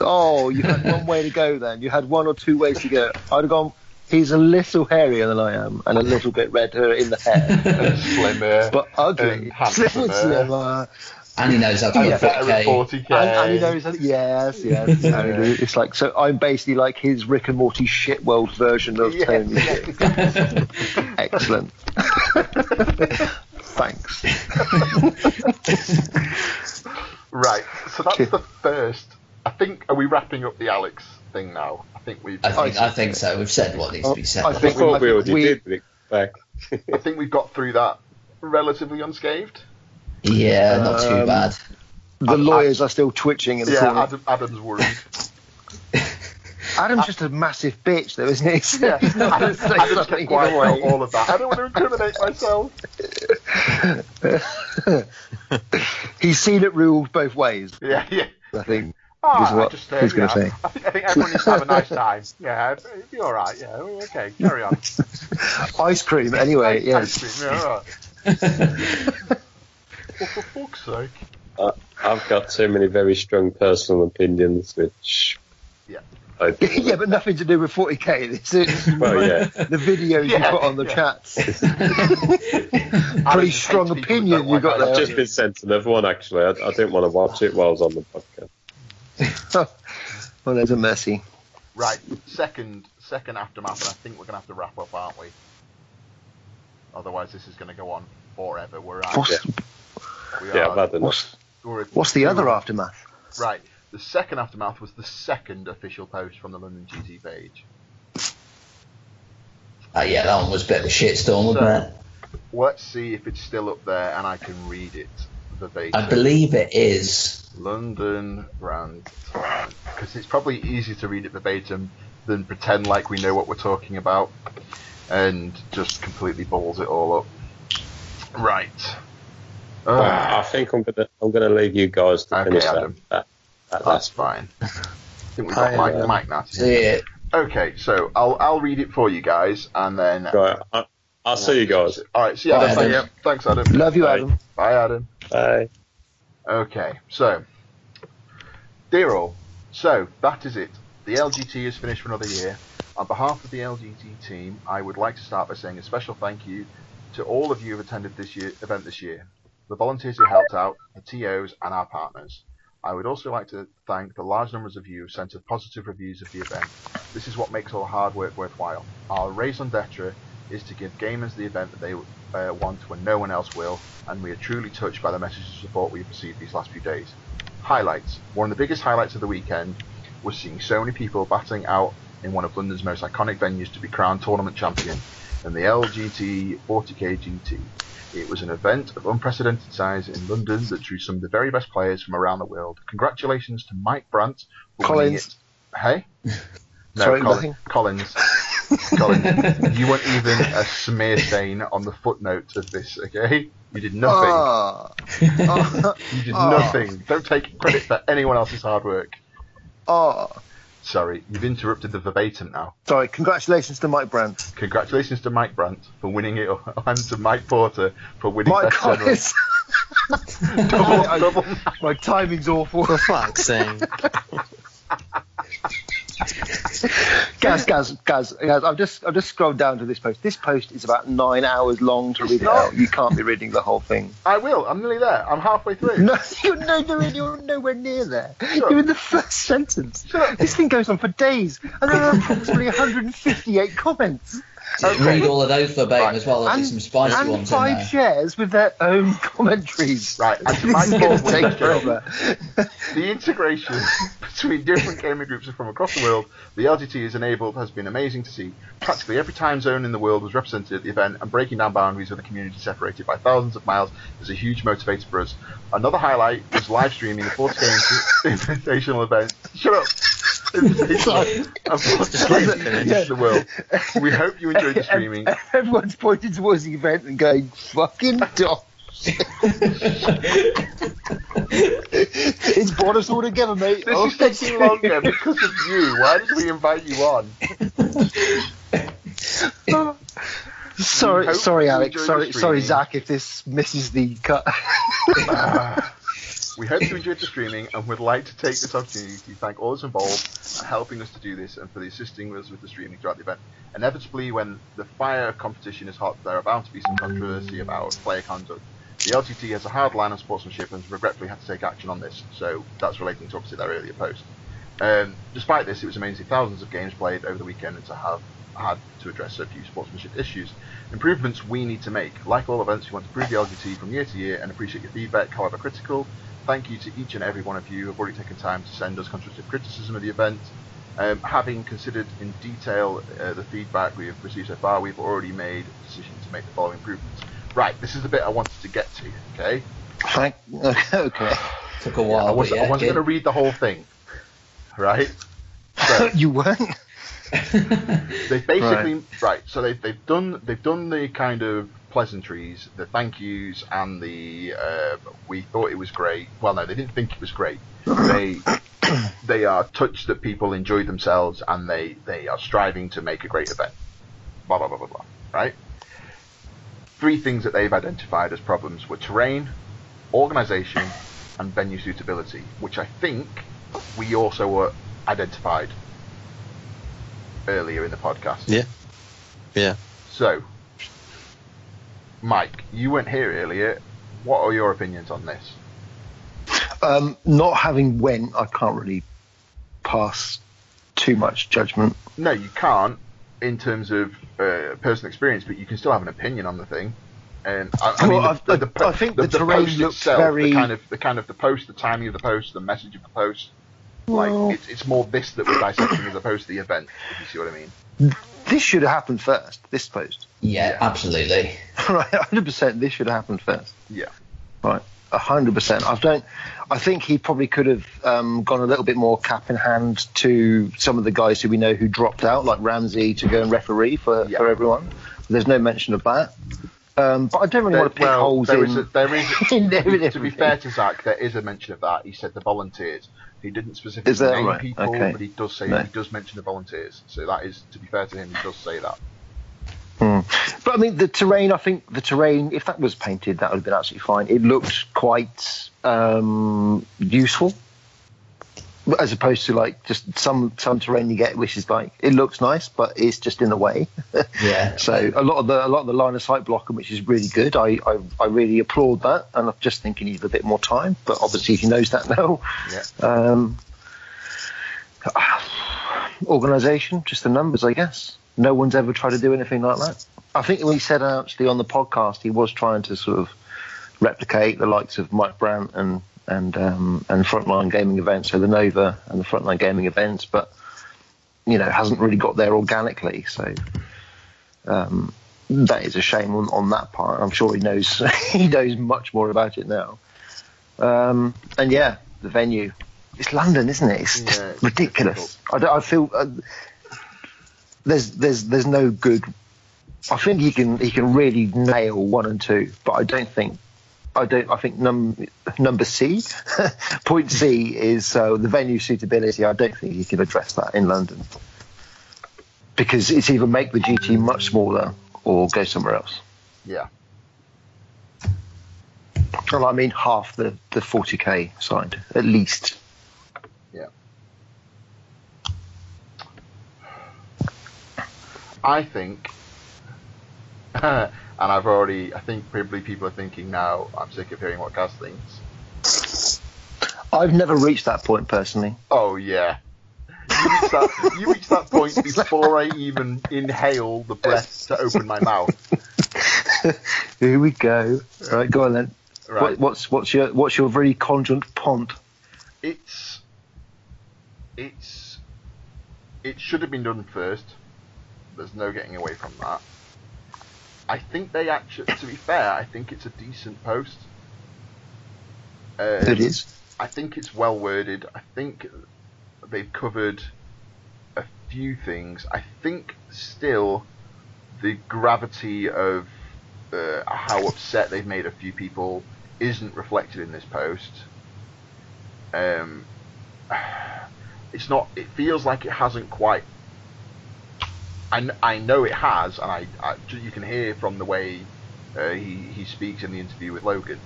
Oh, you had one way to go then. You had one or two ways to go. I'd have gone. He's a little hairier than I am, and a little bit redder in the hair, slimmer, but ugly. and handsomer, slimmer. And he knows how to yeah, a foot better at 40k. And, and he knows that, yes, yes. (laughs) and it's like so. I'm basically like his Rick and Morty shit world version of (laughs) Yeah, Tony. yeah. (laughs) Excellent. Thanks. Right, so that's the first. I think are we wrapping up the Alex thing now? I think we've. I think, I think so. We've said what needs to be said. I I think we we- already we- did back. I think we've got through that relatively unscathed. yeah, not too Um, bad. The lawyers are still twitching in the Yeah, corner. Adam, Adam's worried. (laughs) Adam's just a massive bitch, though, isn't he? Yeah, not (laughs) Adam, Adam's something kept quiet about all of that. I don't want to incriminate myself. (laughs) He's seen it ruled both ways. Yeah, yeah. I think. Ah, Is what just, uh, he's gonna say. I think, I think everyone needs to have a nice time. (laughs) Yeah, it'll be all right. Yeah, okay, carry on. (laughs) Ice cream, anyway. Ice- Yes. ice cream, yeah, all right. (laughs) well, for fuck's sake. I've got so many very strong personal opinions, which. Yeah. Yeah, but nothing to do with 40k. This is Well, yeah. the videos Yeah, you put on the yeah. chats. Pretty strong opinion you like got there. I've just been sent another one actually. I, I didn't want to watch it while I was on the podcast. (laughs) well, there's a mercy. Right, second second aftermath, and I think we're gonna have to wrap up, aren't we? Otherwise, this is gonna go on forever. We're at, What's, we Yeah, are, I've enough. what's, we're at what's the other aftermath? Right, the second aftermath was the second official post from the London GT page. Uh, yeah, that one was a bit of a shitstorm, wasn't So- it? Let's see if it's still up there and I can read it verbatim. I believe it is. London Grand because it's probably easier to read it verbatim than pretend like we know what we're talking about and just completely balls it all up. Right. Uh, Ugh, I think I'm gonna I'm gonna leave you guys to Okay, finish that. Adam. that, that that's fine. (laughs) I think we've got I, Mike, uh, Mike now. See it. Okay, so I'll I'll read it for you guys and then. Right, I, I'll see you guys. All right, see you, Bye, Adam. Adam. Thanks, thanks, Adam. Love you, Bye. Adam. Bye, Adam. Bye. Okay, so, dear all, so that is it. The LGT is finished for another year. On behalf of the LGT team, I would like to start by saying a special thank you to all of you who attended this year, event this year, the volunteers who helped out, the TOs, and our partners. I would also like to thank the large numbers of you who sent us positive reviews of the event. This is what makes all the hard work worthwhile. Our raison d'etre is to give gamers the event that they uh, want when no one else will, and we are truly touched by the messages of support we've received these last few days. Highlights. One of the biggest highlights of the weekend was seeing so many people battling out in one of London's most iconic venues to be crowned tournament champion, in the LGT 40k GT. It was an event of unprecedented size in London that drew some of the very best players from around the world. Congratulations to Mike Brandt for winning Collins. it. Hey? (laughs) No, Sorry, nothing. Collins. Colin, (laughs) you weren't even a smear stain on the footnotes of this, okay? You did nothing. Ah. (laughs) Ah. You did Ah. nothing. Don't take credit for anyone else's hard work. Ah. Sorry, you've interrupted the verbatim now. Sorry, congratulations to Mike Brandt. Congratulations to Mike Brandt for winning it, (laughs) and to Mike Porter for winning My Best God, General. double, I- double. my timing's awful. For fuck's sake. (laughs) Gaz, Gaz, Gaz, Gaz, I've just I've just scrolled down to this post. This post is about nine hours long to read it out. You can't be reading the whole thing. I will. I'm nearly there. I'm halfway through. No, (laughs) you're, no, you're, you're nowhere near there. Sure. You're in the first sentence. This thing goes on for days, and there are approximately (laughs) 158 comments Okay. Read all of those verbatim Right. as well. There's and, some spicy and ones in five there. shares with their own (laughs) commentaries. Right, and to this my is going to fault, take Best The integration between different gaming groups from across the world the LGT has enabled has been amazing to see. Practically every time zone in the world was represented at the event, and breaking down boundaries with a community separated by thousands of miles is a huge motivator for us. Another highlight was live streaming the 40k (laughs) Invitational event. Shut up! (laughs) Sorry. Unfortunately, Yeah. it's the world. We hope you enjoyed the (laughs) streaming. Everyone's pointing towards the event and going, fucking dosh. it's brought us all together, mate. This Oh, is taking longer because of you. Why did we invite you on? sorry, sorry, Alex. Sorry, sorry. Zach. If this misses the cut. Ah. We hope you enjoyed the streaming and would like to take this opportunity to thank all those involved for helping us to do this and for the assisting us with the streaming throughout the event. Inevitably, when the fire competition is hot, there are bound to be some controversy about player conduct. The LGT has a hard line on sportsmanship and has regretfully had to take action on this, so that's relating to obviously their earlier post. Um, despite this, it was amazing thousands of games played over the weekend and to have had to address a few sportsmanship issues. Improvements we need to make. Like all events, we want to improve the LGT from year to year and appreciate your feedback, however critical. Thank you to each and every one of you who have already taken time to send us constructive criticism of the event. Um, having considered in detail uh, the feedback we have received so far, we've already made a decision to make the following improvements. Right, this is the bit I wanted to get to, okay? Thank. (laughs) Okay. Took a Yeah, while, I, was, yeah, I wasn't going to read the whole thing, right? (laughs) So, you weren't. They (laughs) basically right. So they've they've done they've done the kind of pleasantries, the thank yous, and the uh, we thought it was great. Well, no, they didn't think it was great. They (coughs) they are touched that people enjoyed themselves and they they are striving to make a great event. Blah blah blah blah blah. Right. Three things that they've identified as problems were terrain, organisation, and venue suitability, which I think we also were identified earlier in the podcast. Yeah. Yeah. So, Mike, you weren't here earlier. What are your opinions on this? Um, not having went, I can't really pass too much judgment. No, you can't in terms of uh, personal experience, but you can still have an opinion on the thing. And I, I Well, mean, I- the, the, the, I think the, the the terrain post looked itself, very- the kind of the kind of the post, the timing of the post, the message of the post. Like Well- it's, it's more this that we're dissecting as opposed to the event. If you see what I mean? This should have happened first. This post, Yeah, Yeah. absolutely. (laughs) right? Hundred percent. This should have happened first. Yeah. Right, hundred percent. I don't. I think he probably could have um, gone a little bit more cap in hand to some of the guys who we know who dropped out, like Ramsey, to go and referee for, Yeah. for everyone. There's no mention of that. Um, but I don't really There, want to pick well, holes there in. is a, there is (laughs) in to, be, everything. to be fair to Zach, there is a mention of that. He said the volunteers. He didn't specifically Is that name right? people, Okay. but he does say No. he does mention the volunteers. So that is, to be fair to him, he does say that. Hmm. But I mean, the terrain. I think the terrain, if that was painted, that would have been absolutely fine. It looked quite um, useful, as opposed to like just some some terrain you get, which is like it looks nice, but it's just in the way. (laughs) Yeah. so a lot of the a lot of the line of sight blocking, which is really good. I I, I really applaud that, and I'm just thinking he needs a bit more time. But obviously he knows that (laughs) now. Yeah. Um, organisation, just the numbers, I guess. No one's ever tried to do anything like that. I think when he said actually on the podcast, he was trying to sort of replicate the likes of Mike Brandt and and um, and Frontline Gaming events, so the Nova and the Frontline Gaming events, but you know hasn't really got there organically. So um, that is a shame on, on that part. I'm sure he knows (laughs) he knows much more about it now. Um, and yeah, the venue. It's London, isn't it? It's just it's ridiculous. I, I feel uh, there's there's there's no good. I think he can he can really nail one and two, but I don't think I don't. I think num, number C, (laughs) point C is uh, the venue suitability. I don't think you can address that in London because it's either make the GT much smaller or go somewhere else. Yeah. Well, I mean half the the 40k side at least. Yeah. I think, (laughs) and I've already, I think probably people are thinking now, I'm sick of hearing what Gaz thinks. I've never reached that point personally. Oh, yeah. You reached that, you reached that point before I even inhale the breath to open my mouth. (laughs) Here we go. Right, go on then. Right. What, what's what's your what's your very conjunct pont? it's it's it should have been done first. There's no getting away from that. I think they actually, to be fair, I think it's a decent post. Uh, it is. I think it's well worded. I think they've covered a few things. I think still the gravity of uh, how upset they've made a few people isn't reflected in this post. Um, (sighs) it's not. It feels like it hasn't quite. I, I know it has, and I, I you can hear from the way uh, he he speaks in the interview with Logan.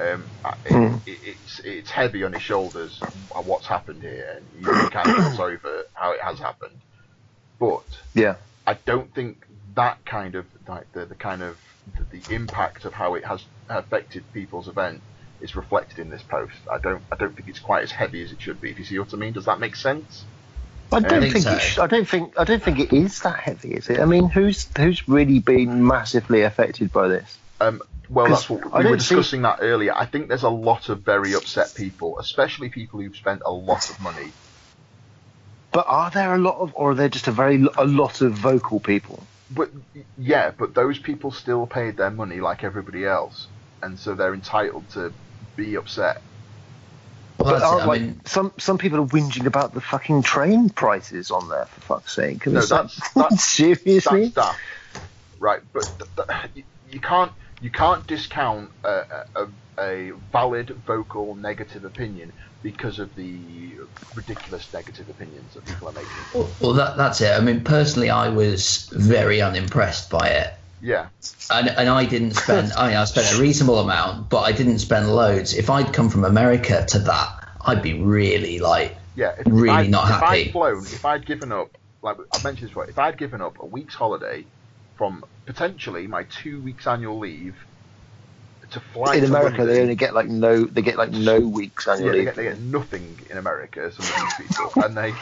Um, it, Hmm. it, it's it's heavy on his shoulders uh, what's happened here, and you really kind of sorry for how it has happened. But Yeah. I don't think that kind of like the, the kind of the, the impact of how it has affected people's event is reflected in this post. I don't I don't think it's quite as heavy as it should be. If you see what I mean, does that make sense? I don't think think, so. it sh- I don't think I don't think it is that heavy, is it? I mean, who's who's really been massively affected by this? Um, well, that's what we were discussing that earlier. I think there's a lot of very upset people, especially people who've spent a lot of money. But are there a lot of, or are there just a very a lot of vocal people? But yeah, but those people still paid their money like everybody else, and so they're entitled to be upset. Well, But aren't, I like mean, some some people are whinging about the fucking train prices on there for fuck's sake. No, Is that- that's- that's- (laughs) seriously. That's daft, right? But th- th- you, you can't you can't discount a, a, a valid vocal negative opinion because of the ridiculous negative opinions that people are making. well, well, that, that's it. I mean, personally, I was very unimpressed by it. Yeah, And, and I didn't spend. (laughs) I mean, I spent a reasonable amount, but I didn't spend loads. If I'd come from America to that, I'd be really like, yeah. If, Really if I'd, not if happy. I'd flown, if I'd given up, like I mentioned this before, if I'd given up a week's holiday from potentially my two weeks annual leave to fly In to America, London, they only get like no, they get like no weeks Yeah, annual they leave. get, they get nothing in America. Some of these people, (laughs) and they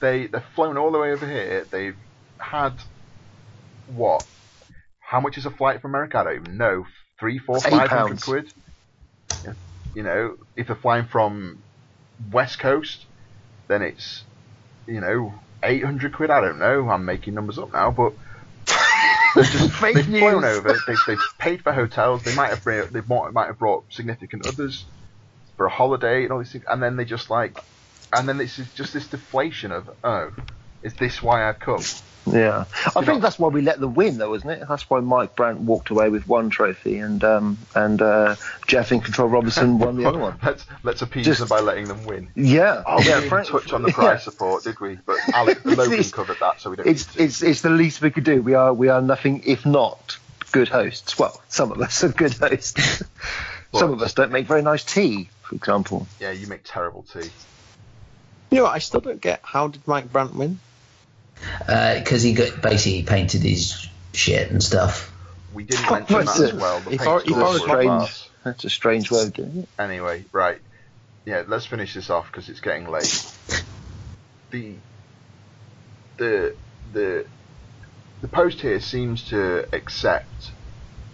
they they've flown all the way over here. They've had what? How much is a flight from America? I don't even know. Three, four, five hundred quid. Yeah. You know, if they're flying from West Coast, then it's you know eight hundred quid. I don't know. I'm making numbers up now, but (laughs) they've just Fake they've flown over. They've, they've paid for hotels. They might have brought, they might, might have brought significant others for a holiday and all these things, and then they just like, and then this is just this deflation of oh, is this why I've come? Yeah, I think that's why we let them win, though, isn't it? That's why Mike Brandt walked away with one trophy, and um, and uh, Jeff in Control Robinson won the other one. (laughs) let's let's appease Just- them by letting them win. Yeah, Oh, we yeah. didn't Frank- touch on the prize yeah. support, did we? But Alex (laughs) Logan covered that, so we don't. It's need to. it's it's the least we could do. We are we are nothing if not good hosts. Well, some of us are good hosts. (laughs) some of us don't make very nice tea, for example. yeah, you make terrible tea. You know, what, I still don't get how did Mike Brandt win? Because he got basically painted his shit and stuff. We didn't mention that as well. The If paint I- if I was strange, that's a strange way of doing it. Anyway, right. Yeah, let's finish this off because it's getting late. The the the the post here seems to accept,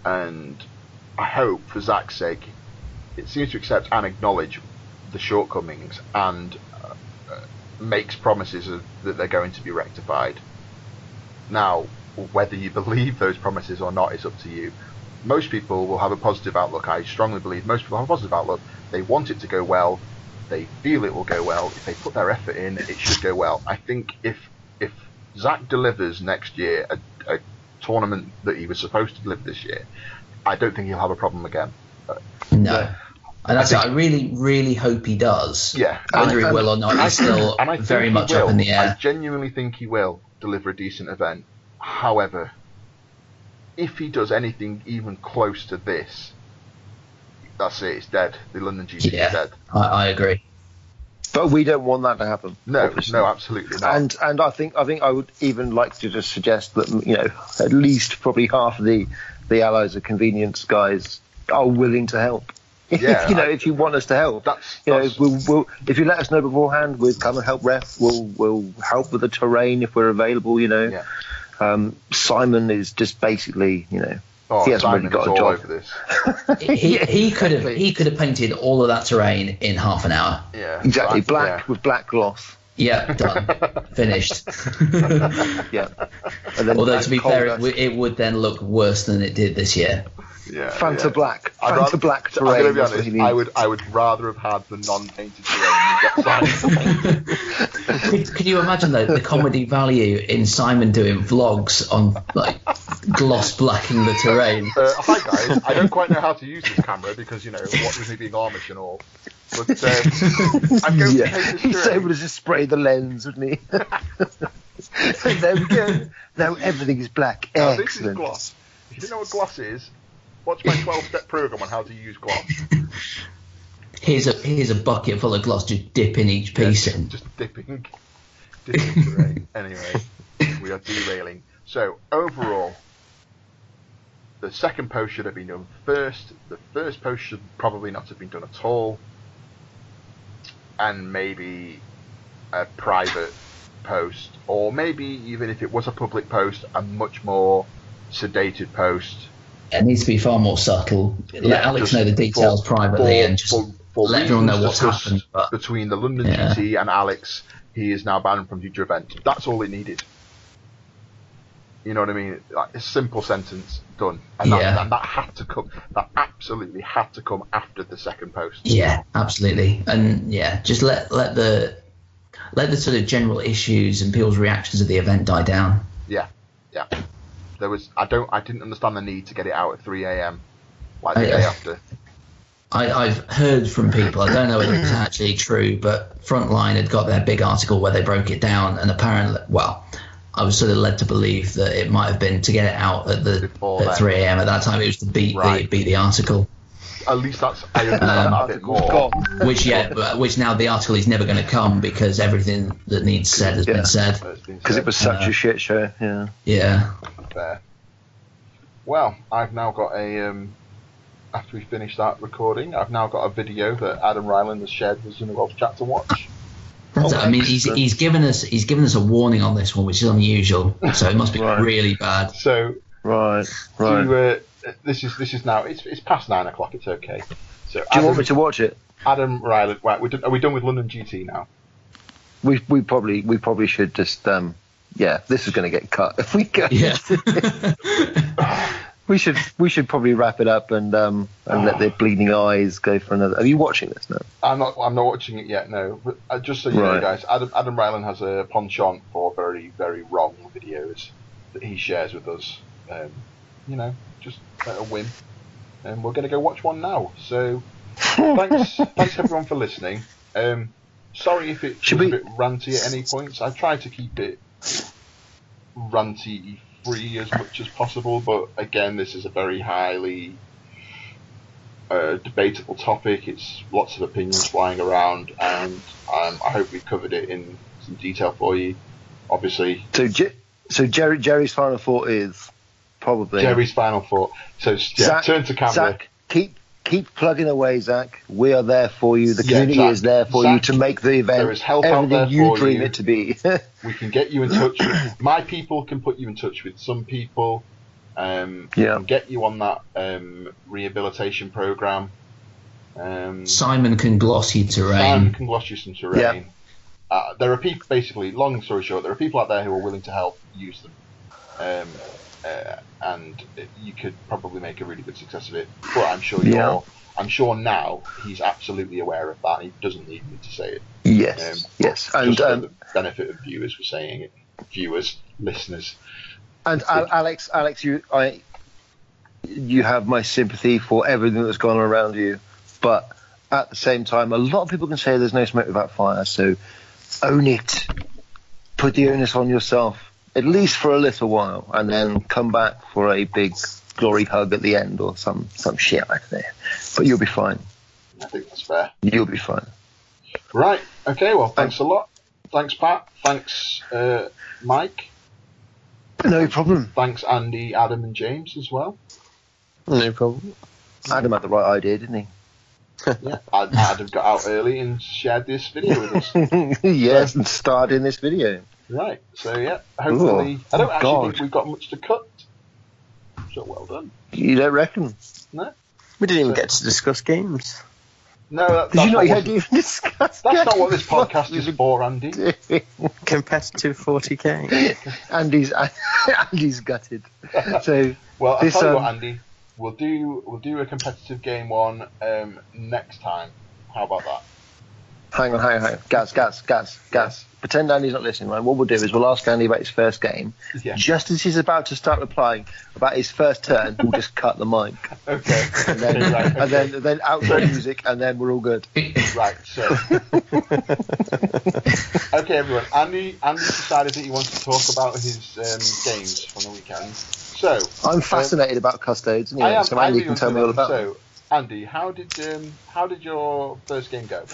and I hope for Zach's sake, it seems to accept and acknowledge the shortcomings and uh, uh, makes promises of, that they're going to be rectified. Now, whether you (laughs) believe those promises or not is up to you. Most people will have a positive outlook. I strongly believe most people have a positive outlook. They want it to go well. They feel it will go well. If they put their effort in, it should go well. I think if if Zach delivers next year a, a tournament that he was supposed to deliver this year, I don't think he'll have a problem again. No. And that's I it. think- I really, really hope he does. Yeah, Whether he will or not I is still and I very much will. up in the air. I genuinely think he will deliver a decent event. However, if he does anything even close to this, that's it. It's dead. The London GT Yeah. is dead. I, I agree. But we don't want that to happen. No, obviously. no, absolutely not. And and I think I think I would even like to just suggest that you know at least probably half of the the allies of convenience guys are willing to help. (laughs) Yeah, you know, I- if you want us to help, that's, you know, that's we'll, we'll if you let us know beforehand, we'll come and help ref. We'll we'll help with the terrain if we're available. You know, Yeah. um, Simon is just basically you know oh, he hasn't Simon really got a job. over this. He, he (laughs) could have he could have painted all of that terrain in half an hour. Yeah, exactly Zach- black with black gloss. Yeah, done, (laughs) finished. Yeah. And then Although to be coal fair, it, it would then look worse than it did this year. Yeah, Fanta yeah. Black. I'd Fanta rather- Black I'm gonna terrain. be honest. I would I would rather have had the non-painted terrain than get signed. Could, could you imagine the, the comedy value in Simon doing vlogs on like gloss blacking the terrain? Uh, hi guys, I don't quite know how to use this camera because you know what with me being Amish and all. But um, I'm going to Yeah, paint this he's terrain. able to just spray the lens, wouldn't he? (laughs) there we go. Now everything is black. Now, this is Excellent. gloss. If you don't know what gloss is, watch my 12-step program on how to use gloss. Here's a here's a bucket full of gloss, just dip in each piece in. Just dipping, dipping. (laughs) Anyway, we are derailing. So overall, the second post should have been done first. The first post should probably not have been done at all, and maybe a private post, or maybe even if it was a public post, a much more sedated post. It needs to be far more subtle. Let Yeah, Alex know the details for- privately for- and just for- let everyone know what's happened. But between the London Yeah. GT and Alex. He is now banned from future events. That's all it needed. You know what I mean? Like a simple sentence, done. And, that, Yeah. and that had to come. That absolutely had to come after the second post. yeah, absolutely. And yeah, just let let the let the sort of general issues and people's reactions of the event die down. Yeah, yeah. There was. I don't. I didn't understand the need to get it out at 3 a.m. like the yeah. day after. I, I've heard from people, I don't know whether it's (clears throat) actually true, but Frontline had got their big article where they broke it down, and apparently, well, I was sort of led to believe that it might have been to get it out at the Before at then. 3 a.m. At that time, it was to beat the beat the article, At least that's. I understand that a bit more. Which yeah, which now the article is never going to come because everything that needs said has Yeah. been said. Because it was such Uh, a shit show. Yeah. Yeah, Fair. Well, I've now got a. Um, after we finish that recording, I've now got a video that Adam Ryland has shared with Zoom chat to watch. That's Oh, it. I mean, he's, he's given us he's given us a warning on this one, which is unusual. So it must be (laughs) Right. really bad. So, Right. Right. to, uh, this is this is now it's it's past nine o'clock. It's okay. So Do you want me to watch it? Adam Ryland, right? We're done, are we done with London GT now? We we probably we probably should just um yeah this is going to get cut if we go. Yeah. (laughs) We should we should probably wrap it up and um and let the bleeding eyes go for another. Are you watching this now? I'm not. I'm not watching it yet. No, but uh, just so you know, guys, Adam Adam Ryland has a penchant for very very wrong videos that he shares with us. Um, you know, just a whim, and we're going to go watch one now. So thanks, (laughs) thanks everyone for listening. Um, sorry if it Should was we- a bit ranty at any points. I tried to keep it ranty free as much as possible, but again, this is a very highly uh, debatable topic. It's lots of opinions flying around, and um, I hope we've covered it in some detail for you. Obviously, So Je- so Jerry Jerry's final thought is probably Jerry's final thought. So yeah, Zach, turn to camera. Zach, keep keep plugging away, Zach. We are there for you. The Yeah, community Zach. is there for Zach, you to make the event there is help out everything there you for dream you. it to be. (laughs) We can get you in touch. with My people can put you in touch with some people. Um, Yeah. can get you on that um, rehabilitation program. Um, Simon can gloss you terrain. Sam can gloss you some terrain. Uh, there are people, basically, long story short, there are people out there who are willing to help use them. Uh, and you could probably make a really good success of it. But I'm sure you're. I'm sure now he's absolutely aware of that. He doesn't need me to say it. yes, Um, yes, and um, the benefit of viewers for saying it. Viewers, listeners. And Al- Alex, Alex, you, I, you have my sympathy for everything that's gone on around you, but at the same time, a lot of people can say there's no smoke without fire. So own it. Put the onus on yourself, at least for a little while, and then come back for a big glory hug at the end or some some shit like that. But you'll be fine. I think that's fair. You'll be fine. Right. Okay. Well, thanks a lot. Thanks, Pat. Thanks, uh, Mike. No problem. Thanks, Andy, Adam, and James as well. No problem. Adam had the right idea, didn't he? Yeah, Ad- Adam got out early and shared this video with us. (laughs) yes, and starred in this video. Right. So yeah, hopefully, Ooh, I don't actually God. think we've got much to cut. So well done. You don't reckon? No, We didn't even get to discuss games. no, that, Did that's, you not not yet even (laughs) discuss? that's not what this podcast is (laughs) for, Andy. (laughs) Competitive 40k. Andy's Andy's gutted. So Well, I'll This, tell you um, what, Andy. we'll do we'll do a competitive game one um, next time. How about that? Hang on, hang on, hang on. Gaz, Gaz, Gaz, Gaz. Pretend Andy's not listening, right? What we'll do is we'll ask Andy about his first game. Yeah. Just as he's about to start replying about his first turn, we'll just cut the mic. (laughs) Okay. And then, Okay, and then, then outro music, and then we're all good. (laughs) Right, so. (laughs) okay, everyone. Andy, Andy decided that he wants to talk about his um, games from the weekend. So, I'm fascinated about custodes, anyway, I am. so I Andy really can tell me all about it. So, Andy, how did um, how did your first game go?